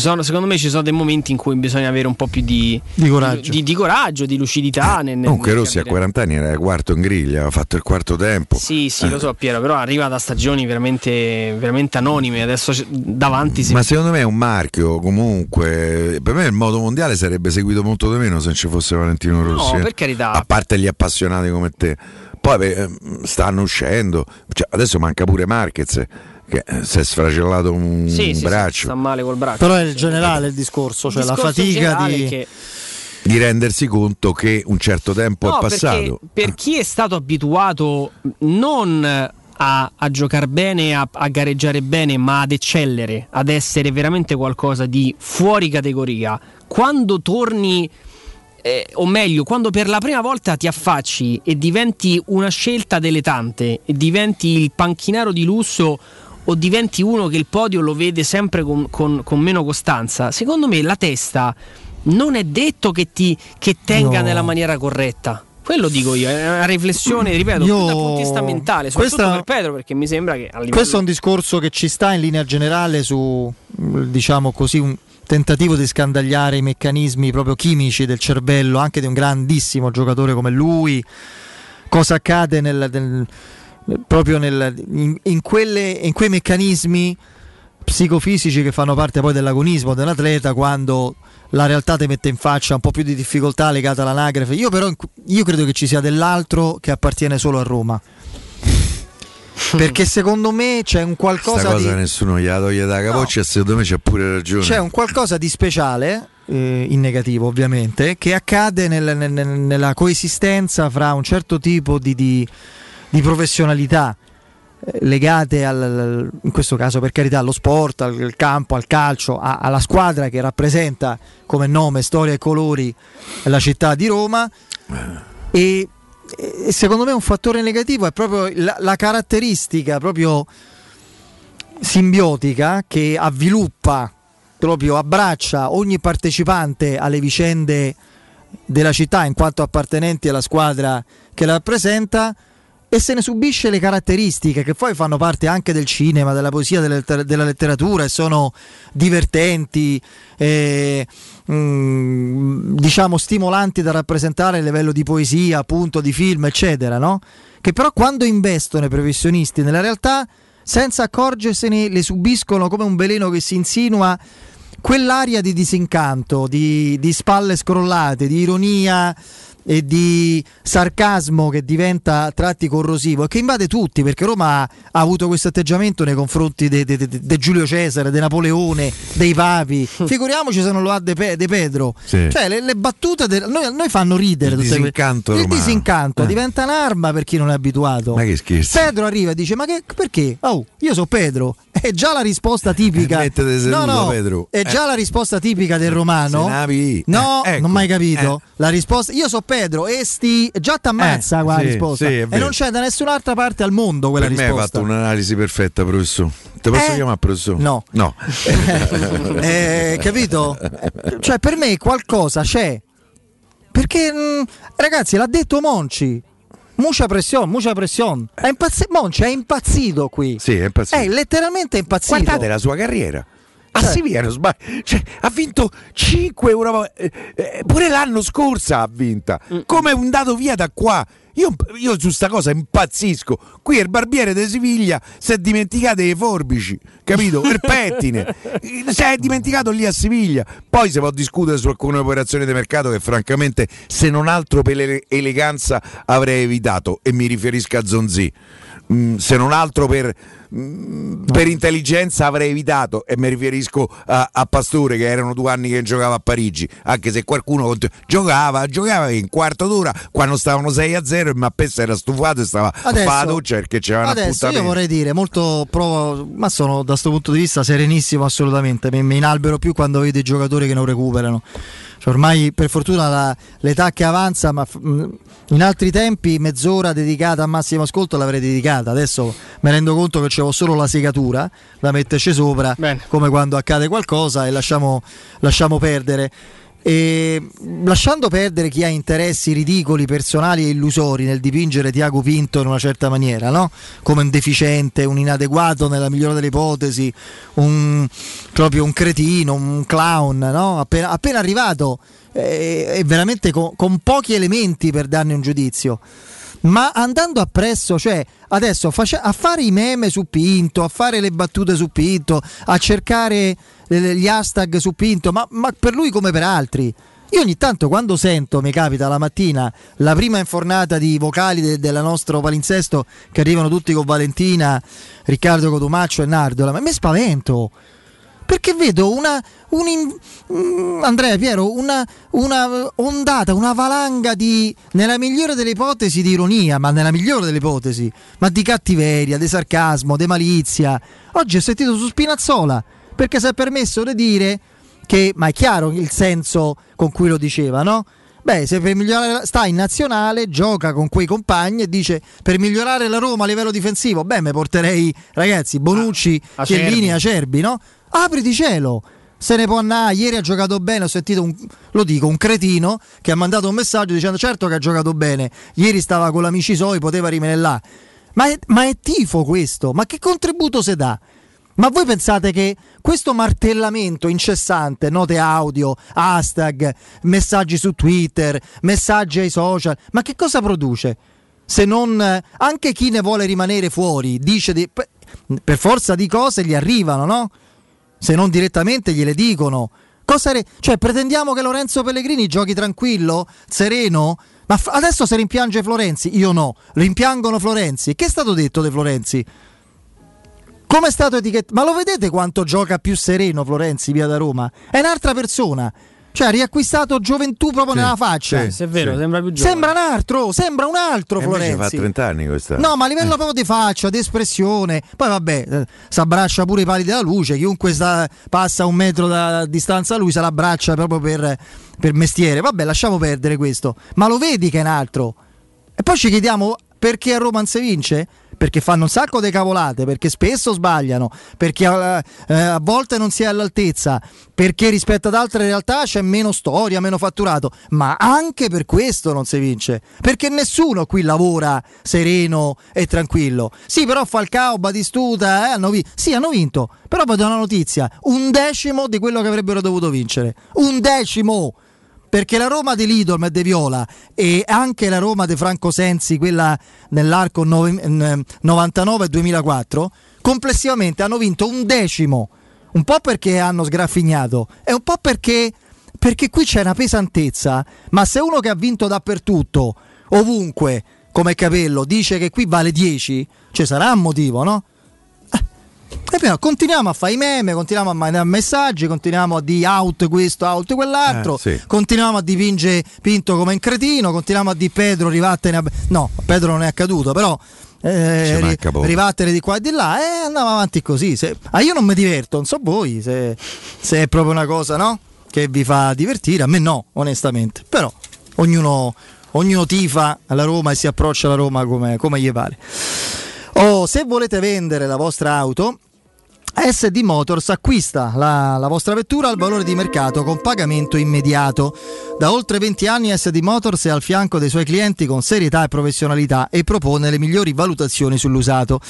sono, secondo me ci sono dei momenti in cui bisogna avere un po' più di, Di coraggio. di, di coraggio, di lucidità. nel- nel- comunque nel Rossi a capire. 40 anni era quarto in griglia aveva fatto il quarto tempo Sì, sì, lo so Piero, però arriva da stagioni veramente, veramente anonime, adesso davanti si... Ma secondo me è un marchio comunque. Per me il modo mondiale sarebbe seguito molto di meno se non ci fosse Valentino Rossi. No, eh. per carità. A parte gli appassionati come te. Poi beh, stanno uscendo. Cioè, adesso manca pure Marquez che eh, si è sfracellato un Sì, sì, sì, braccio. sta male col braccio. Però è il generale il discorso, cioè la Discorso fatica generale di... che- Di rendersi conto che un certo tempo No, è passato. per chi è stato abituato non a, a giocare bene, a, a gareggiare bene, ma ad eccellere, ad essere veramente qualcosa di fuori categoria, quando torni, eh, o meglio, quando per la prima volta ti affacci e diventi una scelta delle tante, e diventi il panchinaro di lusso o diventi uno che il podio lo vede sempre con, con- con meno costanza, secondo me la testa non è detto che ti che tenga No. nella maniera corretta. Quello dico io, è una riflessione, ripeto, Io- dal punto di vista mentale, soprattutto Questa- per Pedro, perché mi sembra che livello Questo è un discorso che ci sta in linea generale su, diciamo così, un tentativo di scandagliare i meccanismi proprio chimici del cervello anche di un grandissimo giocatore come lui. Cosa accade nel- nel- proprio nel- in, in quelle- in quei meccanismi psicofisici che fanno parte poi dell'agonismo dell'atleta quando la realtà ti mette in faccia un po' più di difficoltà legata all'anagrafe. Io però io credo che ci sia dell'altro che appartiene solo a Roma. Perché secondo me c'è un qualcosa cosa di nessuno gliela toglie da capoccia e secondo me c'ha pure ragione. c'è un qualcosa di speciale eh, in negativo ovviamente che accade nel- nel- nella coesistenza fra un certo tipo di, di- di professionalità eh, legate al, in questo caso per carità allo sport, al campo, al calcio, a- alla squadra che rappresenta come nome, storia e colori la città di Roma. E, e secondo me un fattore negativo è proprio la, la caratteristica proprio simbiotica che avviluppa, proprio abbraccia ogni partecipante alle vicende della città in quanto appartenenti alla squadra che la rappresenta e se ne subisce le caratteristiche che poi fanno parte anche del cinema, della poesia, della, letter- della letteratura e sono divertenti, eh, mm, diciamo stimolanti da rappresentare a livello di poesia, appunto, di film, eccetera, no? Che però quando investono i professionisti nella realtà, senza accorgersene, le subiscono come un veleno che si insinua quell'aria di disincanto, di, di spalle scrollate, di ironia e di sarcasmo che diventa a tratti corrosivo e che invade tutti perché Roma ha, avuto questo atteggiamento nei confronti di Giulio Cesare, di Napoleone, dei papi. Figuriamoci se non lo ha De, Pe- De Pedro. Sì. Cioè, le, le battute del- noi, noi fanno ridere. Il disincanto Il disincanto Eh. diventa un'arma per chi non è abituato. Ma che scherzi. Pedro arriva e dice: Ma che, perché? Oh, io sono Pedro. È già la risposta tipica. Eh, mettete seduto, no, no, Pedro. È Eh. già la risposta tipica del romano. Navi- No, eh, ecco. non mai capito. Eh. La risposta. Io sono Pedro e sti. Già ti ammazza Eh, qua la sì, risposta. sì, e non c'è da nessun'altra parte al mondo quella per me hai risposta. fatto un'analisi perfetta, professore. Te posso Eh? chiamare professore? No. No. Eh, capito? Cioè, per me qualcosa c'è. Perché, mh, ragazzi, l'ha detto Monci. Mucha pressione, mucha pressione. È impazzi- Monci è impazzito qui. Sì, è impazzito. È letteralmente impazzito. Guardate la sua carriera. A Cioè- Siviglia non sbaglia. Cioè, ha vinto 5 euro. eh, eh, pure l'anno scorso ha vinta. Come è andato via da qua? Io, io su sta cosa impazzisco. Qui il barbiere di Siviglia si è dimenticato dei forbici, capito? Il pettine. si è dimenticato lì a Siviglia. Poi si può discutere su alcune operazioni di mercato che francamente, se non altro per ele- eleganza, avrei evitato. E mi riferisco a Zonzi. Mm, se non altro per, mm, per intelligenza avrei evitato e mi riferisco a, a Pastore che erano due anni che giocava a Parigi anche se qualcuno giocava giocava in quarto d'ora quando stavano 6 a 0 e Mappessa era stufato e stava a fare la doccia perché c'era adesso io vorrei dire molto pro, ma sono da questo punto di vista serenissimo assolutamente. Mi, mi inalbero più quando vedo i giocatori che non recuperano. Cioè, ormai per fortuna la- l'età che avanza, ma mh, in altri tempi mezz'ora dedicata a massimo ascolto l'avrei dedicata. Adesso mi rendo conto che c'avevo solo la segatura da metterci sopra, come quando accade qualcosa e lasciamo, lasciamo perdere. E lasciando perdere chi ha interessi ridicoli, personali e illusori nel dipingere Tiago Pinto in una certa maniera, no? come un deficiente, un inadeguato nella migliore delle ipotesi, un, proprio un cretino, un clown, no? appena, appena arrivato eh, è veramente con, con pochi elementi per darne un giudizio. Ma andando appresso, cioè adesso a fare i meme su Pinto, a fare le battute su Pinto, a cercare gli hashtag su Pinto, ma, ma per lui come per altri. Io ogni tanto quando sento, mi capita la mattina, la prima infornata di vocali de- della nostro palinsesto che arrivano tutti con Valentina, Riccardo Cotumaccio e Nardola, ma mi spavento. Perché vedo una, un mm, Andrea Piero, una, una ondata, una valanga di, nella migliore delle ipotesi, di ironia, ma nella migliore delle ipotesi, ma di cattiveria, di sarcasmo, di malizia. Oggi ho sentito su Spinazzola, perché si è permesso di dire che, ma è chiaro il senso con cui lo diceva, no? Beh, se per migliorare sta in nazionale, gioca con quei compagni e dice per migliorare la Roma a livello difensivo, beh, mi porterei ragazzi Bonucci, Ah. Chiellini, Acerbi, no? Apriti cielo. Se ne può andare, ieri ha giocato bene, ho sentito un, lo dico, un cretino che ha mandato un messaggio dicendo certo che ha giocato bene, ieri stava con l'amici suoi, poteva rimanere là. Ma è, ma è tifo questo, ma che contributo se dà? Ma voi pensate che questo martellamento incessante, note audio, hashtag, messaggi su Twitter, messaggi ai social, ma che cosa produce? Se non eh, anche chi ne vuole rimanere fuori dice di- per forza di cose gli arrivano, no? Se non direttamente gliele dicono. Re- cioè, pretendiamo che Lorenzo Pellegrini giochi tranquillo, sereno? Ma f- adesso se rimpiange Florenzi, io no. Rimpiangono Florenzi. Che è stato detto di Florenzi? Come è stato etichettato? Ma lo vedete quanto gioca più sereno Florenzi via da Roma? È un'altra persona. Cioè ha riacquistato gioventù proprio Sì, nella faccia. sì, Se è vero, Sì. sembra più giovane. Sembra un altro, sembra un altro E Florenzi. fa 30 anni questa. No, ma a livello proprio di faccia, di espressione. Poi vabbè, eh, si abbraccia pure i pali della luce. Chiunque sta- passa un metro da distanza a lui se l'abbraccia proprio per, per mestiere. Vabbè, lasciamo perdere questo. Ma lo vedi che è un altro. E poi ci chiediamo perché a Roma non si vince? Perché fanno un sacco di cavolate, perché spesso sbagliano, perché eh, eh, a volte non si è all'altezza, perché rispetto ad altre realtà c'è meno storia, meno fatturato, ma anche per questo non si vince, perché nessuno qui lavora sereno e tranquillo. Sì, però Falcao, Batistuta, eh, hanno vinto. Sì, hanno vinto, però poi do una notizia, un decimo di quello che avrebbero dovuto vincere. Un decimo! Perché la Roma di Lidl e De Viola e anche la Roma di Franco Sensi, quella nell'arco nove- n- 99-2004, complessivamente hanno vinto un decimo. Un po' perché hanno sgraffignato e un po' perché, perché qui c'è una pesantezza. Ma se uno che ha vinto dappertutto, ovunque, come Capello, dice che qui vale 10, ci sarà un motivo, no? E però continuiamo a fare i meme, continuiamo a mandare messaggi, continuiamo a dire out questo, out quell'altro, Eh, sì. continuiamo a dipingere Pinto come un cretino, continuiamo a dire Pedro rivattene a... No, Pedro non è accaduto, però eh, ri- rivattene di qua e di là e andiamo avanti così. Se- ah, io non mi diverto, non so voi se, se è proprio una cosa no? che vi fa divertire, a me no, onestamente, però ognuno, ognuno tifa alla Roma e si approccia alla Roma come, come gli pare. Oh, se volete vendere la vostra auto, SD Motors acquista la, la vostra vettura al valore di mercato con pagamento immediato. Da oltre 20 anni SD Motors è al fianco dei suoi clienti con serietà e professionalità e propone le migliori valutazioni sull'usato.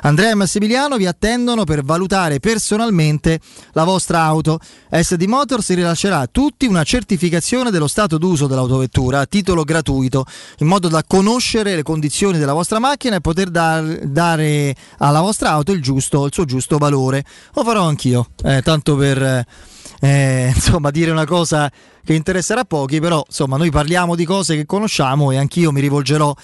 Andrea e Massimiliano vi attendono per valutare personalmente la vostra auto. SD Motors rilascerà a tutti una certificazione dello stato d'uso dell'autovettura a titolo gratuito, in modo da conoscere le condizioni della vostra macchina e poter dar- dare alla vostra auto il, giusto, il suo giusto valore. Lo farò anch'io, eh, tanto per eh, eh, insomma, dire una cosa che interesserà pochi, però insomma, noi parliamo di cose che conosciamo e anch'io mi rivolgerò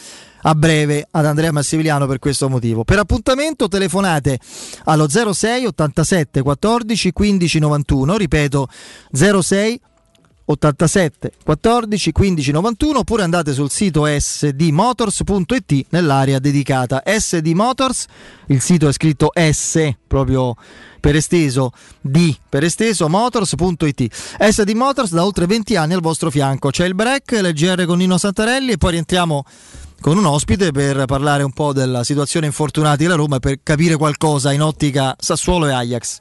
a breve ad Andrea Massimiliano per questo motivo. Per appuntamento telefonate allo 06 87 14 15 91, ripeto 06 87 14 15 91 oppure andate sul sito sdmotors.it nell'area dedicata. SD Motors il sito è scritto S proprio per esteso D per esteso motors.it SD Motors da oltre 20 anni al vostro fianco. C'è il break l'EGR con Nino Santarelli e poi rientriamo con un ospite per parlare un po' della situazione infortunati della Roma e per capire qualcosa in ottica Sassuolo e Ajax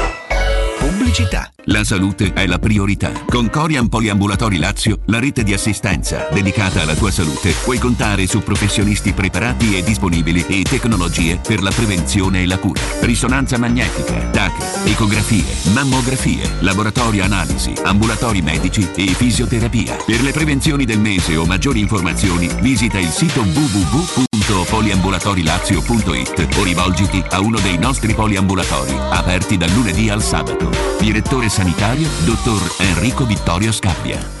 Pubblicità. La salute è la priorità. Con Corian Poliambulatori Lazio, la rete di assistenza dedicata alla tua salute, puoi contare su professionisti preparati e disponibili e tecnologie per la prevenzione e la cura. Risonanza magnetica, TAC, ecografie, mammografie, laboratorio analisi, ambulatori medici e fisioterapia. Per le prevenzioni del mese o maggiori informazioni, visita il sito www.poliambulatorilazio.it o rivolgiti a uno dei nostri poliambulatori, aperti dal lunedì al sabato. Direttore sanitario, dottor Enrico Vittorio Scappia.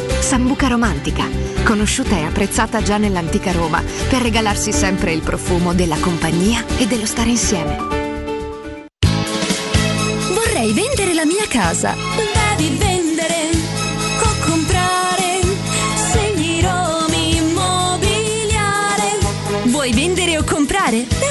Sambuca romantica, conosciuta e apprezzata già nell'antica Roma per regalarsi sempre il profumo della compagnia e dello stare insieme. Vorrei vendere la mia casa. Devi vendere o comprare. Segni Romi Immobiliare. Vuoi vendere o comprare?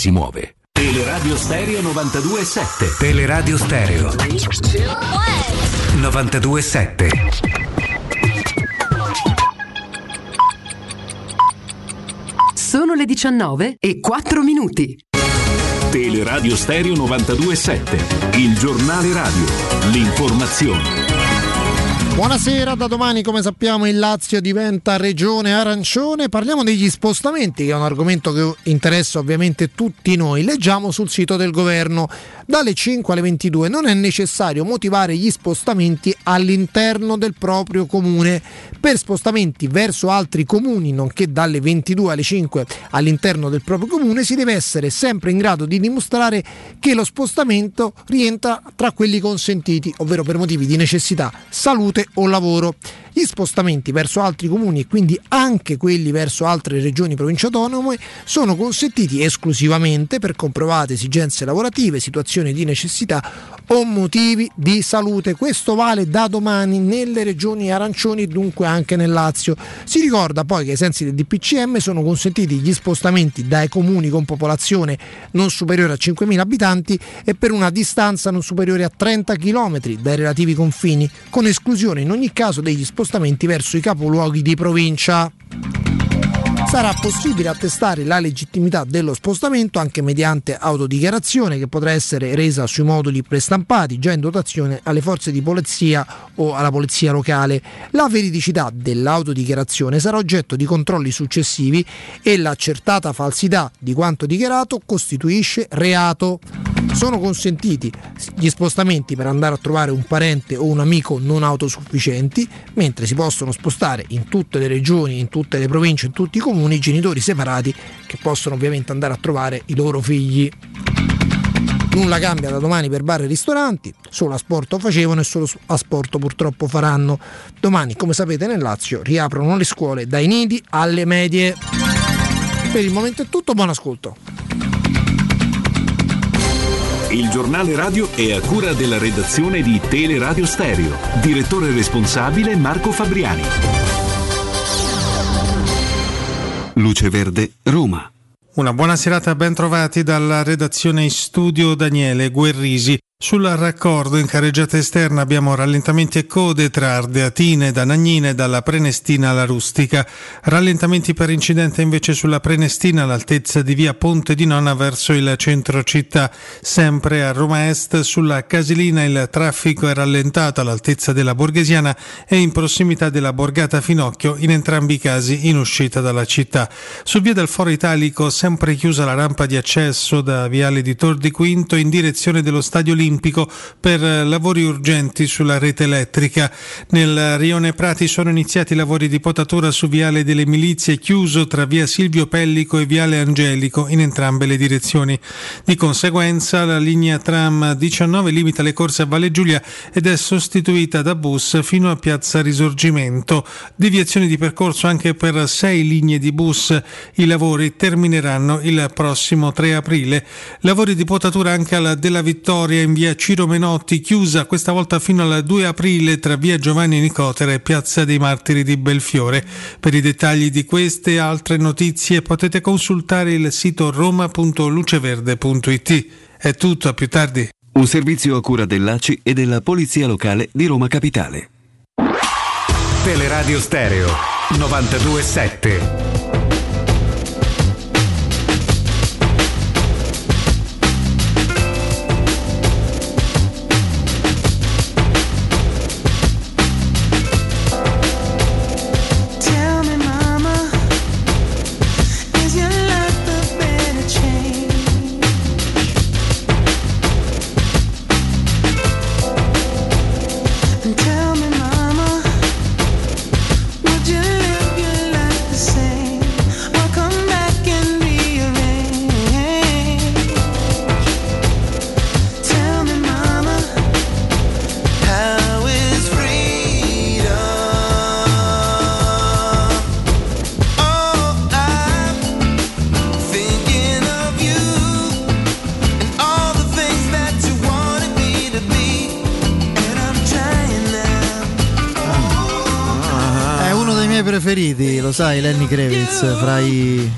muove. Teleradio Stereo 92.7 Teleradio Stereo 92.7 Sono le 19 e 4 minuti. Teleradio Stereo 92.7, il giornale radio, l'informazione. Buonasera, da domani come sappiamo il Lazio diventa regione arancione, parliamo degli spostamenti che è un argomento che interessa ovviamente tutti noi, leggiamo sul sito del governo, dalle 5 alle 22 non è necessario motivare gli spostamenti all'interno del proprio comune, per spostamenti verso altri comuni nonché dalle 22 alle 5 all'interno del proprio comune si deve essere sempre in grado di dimostrare che lo spostamento rientra tra quelli consentiti, ovvero per motivi di necessità, salute o lavoro. Gli spostamenti verso altri comuni e quindi anche quelli verso altre regioni province autonome sono consentiti esclusivamente per comprovate esigenze lavorative, situazioni di necessità o motivi di salute. Questo vale da domani nelle regioni arancioni e dunque anche nel Lazio. Si ricorda poi che ai sensi del DPCM sono consentiti gli spostamenti dai comuni con popolazione non superiore a 5.000 abitanti e per una distanza non superiore a 30 km dai relativi confini, con esclusione in ogni caso degli spostamenti verso i capoluoghi di provincia. Sarà possibile attestare la legittimità dello spostamento anche mediante autodichiarazione che potrà essere resa sui moduli prestampati già in dotazione alle forze di polizia o alla polizia locale. La veridicità dell'autodichiarazione sarà oggetto di controlli successivi e l'accertata falsità di quanto dichiarato costituisce reato. Sono consentiti gli spostamenti per andare a trovare un parente o un amico non autosufficienti, mentre si possono spostare in tutte le regioni, in tutte le province, in tutti i comuni genitori separati che possono ovviamente andare a trovare i loro figli. Nulla cambia da domani per bar e ristoranti, solo a sporto facevano e solo a sporto purtroppo faranno. Domani, come sapete, nel Lazio riaprono le scuole dai nidi alle medie. Per il momento è tutto, buon ascolto. Il giornale radio è a cura della redazione di Teleradio Stereo. Direttore responsabile Marco Fabriani. Luce Verde, Roma. Una buona serata, ben trovati dalla redazione in studio Daniele Guerrisi. Sul raccordo in carreggiata esterna abbiamo rallentamenti e code tra Ardeatine ed Anagnine dalla Prenestina alla Rustica. Rallentamenti per incidente invece sulla Prenestina all'altezza di via Ponte di Nona verso il centro città. Sempre a Roma Est sulla Casilina il traffico è rallentato all'altezza della Borghesiana e in prossimità della Borgata Finocchio in entrambi i casi in uscita dalla città. Su via del Foro Italico sempre chiusa la rampa di accesso da viale di Tor di Quinto in direzione dello Stadio Olimpico per eh, lavori urgenti sulla rete elettrica. Nel Rione Prati sono iniziati i lavori di potatura su viale delle Milizie chiuso tra via Silvio Pellico e viale Angelico in entrambe le direzioni. Di conseguenza la linea tram 19 limita le corse a Valle Giulia ed è sostituita da bus fino a Piazza Risorgimento. Deviazioni di percorso anche per sei linee di bus. I lavori termineranno il prossimo 3 aprile. Lavori di potatura anche alla della Vittoria in via Ciro Menotti, chiusa questa volta fino al 2 aprile tra via Giovanni Nicotera e piazza dei Martiri di Belfiore. Per i dettagli di queste e altre notizie potete consultare il sito roma.luceverde.it. È tutto, a più tardi. Un servizio a cura dell'ACI e della Polizia Locale di Roma Capitale. Teleradio Stereo 927. Preferiti, lo sai, Lenny Kravitz, fra i...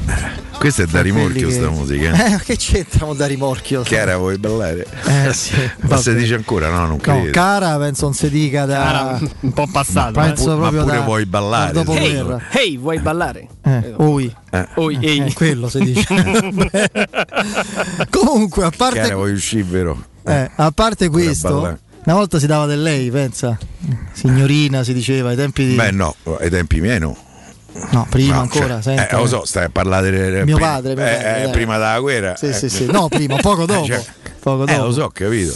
Questa è da rimorchio che- sta musica. Eh, che c'entrano da rimorchio? Chiara, vuoi ballare? Eh sì, Ma si vabbè. dice ancora? No, non No, credo. cara penso non si dica da... Cara, un po' passato. Ma Penso ma proprio pure da- vuoi ballare, Ehi, dopoguerra. ehi, vuoi ballare? Eh, oi. Oi, Eh, ehi. quello si dice. Comunque, a parte, Chiara, vuoi uscire, vero? eh, a parte questo, ballare. Una volta si dava del lei, pensa. Signorina si diceva ai tempi di... Beh, no, ai tempi miei no. no, prima No, ancora, cioè, senta. eh, lo so, stai a parlare del Mio padre, mio eh, padre, eh, prima della guerra. Sì, eh, sì, sì. No, prima, poco dopo. cioè, poco Eh, dopo. lo so, capito.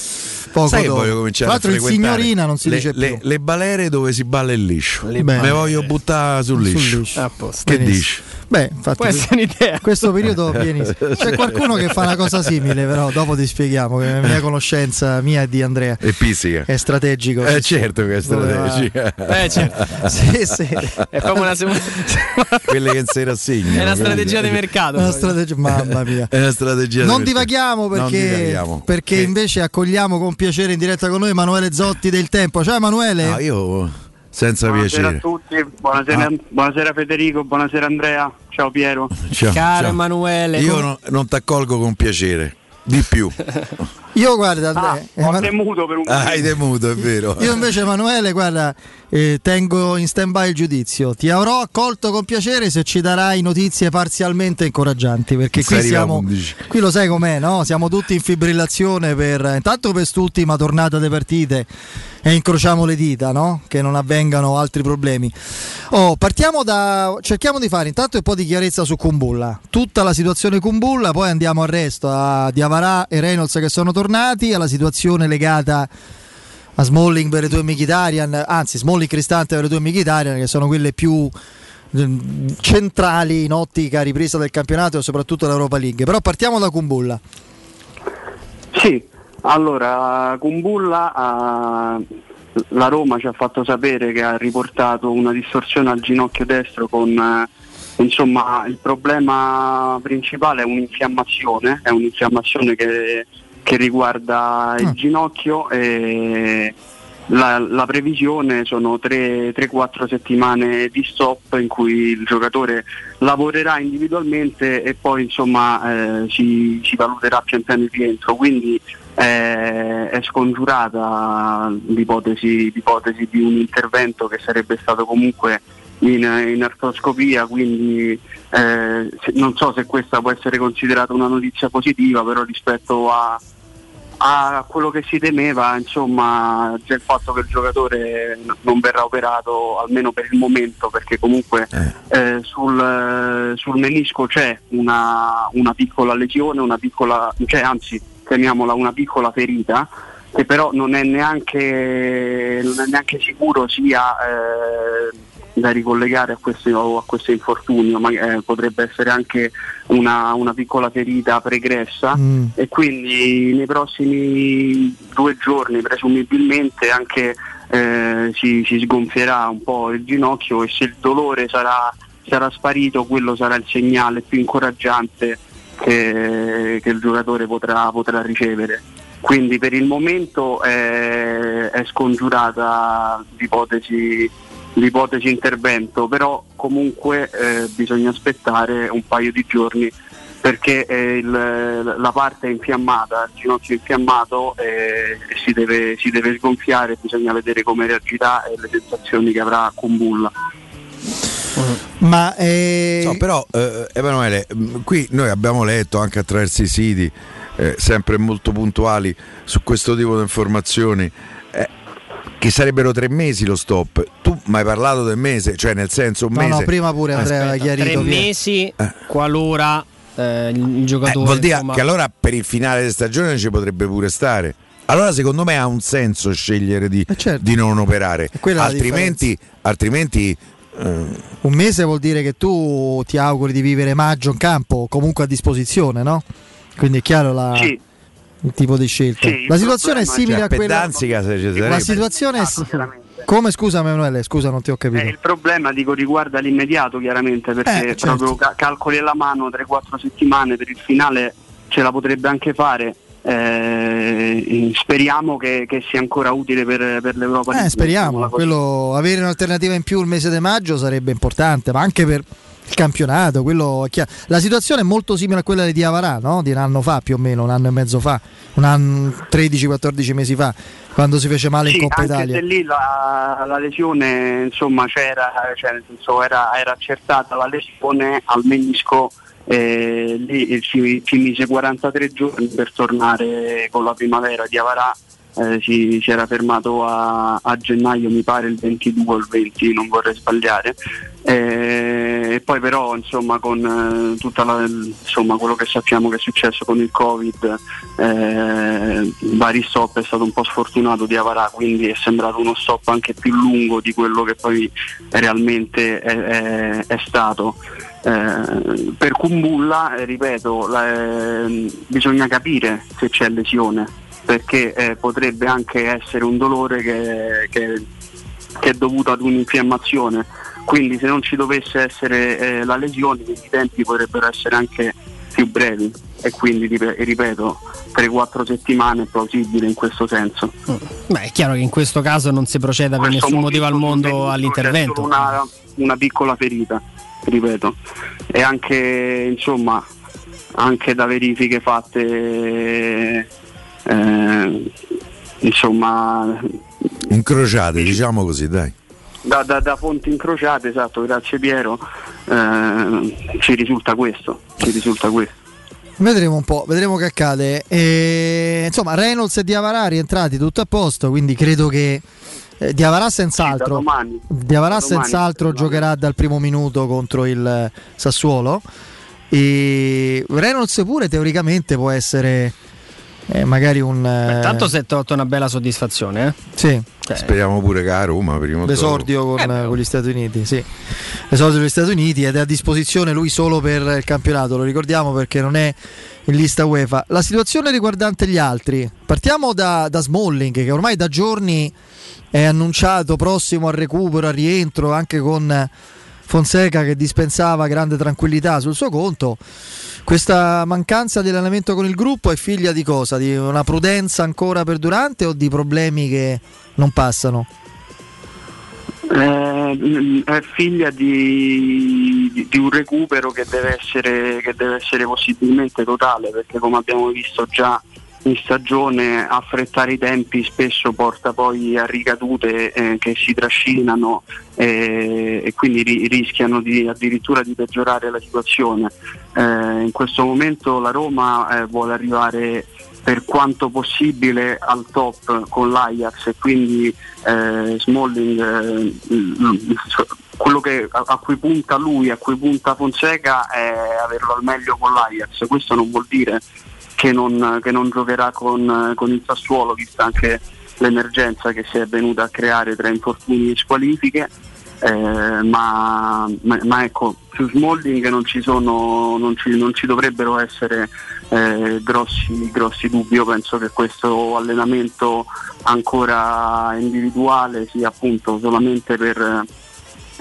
Poco Sai che dopo. voglio cominciare Tra l'altro a signorina non si le, dice le, più. le balere dove si balla il liscio. Bene. Me voglio buttare sul liscio. Sul liscio. A posto. Che Benissimo. dici? Beh, infatti, Può essere un'idea. questo periodo benissimo. C'è qualcuno che fa una cosa simile, però dopo ti spieghiamo che è mia conoscenza mia e di Andrea E pizzica. è strategico. Eh certo che è Voleva- strategica. Eh, certo. Sì, sì. È proprio una, seconda- Quelle che non si rassegnano. è una strategia di mercato. Una strategia, mamma mia. È una strategia Non di mercato. divaghiamo Non perché, divaghiamo. perché Che- invece accogliamo con piacere in diretta con noi Emanuele Zotti del Tempo. Ciao Emanuele. No, io senza Buonasera piacere. a tutti, buonasera, Ah. buonasera Federico, buonasera Andrea, ciao Piero. Ciao, Caro ciao. Emanuele. Io non, non ti accolgo con piacere. Di più. Io guarda, Ah, ho Eman- temuto per un Ah, hai temuto, è vero. io invece Emanuele, guarda, eh, tengo in stand-by il giudizio. Ti avrò accolto con piacere se ci darai notizie parzialmente incoraggianti, perché qui siamo 11. qui lo sai com'è, no? Siamo tutti in fibrillazione per intanto per quest'ultima tornata di partite e incrociamo le dita, no? Che non avvengano altri problemi. Oh, partiamo da cerchiamo di fare intanto un po' di chiarezza su Kumbulla. Tutta la situazione Kumbulla, poi andiamo al resto, a Diavarà e Reynolds che sono tornati, alla situazione legata a Smalling per le tue Mkhitaryan, anzi Smalling Cristante per le tue Mkhitaryan che sono quelle più ehm, centrali in ottica ripresa del campionato e soprattutto dell'Europa League. Però partiamo da Kumbulla. Sì, allora Kumbulla ha- la Roma ci ha fatto sapere che ha riportato una distorsione al ginocchio destro con eh, insomma il problema principale è un'infiammazione, è un'infiammazione che, che riguarda il ginocchio e la, la previsione sono 3-4 settimane di stop in cui il giocatore lavorerà individualmente e poi insomma eh, si, si valuterà pian piano il rientro. Quindi è scongiurata l'ipotesi, l'ipotesi di un intervento che sarebbe stato comunque in, in artroscopia, quindi eh, non so se questa può essere considerata una notizia positiva, però rispetto a, a quello che si temeva, insomma, c'è il fatto che il giocatore non verrà operato almeno per il momento, perché comunque eh, sul, sul menisco c'è una, una piccola lesione, una piccola, cioè anzi chiamiamola una piccola ferita, che però non è neanche, non è neanche sicuro sia eh, da ricollegare a questo, a questo infortunio, ma eh, potrebbe essere anche una, una piccola ferita pregressa Mm. e quindi nei prossimi due giorni presumibilmente anche eh, si, si sgonfierà un po' il ginocchio e se il dolore sarà, sarà sparito quello sarà il segnale più incoraggiante che, che il giocatore potrà, potrà ricevere. Quindi per il momento è, è scongiurata l'ipotesi, l'ipotesi intervento, però comunque eh, bisogna aspettare un paio di giorni perché eh, il- la parte è infiammata, il ginocchio è infiammato e si deve, si deve sgonfiare, bisogna vedere come reagirà e le sensazioni che avrà Kumbulla. Ma eh, So, però eh, Emanuele, mh, qui noi abbiamo letto anche attraverso i siti, eh, sempre molto puntuali su questo tipo di informazioni, eh, che sarebbero tre mesi lo stop. Tu mi hai parlato del mese, cioè nel senso un No, mese. no, prima pure Andrea aveva chiarito. tre via. mesi qualora eh, il giocatore Eh, vuol dire insomma, che allora per il finale di stagione ci potrebbe pure stare. Allora secondo me ha un senso scegliere di, di non operare. Altrimenti, altrimenti eh, Un mese vuol dire che tu ti auguri di vivere maggio in campo comunque a disposizione, no? Quindi è chiaro la- Sì. il tipo di scelta. Sì, la situazione è simile cioè, a quella. Danzica se ci sarebbe. La situazione è. Ah, Come scusa Emanuele? Scusa, non ti ho capito. Eh, il problema dico riguarda l'immediato chiaramente perché Eh, certo. proprio ca- calcoli alla mano 3-4 settimane per il finale ce la potrebbe anche fare. Eh, speriamo che, che sia ancora utile per, per l'Europa. Eh, speriamo, quello, avere un'alternativa in più il mese di maggio sarebbe importante, ma anche per il campionato. La situazione è molto simile a quella di Diavarà, no? di un anno fa più o meno, un anno e mezzo fa, un anno 13-14 mesi fa, quando si fece male Sì, in Coppa anche Italia. se lì la, la lesione insomma c'era, cioè senso era, era accertata la lesione al menisco eh, lì ci, ci mise 43 giorni per tornare con la primavera di Avarà. Eh, si, si era fermato a, a gennaio mi pare il 22 o il 20 non vorrei sbagliare e poi però insomma con eh, insomma, quello che sappiamo che è successo con il covid eh, stop è stato un po' sfortunato di Avarà quindi è sembrato uno stop anche più lungo di quello che poi realmente è, è- è stato. Eh, per Kumbulla eh, ripeto la- ehm, bisogna capire se c'è lesione perché eh, potrebbe anche essere un dolore che, che- che è dovuto ad un'infiammazione quindi se non ci dovesse essere eh, la lesione i tempi potrebbero essere anche più brevi e quindi rip- ripeto 3-4 settimane è plausibile in questo senso Beh, è chiaro che in questo caso non si proceda per nessun motivo al mondo all'intervento. solo una, una piccola ferita ripeto e anche insomma anche da verifiche fatte eh, insomma Incrociate, diciamo così, dai. Da, da- da fonti incrociate, esatto, grazie Piero, eh, ci risulta questo, ci risulta questo. Vedremo un po', vedremo che accade. E, insomma, Reynolds e Diavarà rientrati tutto a posto, quindi credo che eh, Diavarà senz'altro, domani. Diavarà senz'altro giocherà dal primo minuto contro il Sassuolo. E Reynolds pure teoricamente può essere eh, magari un eh, Tanto 7-8 è una bella soddisfazione, eh? sì. Speriamo pure che a Roma prima. L'esordio con, con gli Stati Uniti, sì. L'esordio degli Stati Uniti ed è a disposizione lui solo per il campionato, lo ricordiamo perché non è in lista UEFA. La situazione riguardante gli altri, partiamo da, da Smalling che ormai da giorni è annunciato prossimo al recupero, al rientro, anche con Fonseca che dispensava grande tranquillità sul suo conto. Questa mancanza di allenamento con il gruppo è figlia di cosa? Di una prudenza ancora perdurante o di problemi che non passano? Eh, è figlia di, di- di un recupero che deve, essere, che deve essere possibilmente totale perché come abbiamo visto già in stagione affrettare i tempi spesso porta poi a ricadute eh, che si trascinano eh, e quindi ri- rischiano di, addirittura di peggiorare la situazione. Eh, in questo momento la Roma eh, vuole arrivare per quanto possibile al top con l'Ajax e quindi eh, Smalling eh, quello che- a, a cui punta lui, a cui punta Fonseca è averlo al meglio con l'Ajax. Questo non vuol dire che non, che non giocherà con, con il Sassuolo, vista anche l'emergenza che si è venuta a creare tra infortuni e squalifiche. Eh, ma, ma- ma ecco, su Smalling non ci, sono, non ci, non ci dovrebbero essere eh, grossi, grossi dubbi. Io penso che questo allenamento ancora individuale sia appunto solamente per,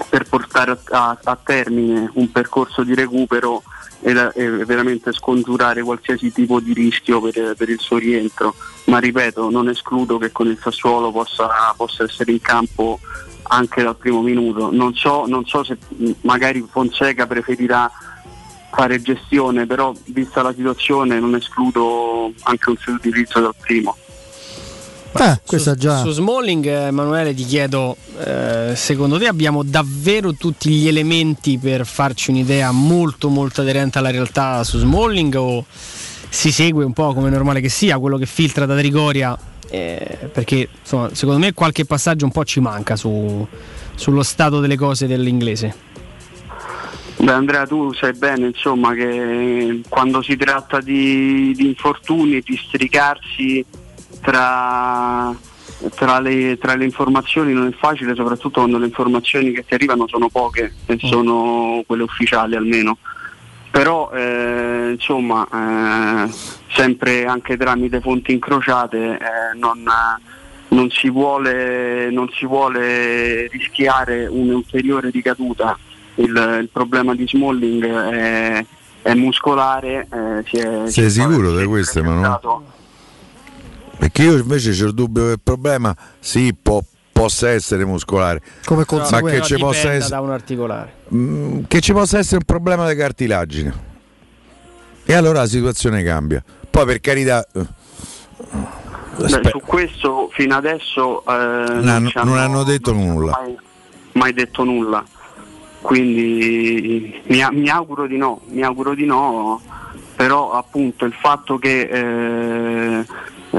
per portare a, a- a termine un percorso di recupero e, la- e veramente scongiurare qualsiasi tipo di rischio per, per il suo rientro. Ma ripeto, non escludo che con il Sassuolo possa, possa essere in campo anche dal primo minuto. Non so, non so se magari Fonseca preferirà fare gestione, però vista la situazione non escludo anche un suo utilizzo dal primo. Eh, questa già. Su Smalling, eh, Emanuele, ti chiedo, eh, secondo te abbiamo davvero tutti gli elementi per farci un'idea molto molto aderente alla realtà su Smalling o si segue un po' come è normale che sia quello che filtra da Trigoria? Eh, perché insomma, secondo me qualche passaggio un po' ci manca su- sullo stato delle cose dell'inglese. Beh Andrea tu sai bene insomma che quando si tratta di, di infortuni, di stricarsi tra, tra le, tra le informazioni non è facile, soprattutto quando le informazioni che ti arrivano sono poche e sono quelle ufficiali almeno. Però eh, insomma eh, sempre anche tramite fonti incrociate eh, non, non si vuole, non si vuole rischiare un'ulteriore ricaduta. Il, il problema di Smalling è, muscolare. eh, si è, si Sei è sicuro di questo, Emanuele? Perché io invece c'ho il dubbio che il problema sì, può- possa essere muscolare, Come ma che ci, possa essere, da un articolare. mm, che ci possa essere un problema di cartilagine. E allora la situazione cambia. Poi per carità... eh, Beh, su questo fino adesso eh, non, hanno- ci non hanno detto nulla. mai, mai detto nulla. Quindi mi, mi auguro di no, mi auguro di no, però appunto il fatto che eh,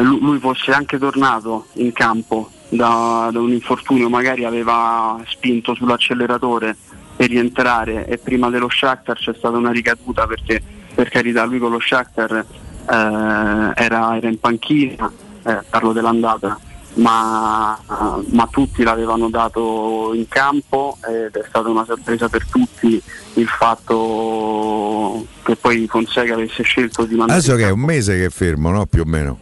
lui fosse anche tornato in campo da, da un infortunio, magari aveva spinto sull'acceleratore per rientrare e prima dello Shakhtar c'è stata una ricaduta perché per carità lui con lo Shakhtar eh, era, era in panchina, eh, parlo dell'andata, ma, ma tutti l'avevano dato in campo ed è stata una sorpresa per tutti il fatto che poi Fonseca avesse scelto di mandare Adesso che è un mese che è fermo, no? Più o meno.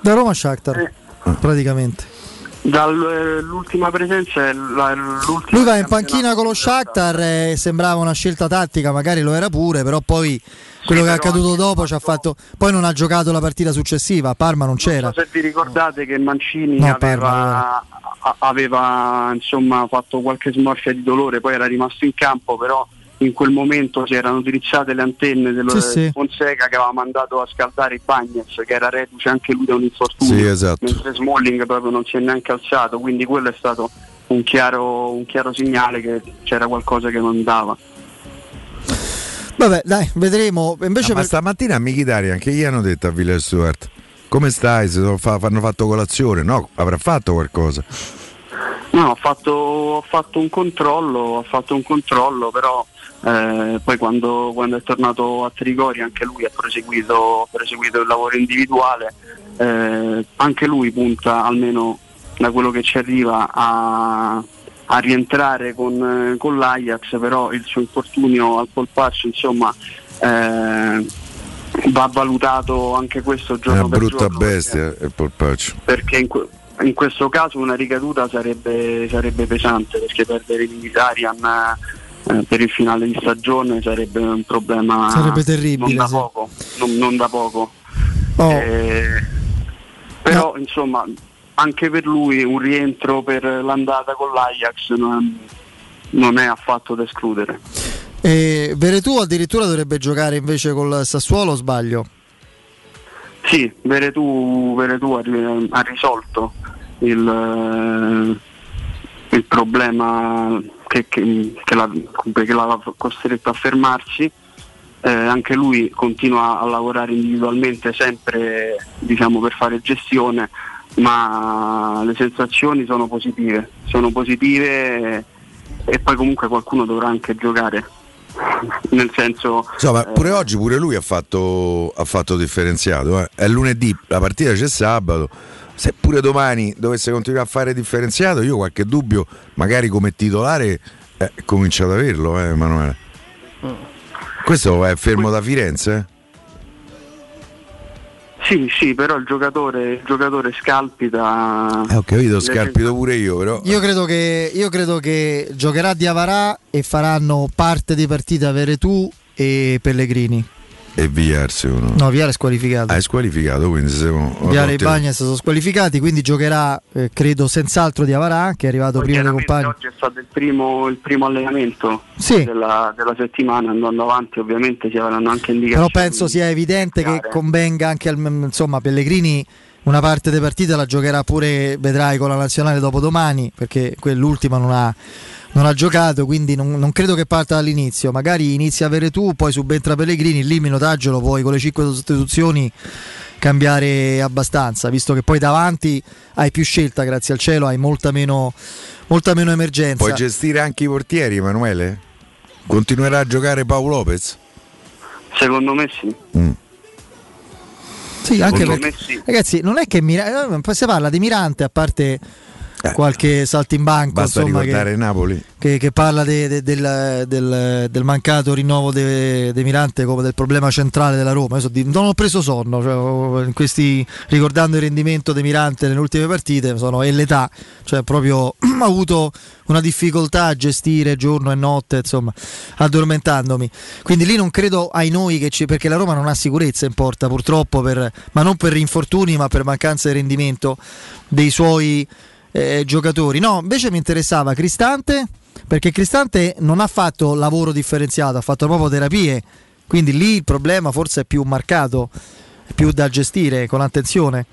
Da Roma a Shakhtar, Eh. praticamente. dall'ultima presenza è la- l'ultima Lui va in panchina con lo Shakhtar e sembrava una scelta tattica, magari lo era pure, però poi quello che è accaduto dopo ci ha fatto... Poi non ha giocato la partita successiva, a Parma non c'era. Non so se vi ricordate che Mancini No, aveva, aveva, insomma, fatto qualche smorfia di dolore, poi era rimasto in campo, però in quel momento si erano utilizzate le antenne dello Sì, sì. Fonseca che aveva mandato a scaldare i Bagnets che era reduce anche lui da un infortunio Sì, esatto. mentre Smalling proprio non si è neanche alzato quindi quello è stato un chiaro, un chiaro segnale che c'era qualcosa che non andava Vabbè, dai, vedremo. Invece Ah, ma per- stamattina a Michitari anche gli hanno detto a Villa Stewart come stai? Se fa- hanno fatto colazione? No, avrà fatto qualcosa. No, ho fatto, ho fatto un controllo, ho fatto un controllo, però eh, poi quando, quando è tornato a Trigori anche lui ha proseguito, ha proseguito il lavoro individuale, eh, anche lui punta almeno da quello che ci arriva a, a rientrare con, con l'Ajax, però il suo infortunio al polpaccio insomma eh, va valutato anche questo È giorno una per brutta giorno bestia il polpaccio. perché in, que- in questo caso una ricaduta sarebbe, sarebbe pesante perché perdere Militarian eh, per il finale di stagione sarebbe un problema Sarebbe terribile, non da sì. poco, non, non da poco. Oh. Eh, però insomma anche per lui un rientro per l'andata con l'Ajax non, non è affatto da escludere. E Veretù addirittura dovrebbe giocare invece col Sassuolo sbaglio? Sì, Veretù, Veretù ha, ha risolto il, eh, il problema che, che- che l'ha, costretto a fermarsi. Eh, anche lui continua a lavorare individualmente sempre diciamo, per fare gestione, ma le sensazioni sono positive, sono positive e poi comunque qualcuno dovrà anche giocare. Nel senso Insomma, eh, pure oggi pure lui ha fatto, ha fatto differenziato. eh. È lunedì, la partita c'è sabato. Se pure domani dovesse continuare a fare differenziato, io qualche dubbio, magari come titolare, eh, comincio ad averlo, eh, Emanuele. Questo è fermo da Firenze? Sì, sì, però il giocatore, il giocatore scalpita. Eh, ho capito, scalpito pure io, però. Io credo che, io credo che giocherà Diavarà e faranno parte di partita Veretù e Pellegrini. E Villar, secondo me. No, Viale è squalificato. Ah, è squalificato, quindi siamo. Viale e. Bagnas sono squalificati, quindi giocherà, eh, credo, senz'altro Diavarà, che è arrivato prima dei compagni. oggi è stato il primo, il primo allenamento Sì. della, della settimana, andando avanti ovviamente si avranno anche Però indicazioni. penso sia evidente che convenga anche al insomma Pellegrini una parte delle partite la giocherà pure, vedrai, con la nazionale dopo domani, perché quell'ultima non ha, non ha giocato, quindi non, non credo che parta dall'inizio. Magari inizia a avere tu, poi subentra Pellegrini, lì minutaggio lo puoi con le 5 sostituzioni cambiare abbastanza, visto che poi davanti hai più scelta, grazie al cielo, hai molta meno, molta meno emergenza. Puoi gestire anche i portieri, Emanuele? Continuerà a giocare Paolo Lopez? Secondo me sì. Sì, anche Secondo perché, sì. ragazzi, non è che Mira- eh, si parla di Mirante a parte qualche saltimbanco Eh. Basta insomma, ricordare che, Napoli. che, che parla de- de- del, del- del mancato rinnovo de, de Mirante come del problema centrale della Roma. So non ho preso sonno cioè, in questi, ricordando il rendimento di Mirante nelle ultime partite sono, e l'età, cioè proprio ho avuto una difficoltà a gestire giorno e notte, insomma, addormentandomi. Quindi lì non credo ai noi che ci, perché la Roma non ha sicurezza in porta purtroppo, per, ma non per infortuni, ma per mancanza di rendimento dei suoi eh, giocatori. No, invece mi interessava Cristante, perché Cristante non ha fatto lavoro differenziato, ha fatto proprio terapie, quindi lì il problema forse è più marcato, è più da gestire con attenzione.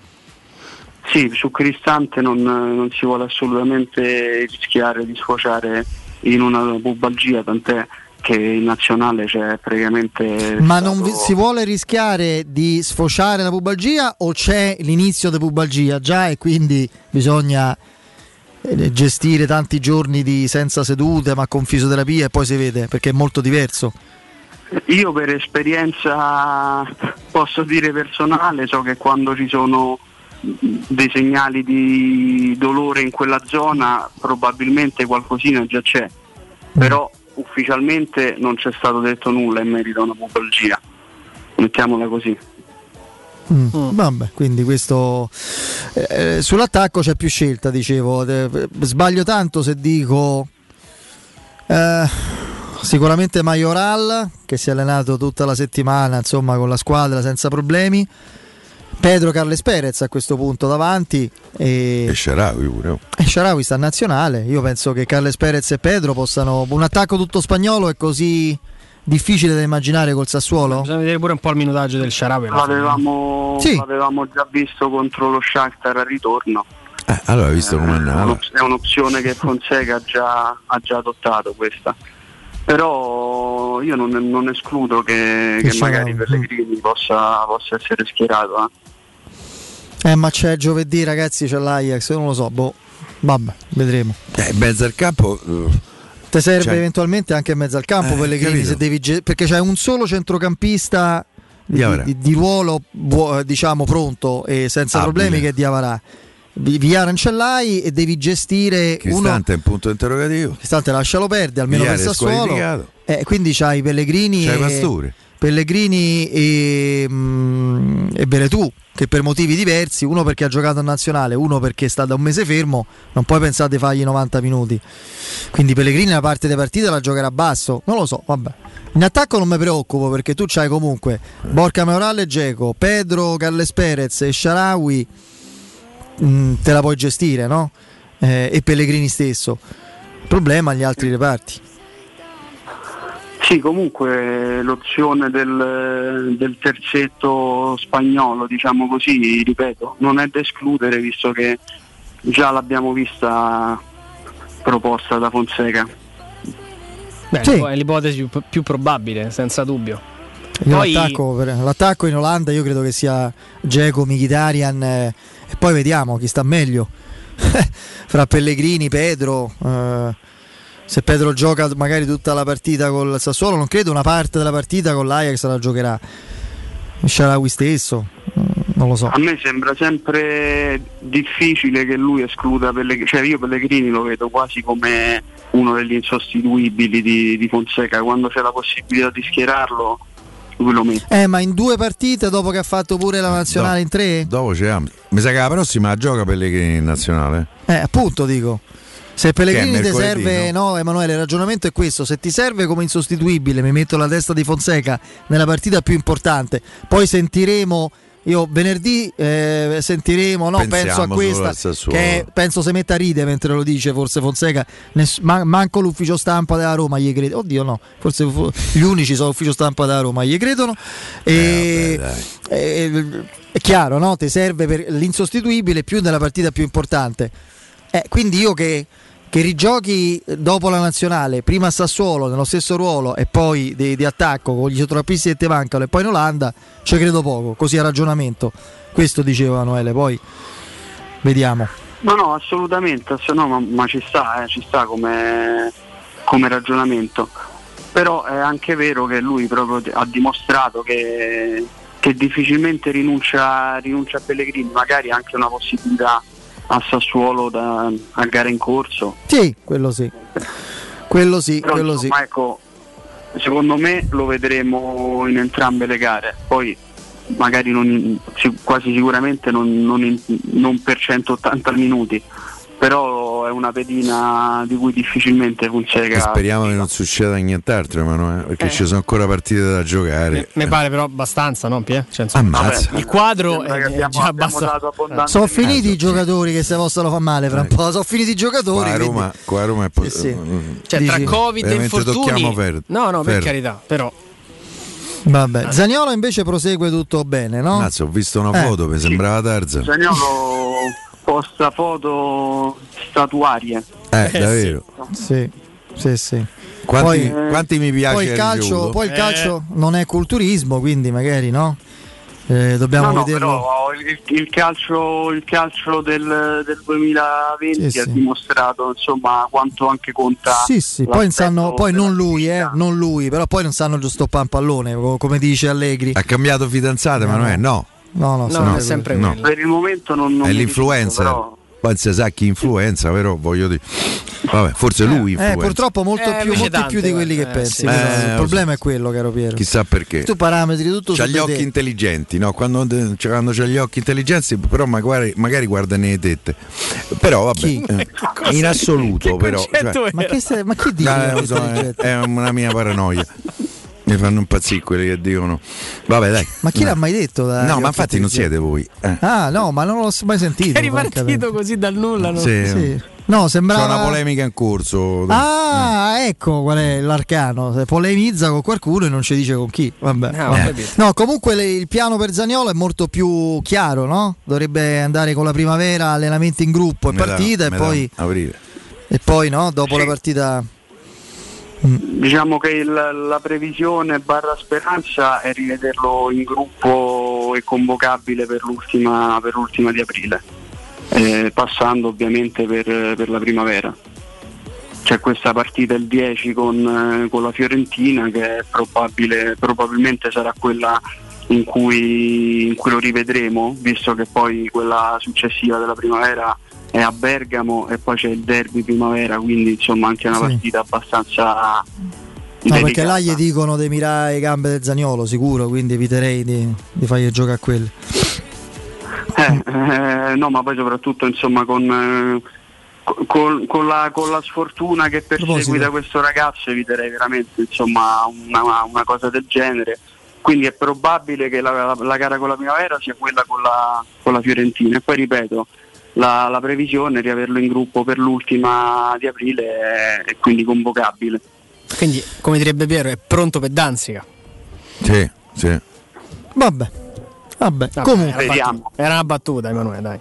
Sì, su Cristante non, non si vuole assolutamente rischiare di sfociare in una pubalgia, tant'è che in nazionale c'è praticamente... Ma non vi- si vuole rischiare di sfociare la pubalgia o c'è l'inizio della pubalgia già e quindi bisogna gestire tanti giorni di senza sedute ma con fisioterapia e poi si vede perché è molto diverso. Io per esperienza posso dire personale, so che quando ci sono dei segnali di dolore in quella zona probabilmente qualcosina già c'è, però ufficialmente non c'è stato detto nulla in merito a una pubalgia, mettiamola così. Mm, Vabbè, quindi questo eh, sull'attacco c'è più scelta, dicevo. Eh, sbaglio tanto se dico eh, sicuramente Majoral che si è allenato tutta la settimana, insomma, con la squadra senza problemi. Pedro Carles Perez a questo punto davanti e, E Sharawi pure. oh. e Sharawi sta nazionale. Io penso che Carles Perez e Pedro possano. Un attacco tutto spagnolo è così difficile da immaginare col Sassuolo? Bisogna vedere pure un po' il minutaggio del Sharawi. L'avevamo, Sì. l'avevamo già visto contro lo Shakhtar al ritorno. Eh, allora, visto come È, andava? un'op- è un'opzione che Fonseca ha già, ha già adottato questa. Però io non, non escludo che, Che che magari Pellegrini possa, possa essere schierato. eh. Eh, ma c'è giovedì, ragazzi, c'è l'Ajax, io non lo so, boh. Vabbè, vedremo. Eh, in mezzo Ti serve Cioè- eventualmente anche in mezzo al campo Eh, Pellegrini capito. se devi ge- perché c'è un solo centrocampista di, di- di ruolo buo- diciamo pronto e senza Abile. problemi che è Diavarà. Vi- Viara non ce l'hai e devi gestire uno Cristante è un punto interrogativo. Cristante lascialo perdere almeno Viare per Sassuolo eh, quindi c'hai Pellegrini C'hai e, Pastore. Pellegrini e, mm, e Beretù che per motivi diversi uno perché ha giocato in nazionale uno perché sta da un mese fermo non puoi pensare di fargli 90 minuti. Quindi Pellegrini la parte delle partite la giocherà a basso non lo so vabbè. In attacco non mi preoccupo perché tu c'hai comunque Borca Maurale e Geco Pedro Carles Perez e Sharawi mm, te la puoi gestire no? Eh, e Pellegrini stesso. Problema agli altri reparti Sì, comunque l'opzione del, del terzetto spagnolo, diciamo così, ripeto, non è da escludere visto che già l'abbiamo vista proposta da Fonseca. Beh, Sì. è l'ipotesi più, più probabile, senza dubbio. Io Poi- l'attacco, l'attacco in Olanda io credo che sia Geco, Mkhitaryan eh, e poi vediamo chi sta meglio fra Pellegrini, Pedro eh, se Pedro gioca magari tutta la partita col Sassuolo non credo una parte della partita con l'Ajax la giocherà Sharawi stesso mm, non lo so A me sembra sempre difficile che lui escluda Pellegrini, cioè io Pellegrini lo vedo quasi come uno degli insostituibili di, di Fonseca, quando c'è la possibilità di schierarlo lui lo mette. eh ma in due partite dopo che ha fatto pure la nazionale in tre Dopo c'è Mi sa che la prossima la gioca Pellegrini in nazionale. Eh, appunto dico. Se Pellegrini ti serve, no? Emanuele, il ragionamento è questo: se ti serve come insostituibile, mi metto la testa di Fonseca nella partita più importante. Poi sentiremo. Io venerdì eh, sentiremo, no? Penso a questa che penso se metta a ride mentre lo dice forse Fonseca. Ness- ma- manco l'ufficio stampa della Roma gli crede. Oddio, no, forse fu- gli unici sono l'ufficio stampa della Roma gli credono. E, e- è chiaro, no? Ti serve per l'insostituibile più nella partita più importante. Eh, quindi io che, che rigiochi dopo la nazionale, prima Sassuolo nello stesso ruolo e poi di, di attacco con gli centrocampisti che ti mancano e poi in Olanda, ci credo poco, così a ragionamento. Questo diceva Emanuele, poi vediamo. No, no, assolutamente, ass- no, ma, ma ci sta, eh, ci sta come, come ragionamento. Però è anche vero che lui proprio ha dimostrato che, che difficilmente rinuncia, rinuncia a Pellegrini, magari anche una possibilità a Sassuolo da- a gare in corso. Sì, quello sì. Quello sì, Però, quello sì. insomma, ecco, secondo me lo vedremo in entrambe le gare. Poi magari non quasi sicuramente non, non non per 180 minuti, però è una pedina di cui difficilmente E Fonseca speriamo che non succeda nient'altro, Emanuele, perché Eh. ci sono ancora partite da giocare. Mi pare però abbastanza, no Pie? Cioè, insomma, Ammazza. il quadro è, abbiamo- già abbastanza. Sono finiti i giocatori che si possono fare male fra un po', sono finiti i giocatori. Qua a quindi- Roma, qua a Roma è po- Sì, sì. Cioè, Dici- tra Covid e infortuni. ferro. No, no, per Ferro. carità, però. Vabbè, Zaniolo invece prosegue tutto bene, no? Ammazza, ho visto una Eh. foto, mi sembrava Tarzan. Zaniolo posta foto statuarie. Eh, davvero. Sì, sì, sì. Quanti, Poi- quanti mi piace Poi il calcio, poi il Eh. calcio non è culturismo, quindi magari no. Eh, dobbiamo no, no, vederlo. però il, il calcio, il calcio del, del 2020 Sì, ha sì. dimostrato insomma quanto anche conta. Sì, sì, poi, non sanno, poi non lui, eh, non lui, però poi non sanno giusto un pallone, co- come dice Allegri. Ha cambiato fidanzata, ma non è, no. No, no, No, sempre è sempre no. quello. Per il momento non, non È l'influenza. però- Poi si sa chi influenza, però voglio dire. Vabbè, forse lui Eh, influenza. purtroppo molto Eh, più, molti tante, più di quelli che eh, pensi. sì. Eh, il problema è quello, caro Piero. Chissà perché. Tu parametri tutto C'ha gli occhi te. intelligenti, no? Quando, cioè, quando c'ha gli occhi intelligenti, però magari, magari guarda nelle tette. Però vabbè, eh, in assoluto, però. cioè? Ma che, ma che dici? eh, è una mia paranoia. Mi fanno impazzire quelli che dicono. Vabbè, dai. Ma chi No. l'ha mai detto? da- No, che ma infatti non siete voi. Eh. Ah, no, ma non l'ho mai sentito. È ripartito così dal nulla. no? Sì. No, C'è sembrava. una polemica in corso. Ah, ecco qual è l'arcano. Se polemizza con qualcuno e non ci dice con chi. Vabbè. Vabbè. capito. No, comunque le- il piano per Zagnolo è molto più chiaro, no? Dovrebbe andare con la primavera, allenamenti in gruppo e Metà- partita e poi, aprile. e poi no, dopo la partita. Diciamo che il- la previsione barra speranza è rivederlo in gruppo e convocabile per l'ultima, per l'ultima di aprile, eh, passando ovviamente per, per la primavera. C'è questa partita il 10 con, eh, con la Fiorentina che probabile, probabilmente sarà quella in cui, in cui lo rivedremo, visto che poi quella successiva della primavera è a Bergamo e poi c'è il derby primavera, quindi insomma anche una Sì. partita abbastanza No, perché là gli dicono di mirare le gambe del Zagnolo, sicuro, quindi eviterei di, di fargli giocare a quelle. Eh, eh, no, ma poi soprattutto insomma con, eh, co- col- con la, con la sfortuna che perseguita questo ragazzo eviterei veramente insomma una, una cosa del genere. Quindi è probabile che la, la- la gara con la primavera sia quella con la, con la Fiorentina. E poi ripeto, la, la previsione è riaverlo in gruppo per l'ultima di aprile e, quindi convocabile. Quindi, come direbbe Piero, è pronto per Danzica. Sì, sì. Vabbè. Vabbè, Vabbè, comunque. era battuta. Era una battuta, Emanuele, dai.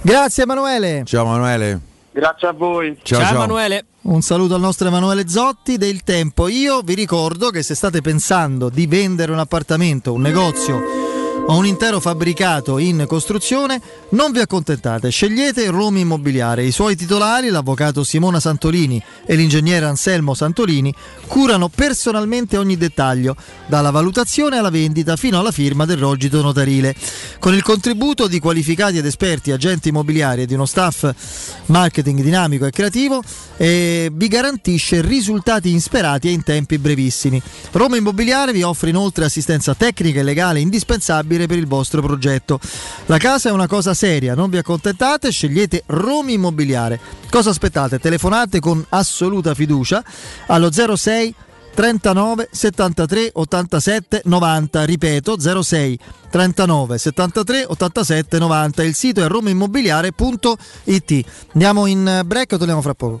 Grazie Emanuele. Ciao Emanuele. Grazie a voi. Ciao, ciao. Emanuele. Un saluto al nostro Emanuele Zotti del Tempo. Io vi ricordo che se state pensando di vendere un appartamento, un negozio o un intero fabbricato in costruzione, non vi accontentate, scegliete Roma Immobiliare. I suoi titolari, l'avvocato Simona Santolini e l'ingegnere Anselmo Santolini, curano personalmente ogni dettaglio, dalla valutazione alla vendita fino alla firma del rogito notarile. Con il contributo di qualificati ed esperti agenti immobiliari e di uno staff marketing dinamico e creativo, eh, vi garantisce risultati insperati e in tempi brevissimi. Roma Immobiliare vi offre inoltre assistenza tecnica e legale indispensabile per il vostro progetto. La casa è una cosa seria, non vi accontentate, scegliete Roma Immobiliare. Cosa aspettate? Telefonate con assoluta fiducia allo 06 39 73 87 90 ripeto 06 39 73 87 90 il sito è romaimmobiliare.it andiamo in break o torniamo fra poco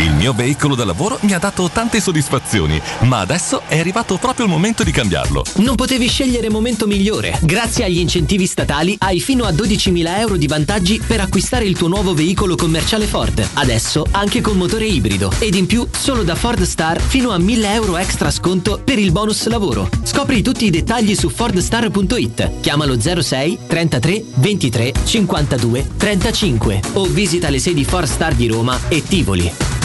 Il mio veicolo da lavoro mi ha dato tante soddisfazioni, ma adesso è arrivato proprio il momento di cambiarlo. Non potevi scegliere momento migliore. Grazie agli incentivi statali hai fino a 12.000 euro di vantaggi per acquistare il tuo nuovo veicolo commerciale Ford. Adesso anche con motore ibrido. Ed in più, solo da Ford Star fino a 1.000 euro extra sconto per il bonus lavoro. Scopri tutti i dettagli su fordstar.it. Chiamalo 06 33 23 52 35 o visita le sedi Ford Star di Roma e Tivoli.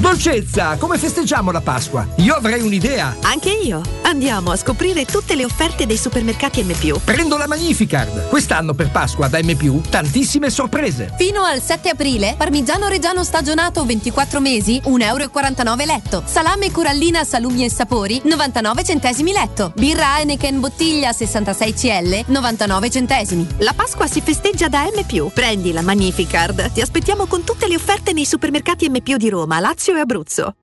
Dolcezza, come festeggiamo la Pasqua? Io avrei un'idea. Anche io. Andiamo a scoprire tutte le offerte dei supermercati M+. Prendo la Magnificard. Quest'anno per Pasqua da M+, tantissime sorprese. Fino al 7 aprile, parmigiano reggiano stagionato 24 mesi, 1,49 euro letto. Salame corallina salumi e sapori, 99 centesimi letto. Birra Heineken bottiglia 66 CL, 99 centesimi. La Pasqua si festeggia da M+. Prendi la Magnificard. Ti aspettiamo con tutte le offerte nei supermercati M+, di Roma, Lazio e Abruzzo.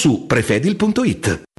su prefedil.it.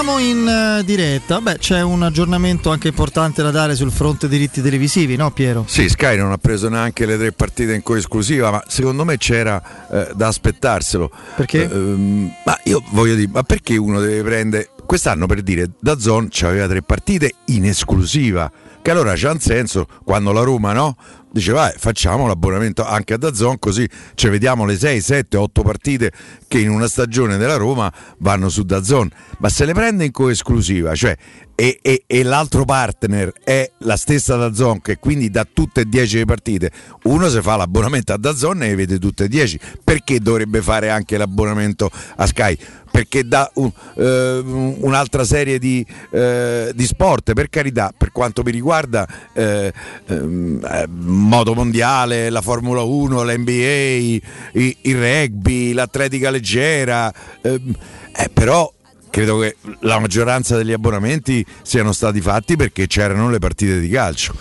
Torniamo in eh, diretta. Beh, c'è un aggiornamento anche importante da dare sul fronte diritti televisivi, no Piero? Sì, Sky non ha preso neanche le tre partite in coesclusiva, ma secondo me c'era eh, da aspettarselo. Perché? Ehm, ma io voglio dire, ma perché uno deve prendere. Quest'anno per dire, da Zon aveva tre partite in esclusiva. Che allora c'ha un senso quando la Roma no? Dice vai, facciamo l'abbonamento anche a Dazon così ci vediamo le 6, 7, 8 partite che in una stagione della Roma vanno su Dazon. Ma se le prende in coesclusiva, cioè e, e- e l'altro partner è la stessa Dazon che quindi dà tutte e 10 le partite, uno se fa l'abbonamento a Dazon e vede tutte e 10. Perché dovrebbe fare anche l'abbonamento a Sky? Perché dà un- eh, un'altra serie di, eh, di sport, per carità, per quanto mi riguarda, eh, ehm, eh, moto mondiale, la Formula 1, l'NBA, i- il rugby, l'atletica leggera, ehm, eh, però credo che la maggioranza degli abbonamenti siano stati fatti perché c'erano le partite di calcio.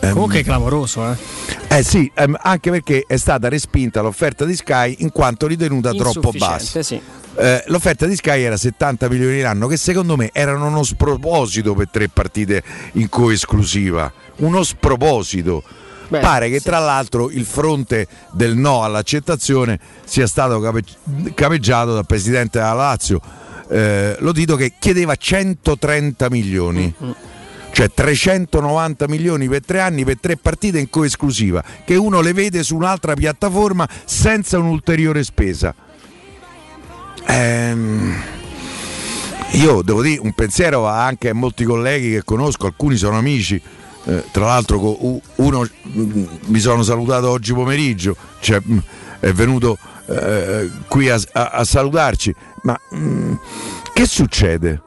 Comunque è clamoroso, eh. Eh sì, ehm, anche perché è stata respinta l'offerta di Sky in quanto ritenuta troppo bassa. sì. Eh, l'offerta di Sky era 70 milioni l'anno, che secondo me erano uno sproposito per tre partite in coesclusiva. Uno sproposito. Beh, Pare che tra l'altro il fronte del no all'accettazione sia stato cape- capeggiato dal presidente della Lazio, eh, Lotito, che chiedeva 130 milioni. Cioè 390 milioni per tre anni per tre partite in coesclusiva, che uno le vede su un'altra piattaforma senza un'ulteriore spesa. Ehm, io devo dire un pensiero anche a molti colleghi che conosco, alcuni sono amici. eh, tra l'altro uno mm, mi sono salutato oggi pomeriggio, cioè, mm, è venuto eh, qui a, a- a salutarci. Ma mm, che succede?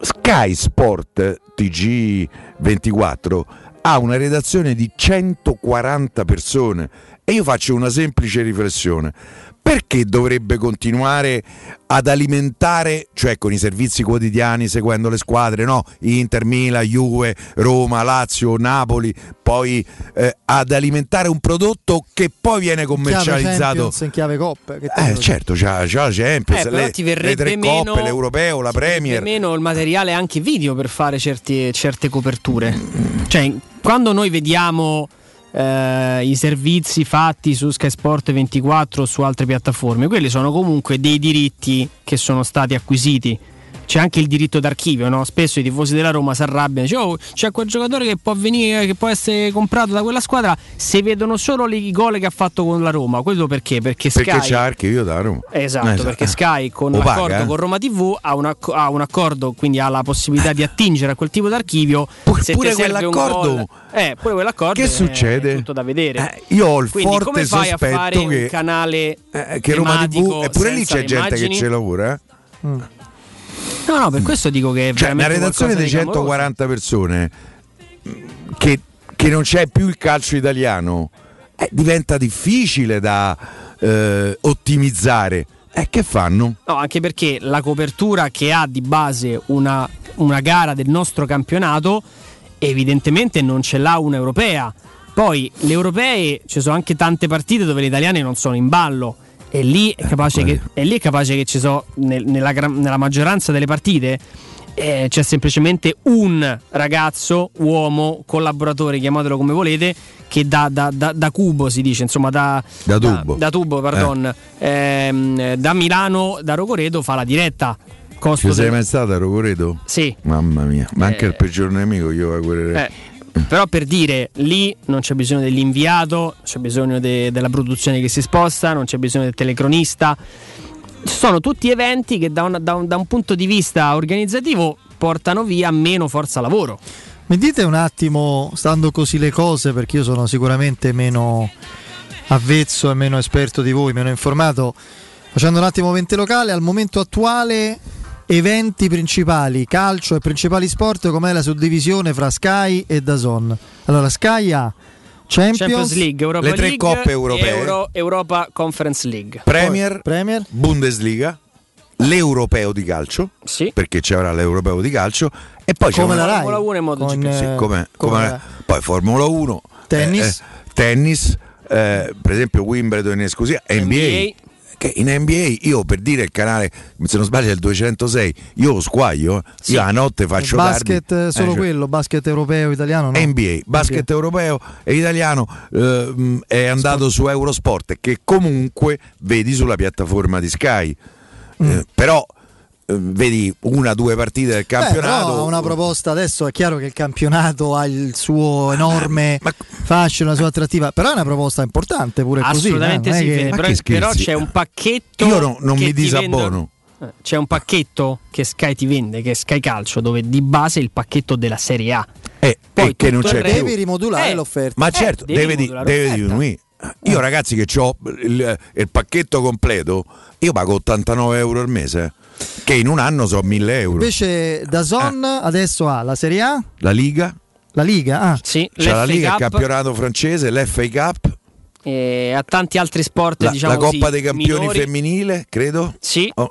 Sky Sport TG24 ha una redazione di 140 persone e io faccio una semplice riflessione. Perché dovrebbe continuare ad alimentare, cioè con i servizi quotidiani, seguendo le squadre, no? Inter, Milan, Juve, Roma, Lazio, Napoli, poi eh, ad alimentare un prodotto che poi viene commercializzato in chiave te eh, certo, c'ha, c'ha Champions, Eh, le, ti le verrebbe tre meno- coppe, l'Europeo, la Premier. meno il materiale anche video per fare certi- certe coperture. Cioè, quando noi vediamo eh, i servizi fatti su Sky Sport 24 o su altre piattaforme, quelli sono comunque dei diritti che sono stati acquisiti. C'è anche il diritto d'archivio, no? Spesso i tifosi della Roma si arrabbiano, dice, oh, c'è quel giocatore che può venire, che può essere comprato da quella squadra se vedono solo i gol che ha fatto con la Roma. Quello perché? Perché Sky Perché c'ha archivio da Roma. Esatto, Eh, perché Sky con Lo l'accordo paga, eh? con Roma TV ha un, acc- ha un accordo, quindi ha la possibilità di attingere a quel tipo d'archivio. Se pure quell'accordo- eh, pure quell'accordo Che è- succede? È tutto da vedere. io ho il quindi forte come fai a sospetto fare che- un canale Eh, che Roma TV, eppure lì c'è gente che immagini? ce lavora. eh. No, no, per questo dico che Cioè, una redazione di clamoroso. 140 persone che, che non c'è più il calcio italiano, eh, diventa difficile da eh, ottimizzare. E che fanno? No, anche perché la copertura che ha di base una, una gara del nostro campionato, evidentemente non ce l'ha un'europea. Poi le europee ci sono anche tante partite dove gli italiani non sono in ballo. E lì è capace, che, e lì è capace che ci sono nel- nella, nella maggioranza delle partite. eh, c'è semplicemente un ragazzo, uomo, collaboratore, chiamatelo come volete, che da, da- da- da cubo si dice, insomma, da, Da tubo. da tubo, pardon, ehm, da Milano, da Rogoredo fa la diretta. Costo Ci sei del- mai stato a Rogoredo? Sì. Mamma mia, ma anche Eh. il peggior nemico io augurerei. Eh, però per dire, lì non c'è bisogno dell'inviato, c'è bisogno de- della produzione che si sposta, non c'è bisogno del telecronista. Sono tutti eventi che da un, da un- da un punto di vista organizzativo portano via meno forza lavoro. Mi dite un attimo, stando così le cose, perché io sono sicuramente meno avvezzo e meno esperto di voi, meno informato, facendo un attimo mente locale, al momento attuale eventi principali, calcio e principali sport, com'è la suddivisione fra Sky e Dazon? Allora, Sky ha Champions, Champions League, Europa Le tre League, coppe europee. Euro- Europa Conference League. Premier, Premier, Bundesliga, l'europeo di calcio, perché ci avrà l'europeo di calcio, e poi c'è la Rai? Formula 1 e MotoGP. Con, Sì, eh, come- come poi Formula 1, Tennis. eh, eh, tennis eh, per esempio Wimbledon in esclusiva, NBA. NBA. Che in NBA io per dire il canale, se non sbaglio è il 206, io lo squaglio, eh. io la notte faccio basket tardi. eh, solo Eh, cioè, quello, basket europeo, italiano no? NBA, basket europeo e italiano eh, è andato su Eurosport che comunque vedi sulla piattaforma di Sky. Mm. Eh, però eh, vedi una o due partite del Beh, però campionato. ha una proposta adesso è chiaro che il campionato ha il suo enorme fascino, la sua attrattiva, però è una proposta importante pure così. Assolutamente eh, sì, che- Fede, però, però c'è un pacchetto. Io no- non che mi disabbono. eh, C'è un pacchetto che Sky ti vende, che è Sky Calcio, dove di base è il pacchetto della Serie A. Eh, Poi che non c'è più. devi rimodulare Eh, l'offerta. Ma certo, devi deve, di- rimodulare deve l'offerta. diminuire. Io ragazzi che ho il, il pacchetto completo, io pago 89 euro al mese, che in un anno sono 1000 euro. Invece Dazon adesso ha la Serie A, La Liga, la Liga, ah, Sì, c'è la Liga, il Cup campionato francese, l'FA Cup, e a tanti altri sport, la, diciamo la Coppa così, dei Campioni minori. femminile, credo. Sì. Oh.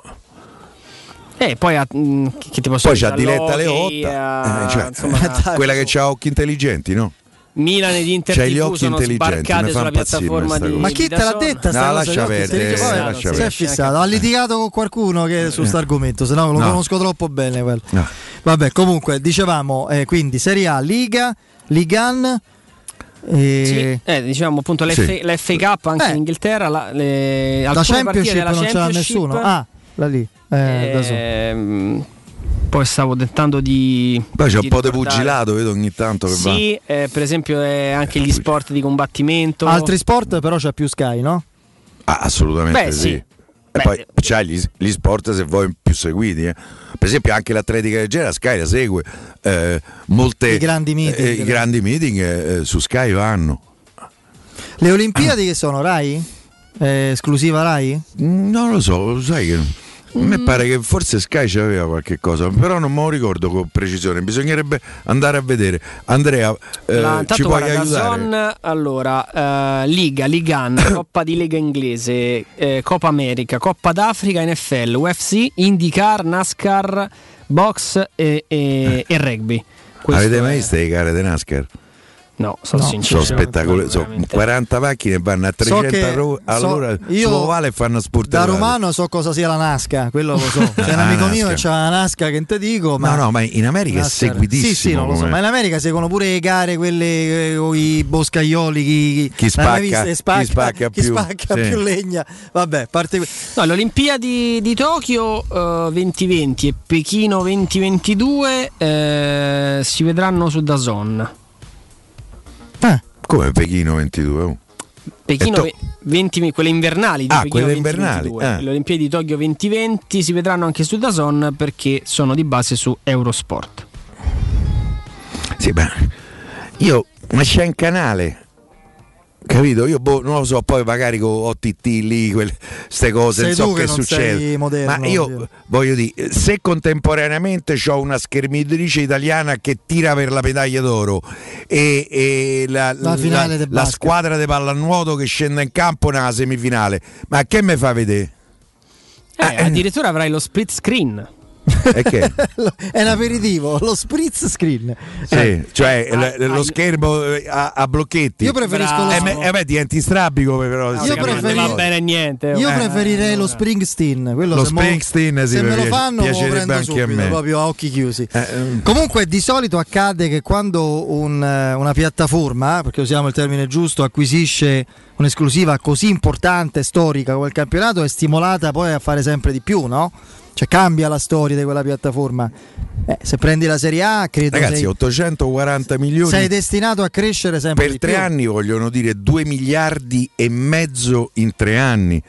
E poi ha, mh, che che ti posso Poi dire, c'ha Diletta Leotta, a- eh, cioè, insomma, quella che ha occhi intelligenti, no? Milan ed Inter C'hai gli occhi sono intelligenti, sbarcate sulla piattaforma di. Ma chi te l'ha detta sta No, cosa? lascia perdere, lascia si è fissato. Ha litigato con qualcuno che su sto argomento, se no lo No. conosco troppo bene quello. Vabbè, comunque, dicevamo, eh, quindi Serie A, Liga, Ligan e... Sì, eh, diciamo appunto l'F- Sì. la FA Cup anche Eh. in Inghilterra, la, le, la Championship della non ce l'ha Championship, nessuno. Ah, la lì. Eh, da solo. Poi stavo tentando di. Poi c'è di un po' di pugilato, vedo ogni tanto che va. Sì, eh, per esempio eh, anche gli sport di combattimento. Altri sport però c'è più Sky, no? Ah, assolutamente Beh, sì. sì. E poi c'hai gli, gli sport se vuoi più seguiti. eh. Per esempio anche l'atletica leggera Sky la segue. eh, molte, I grandi meeting. eh, I grandi meeting eh, eh, su Sky vanno. Le Olimpiadi che sono Rai? Eh, esclusiva Rai? Mm, Non lo so, sai che. A me pare che forse Sky c'aveva qualche cosa, però non me lo ricordo con precisione. Bisognerebbe andare a vedere. Andrea, eh, La- ci puoi guarda, aiutare? Dazon, allora, eh, Liga, Ligan, Coppa di Lega Inglese, eh, Coppa America, Coppa d'Africa, NFL, UFC, IndyCar, NASCAR, Box e, e- e Rugby. Questo Avete mai visto le gare di NASCAR? No, sono No. sincero. Sono spettacolari, sono 40 macchine vanno a So 300 che- all'ora so- io e fanno Da sportello. romano so cosa sia la Nasca, quello lo so. C'è un amico mio che c'ha la Nasca che te dico, ma No, no, ma in America è NASCAR. seguitissimo. Sì, sì, non lo so, ma in America seguono pure le gare, quelle eh, o i boscaioli, chi, Chi spacca- vista? E chi spacca, spacca chi più, spacca sì. più legna. Vabbè, parte No, le Olimpiadi di Tokyo eh, 2020 e Pechino 2022 eh, si vedranno su Dazon. Come Pechino 22? oh. Pechino to- ve- 20, quelle invernali di Ah, quelle invernali, 2022. eh. Le Olimpiadi di Tokyo 2020 si vedranno anche su Dazon perché sono di base su Eurosport. Sì, beh, io, ma c'è un canale. Capito? Io boh, non lo so, poi magari con OTT lì, queste cose, Sei non so tu che che non succede. sei moderno, Ma io ovvio. voglio dire, se contemporaneamente ho una schermitrice italiana che tira per la medaglia d'oro e, e la, La la basket. squadra di pallanuoto che scende in campo nella semifinale, ma che mi fa vedere? Eh, addirittura avrai lo split screen. E che? è un aperitivo, lo spritz screen. Sì, Eh. cioè l- lo schermo eh, a, a blocchetti. Io preferisco lo Eh, spritz. beh, eh, beh, diventi strabico però. Io sì, capito? preferisco- va bene niente. Io Eh, preferirei lo Springsteen, quello Lo se mo- Springsteen, sì, se me lo fanno lo piacerebbe prendo anche a subito, me. proprio a occhi chiusi. Eh, ehm. Comunque di solito accade che quando un, eh, una piattaforma, perché usiamo il termine giusto, acquisisce un'esclusiva così importante, storica come il campionato, è stimolata poi a fare sempre di più, no? Cioè cambia la storia di quella piattaforma. Eh, se prendi la Serie A, credo Ragazzi, sei, 840 milioni sei destinato a crescere sempre per tre più. anni vogliono dire 2 miliardi e mezzo in tre anni.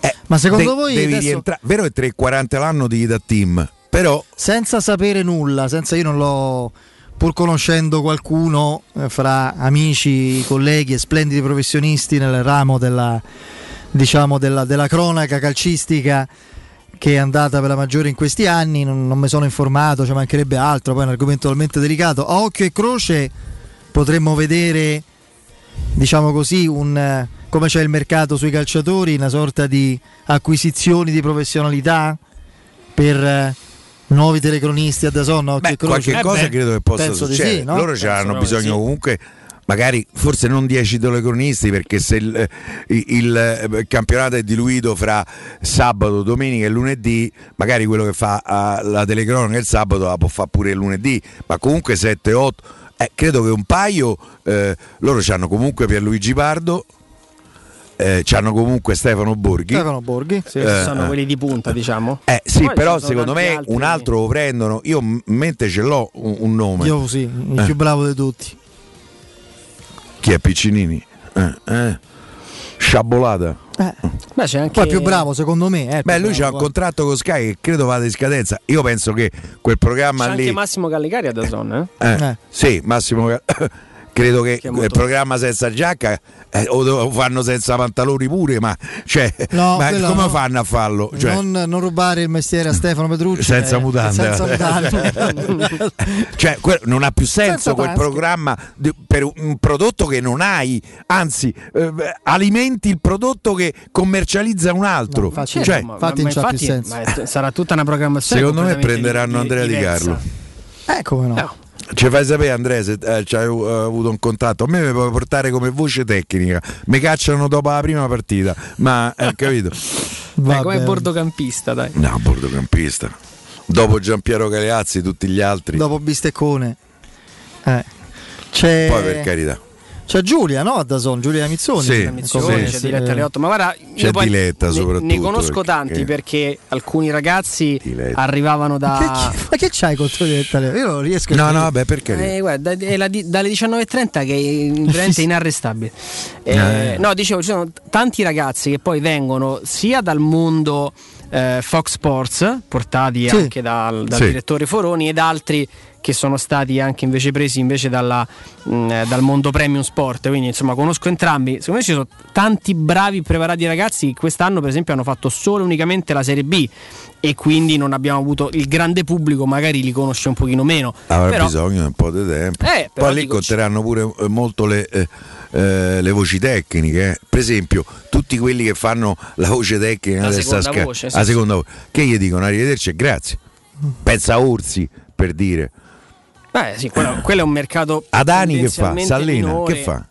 Eh, Ma secondo de- voi devi adesso- rientrare? Vero che 3,40 l'anno di da team, però senza sapere nulla, senza io non l'ho pur conoscendo qualcuno eh, fra amici, colleghi e splendidi professionisti nel ramo della, diciamo, della, della cronaca calcistica che è andata per la maggiore in questi anni, non, non mi sono informato, ci mancherebbe altro, poi è un argomento talmente delicato. A occhio e croce potremmo vedere, diciamo così, un, eh, come c'è il mercato sui calciatori, una sorta di acquisizioni di professionalità per eh, nuovi telecronisti a Dazon, a occhio e croce. qualche cosa credo che possa succedere. sì, no? Loro di bisogno sì. comunque. Magari forse non 10 telecronisti perché se il, il- il, eh, campionato è diluito fra sabato, domenica e lunedì, magari quello che fa ah, la telecronaca il sabato la può fare pure il lunedì, ma comunque 7-8. Eh, credo che un paio, eh, loro hanno comunque Pierluigi Pardo, eh, hanno comunque Stefano Borghi. Stefano Borghi, sì. Eh, sono eh. quelli di punta, diciamo. Eh sì, Poi però secondo me altri. un altro lo prendono. Io in mente ce l'ho un, un nome. Io sì, il Eh. più bravo di tutti. Chi è Piccinini? Eh, eh. Sciabolata. Beh, c'è anche Poi è più bravo secondo me. eh, Beh, lui c'ha un contratto con Sky che credo vada in scadenza. Io penso che quel programma C'è lì. anche Massimo Gallicari a Dazon, eh? Eh, Sì, Massimo. Credo che Che il programma senza giacca eh, o lo fanno senza pantaloni pure, ma, cioè, No, ma come no. fanno a farlo? Cioè, non, non rubare il mestiere a Stefano Petrucci Senza eh, mutande. senza mutande. cioè, que- non ha più senso Senza quel tasche. programma di- per un- prodotto che non hai, anzi, eh, alimenti il prodotto che commercializza un altro. infatti- Cioè, ma, infatti ma non c'ha più infatti, senso. ma è- sarà tutta una programmazione. secondo me prenderanno di- Andrea Di. Carlo. Eh, come no? Ci fai sapere Andrea se eh, ci hai uh, avuto un contatto. A me mi puoi portare come voce tecnica. Mi cacciano dopo la prima partita. Ma eh, capito? Dai, come bordocampista, dai. No, bordocampista. Dopo Giampiero Galeazzi, tutti gli altri. Dopo Bisteccone. Eh. C'è... Poi per carità. C'è Giulia, no? Da Son, Giulia Mizzoni. Sì, missione, sì, c'è sì. diretta alle 8. Ma guarda, io C'è poi Diletta ne- soprattutto, Ne conosco perché- tanti perché alcuni ragazzi Diletta. arrivavano da. Ma che c'hai contro Diretta Leo? Io non riesco a No, capire. no, vabbè, per carità. Eh, guarda, è la dalle 19.30 che è veramente inarrestabile. Eh, Eh. No, dicevo, ci sono tanti ragazzi che poi vengono sia dal mondo eh, Fox Sports, portati Sì. anche dal, dal Sì. direttore Foroni, ed altri che sono stati anche invece presi invece dalla, mh, eh, dal mondo premium sport. Quindi insomma conosco entrambi. Secondo me ci sono tanti bravi preparati ragazzi che quest'anno per esempio hanno fatto solo e unicamente la Serie B e quindi non abbiamo avuto il grande pubblico, magari li conosce un pochino meno. Avrà Però- bisogno di un po' di tempo. Eh, Poi lì conteranno pure eh, molto le, eh, eh, le voci tecniche. eh. Per esempio, tutti quelli che fanno la voce tecnica La seconda Sasca- voce, sì, la sì. seconda voce, che gli dicono arrivederci e grazie. Pensa a Orsi per dire. Beh, sì, quello, quello è un mercato. Adani che fa? S'allena? minore. Che fa?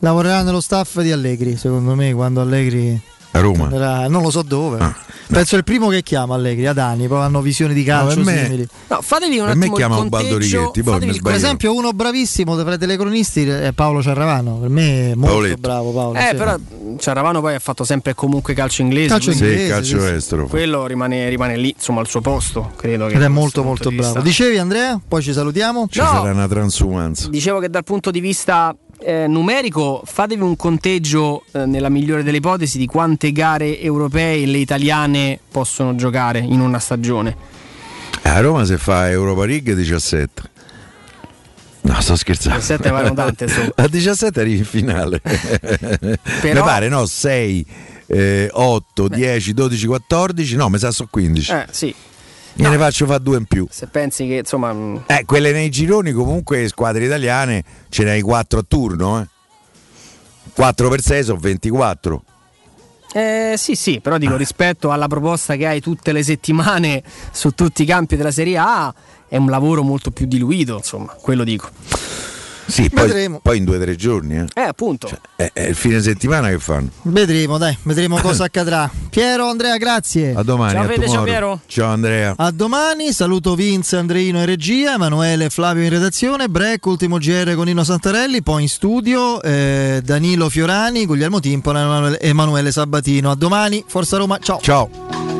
Lavorerà nello staff di Allegri, secondo me, quando Allegri A Roma. tornerà- non lo so dove. Ah, Penso è il primo che chiama Allegri, Adani, poi hanno visioni di calcio per me- simili. No, fatevi un Per me attimo chiama il Ubaldo conteggio, Righetti, poi il- Per esempio, uno bravissimo tra i telecronisti è Paolo Ciarravano. Per me è molto Paoletto. bravo Paolo. Eh, sì. però Ciaravano poi ha fatto sempre e comunque calcio inglese. Calcio inglese, Sì, calcio sì, sì. estero. Quello rimane, rimane lì, insomma, al suo posto, credo. Che Ed è molto molto di bravo. vista- Dicevi Andrea? Poi ci salutiamo. Ci No. sarà una transumanza. Dicevo che dal punto di vista eh, numerico, fatevi un conteggio, eh, nella migliore delle ipotesi, di quante gare europee le italiane possono giocare in una stagione. A Roma se fa Europa League 17. No, sto scherzando. 17 vanno tante. A 17 arrivi in finale. Mi pare, no? 6, 8, 10, 12, 14. No, mi sa so 15. Eh, sì. Me ne faccio fare due in più. Se pensi che, insomma... mh, Eh, quelle nei gironi comunque squadre italiane ce ne hai 4 a turno, eh. 4 per 6 sono 24. Eh, sì, sì, però Ah. dico rispetto alla proposta che hai tutte le settimane su tutti i campi della Serie A, è un lavoro molto più diluito, insomma, quello dico. Sì, poi, Vedremo. poi in 2 o 3 giorni, eh. Eh, appunto. È, è il fine settimana che fanno. Vedremo, dai, vedremo cosa accadrà. Piero, Andrea, grazie. A domani. Ciao, a Fede, ciao. Piero. Ciao Andrea. A domani, saluto Vince, Andreino in regia, Emanuele Flavio in redazione, break, ultimo GR con Nino Santarelli, poi in studio eh, Danilo Fiorani, Guglielmo e Emanuele- Emanuele Sabatino. A domani, Forza Roma, ciao. Ciao.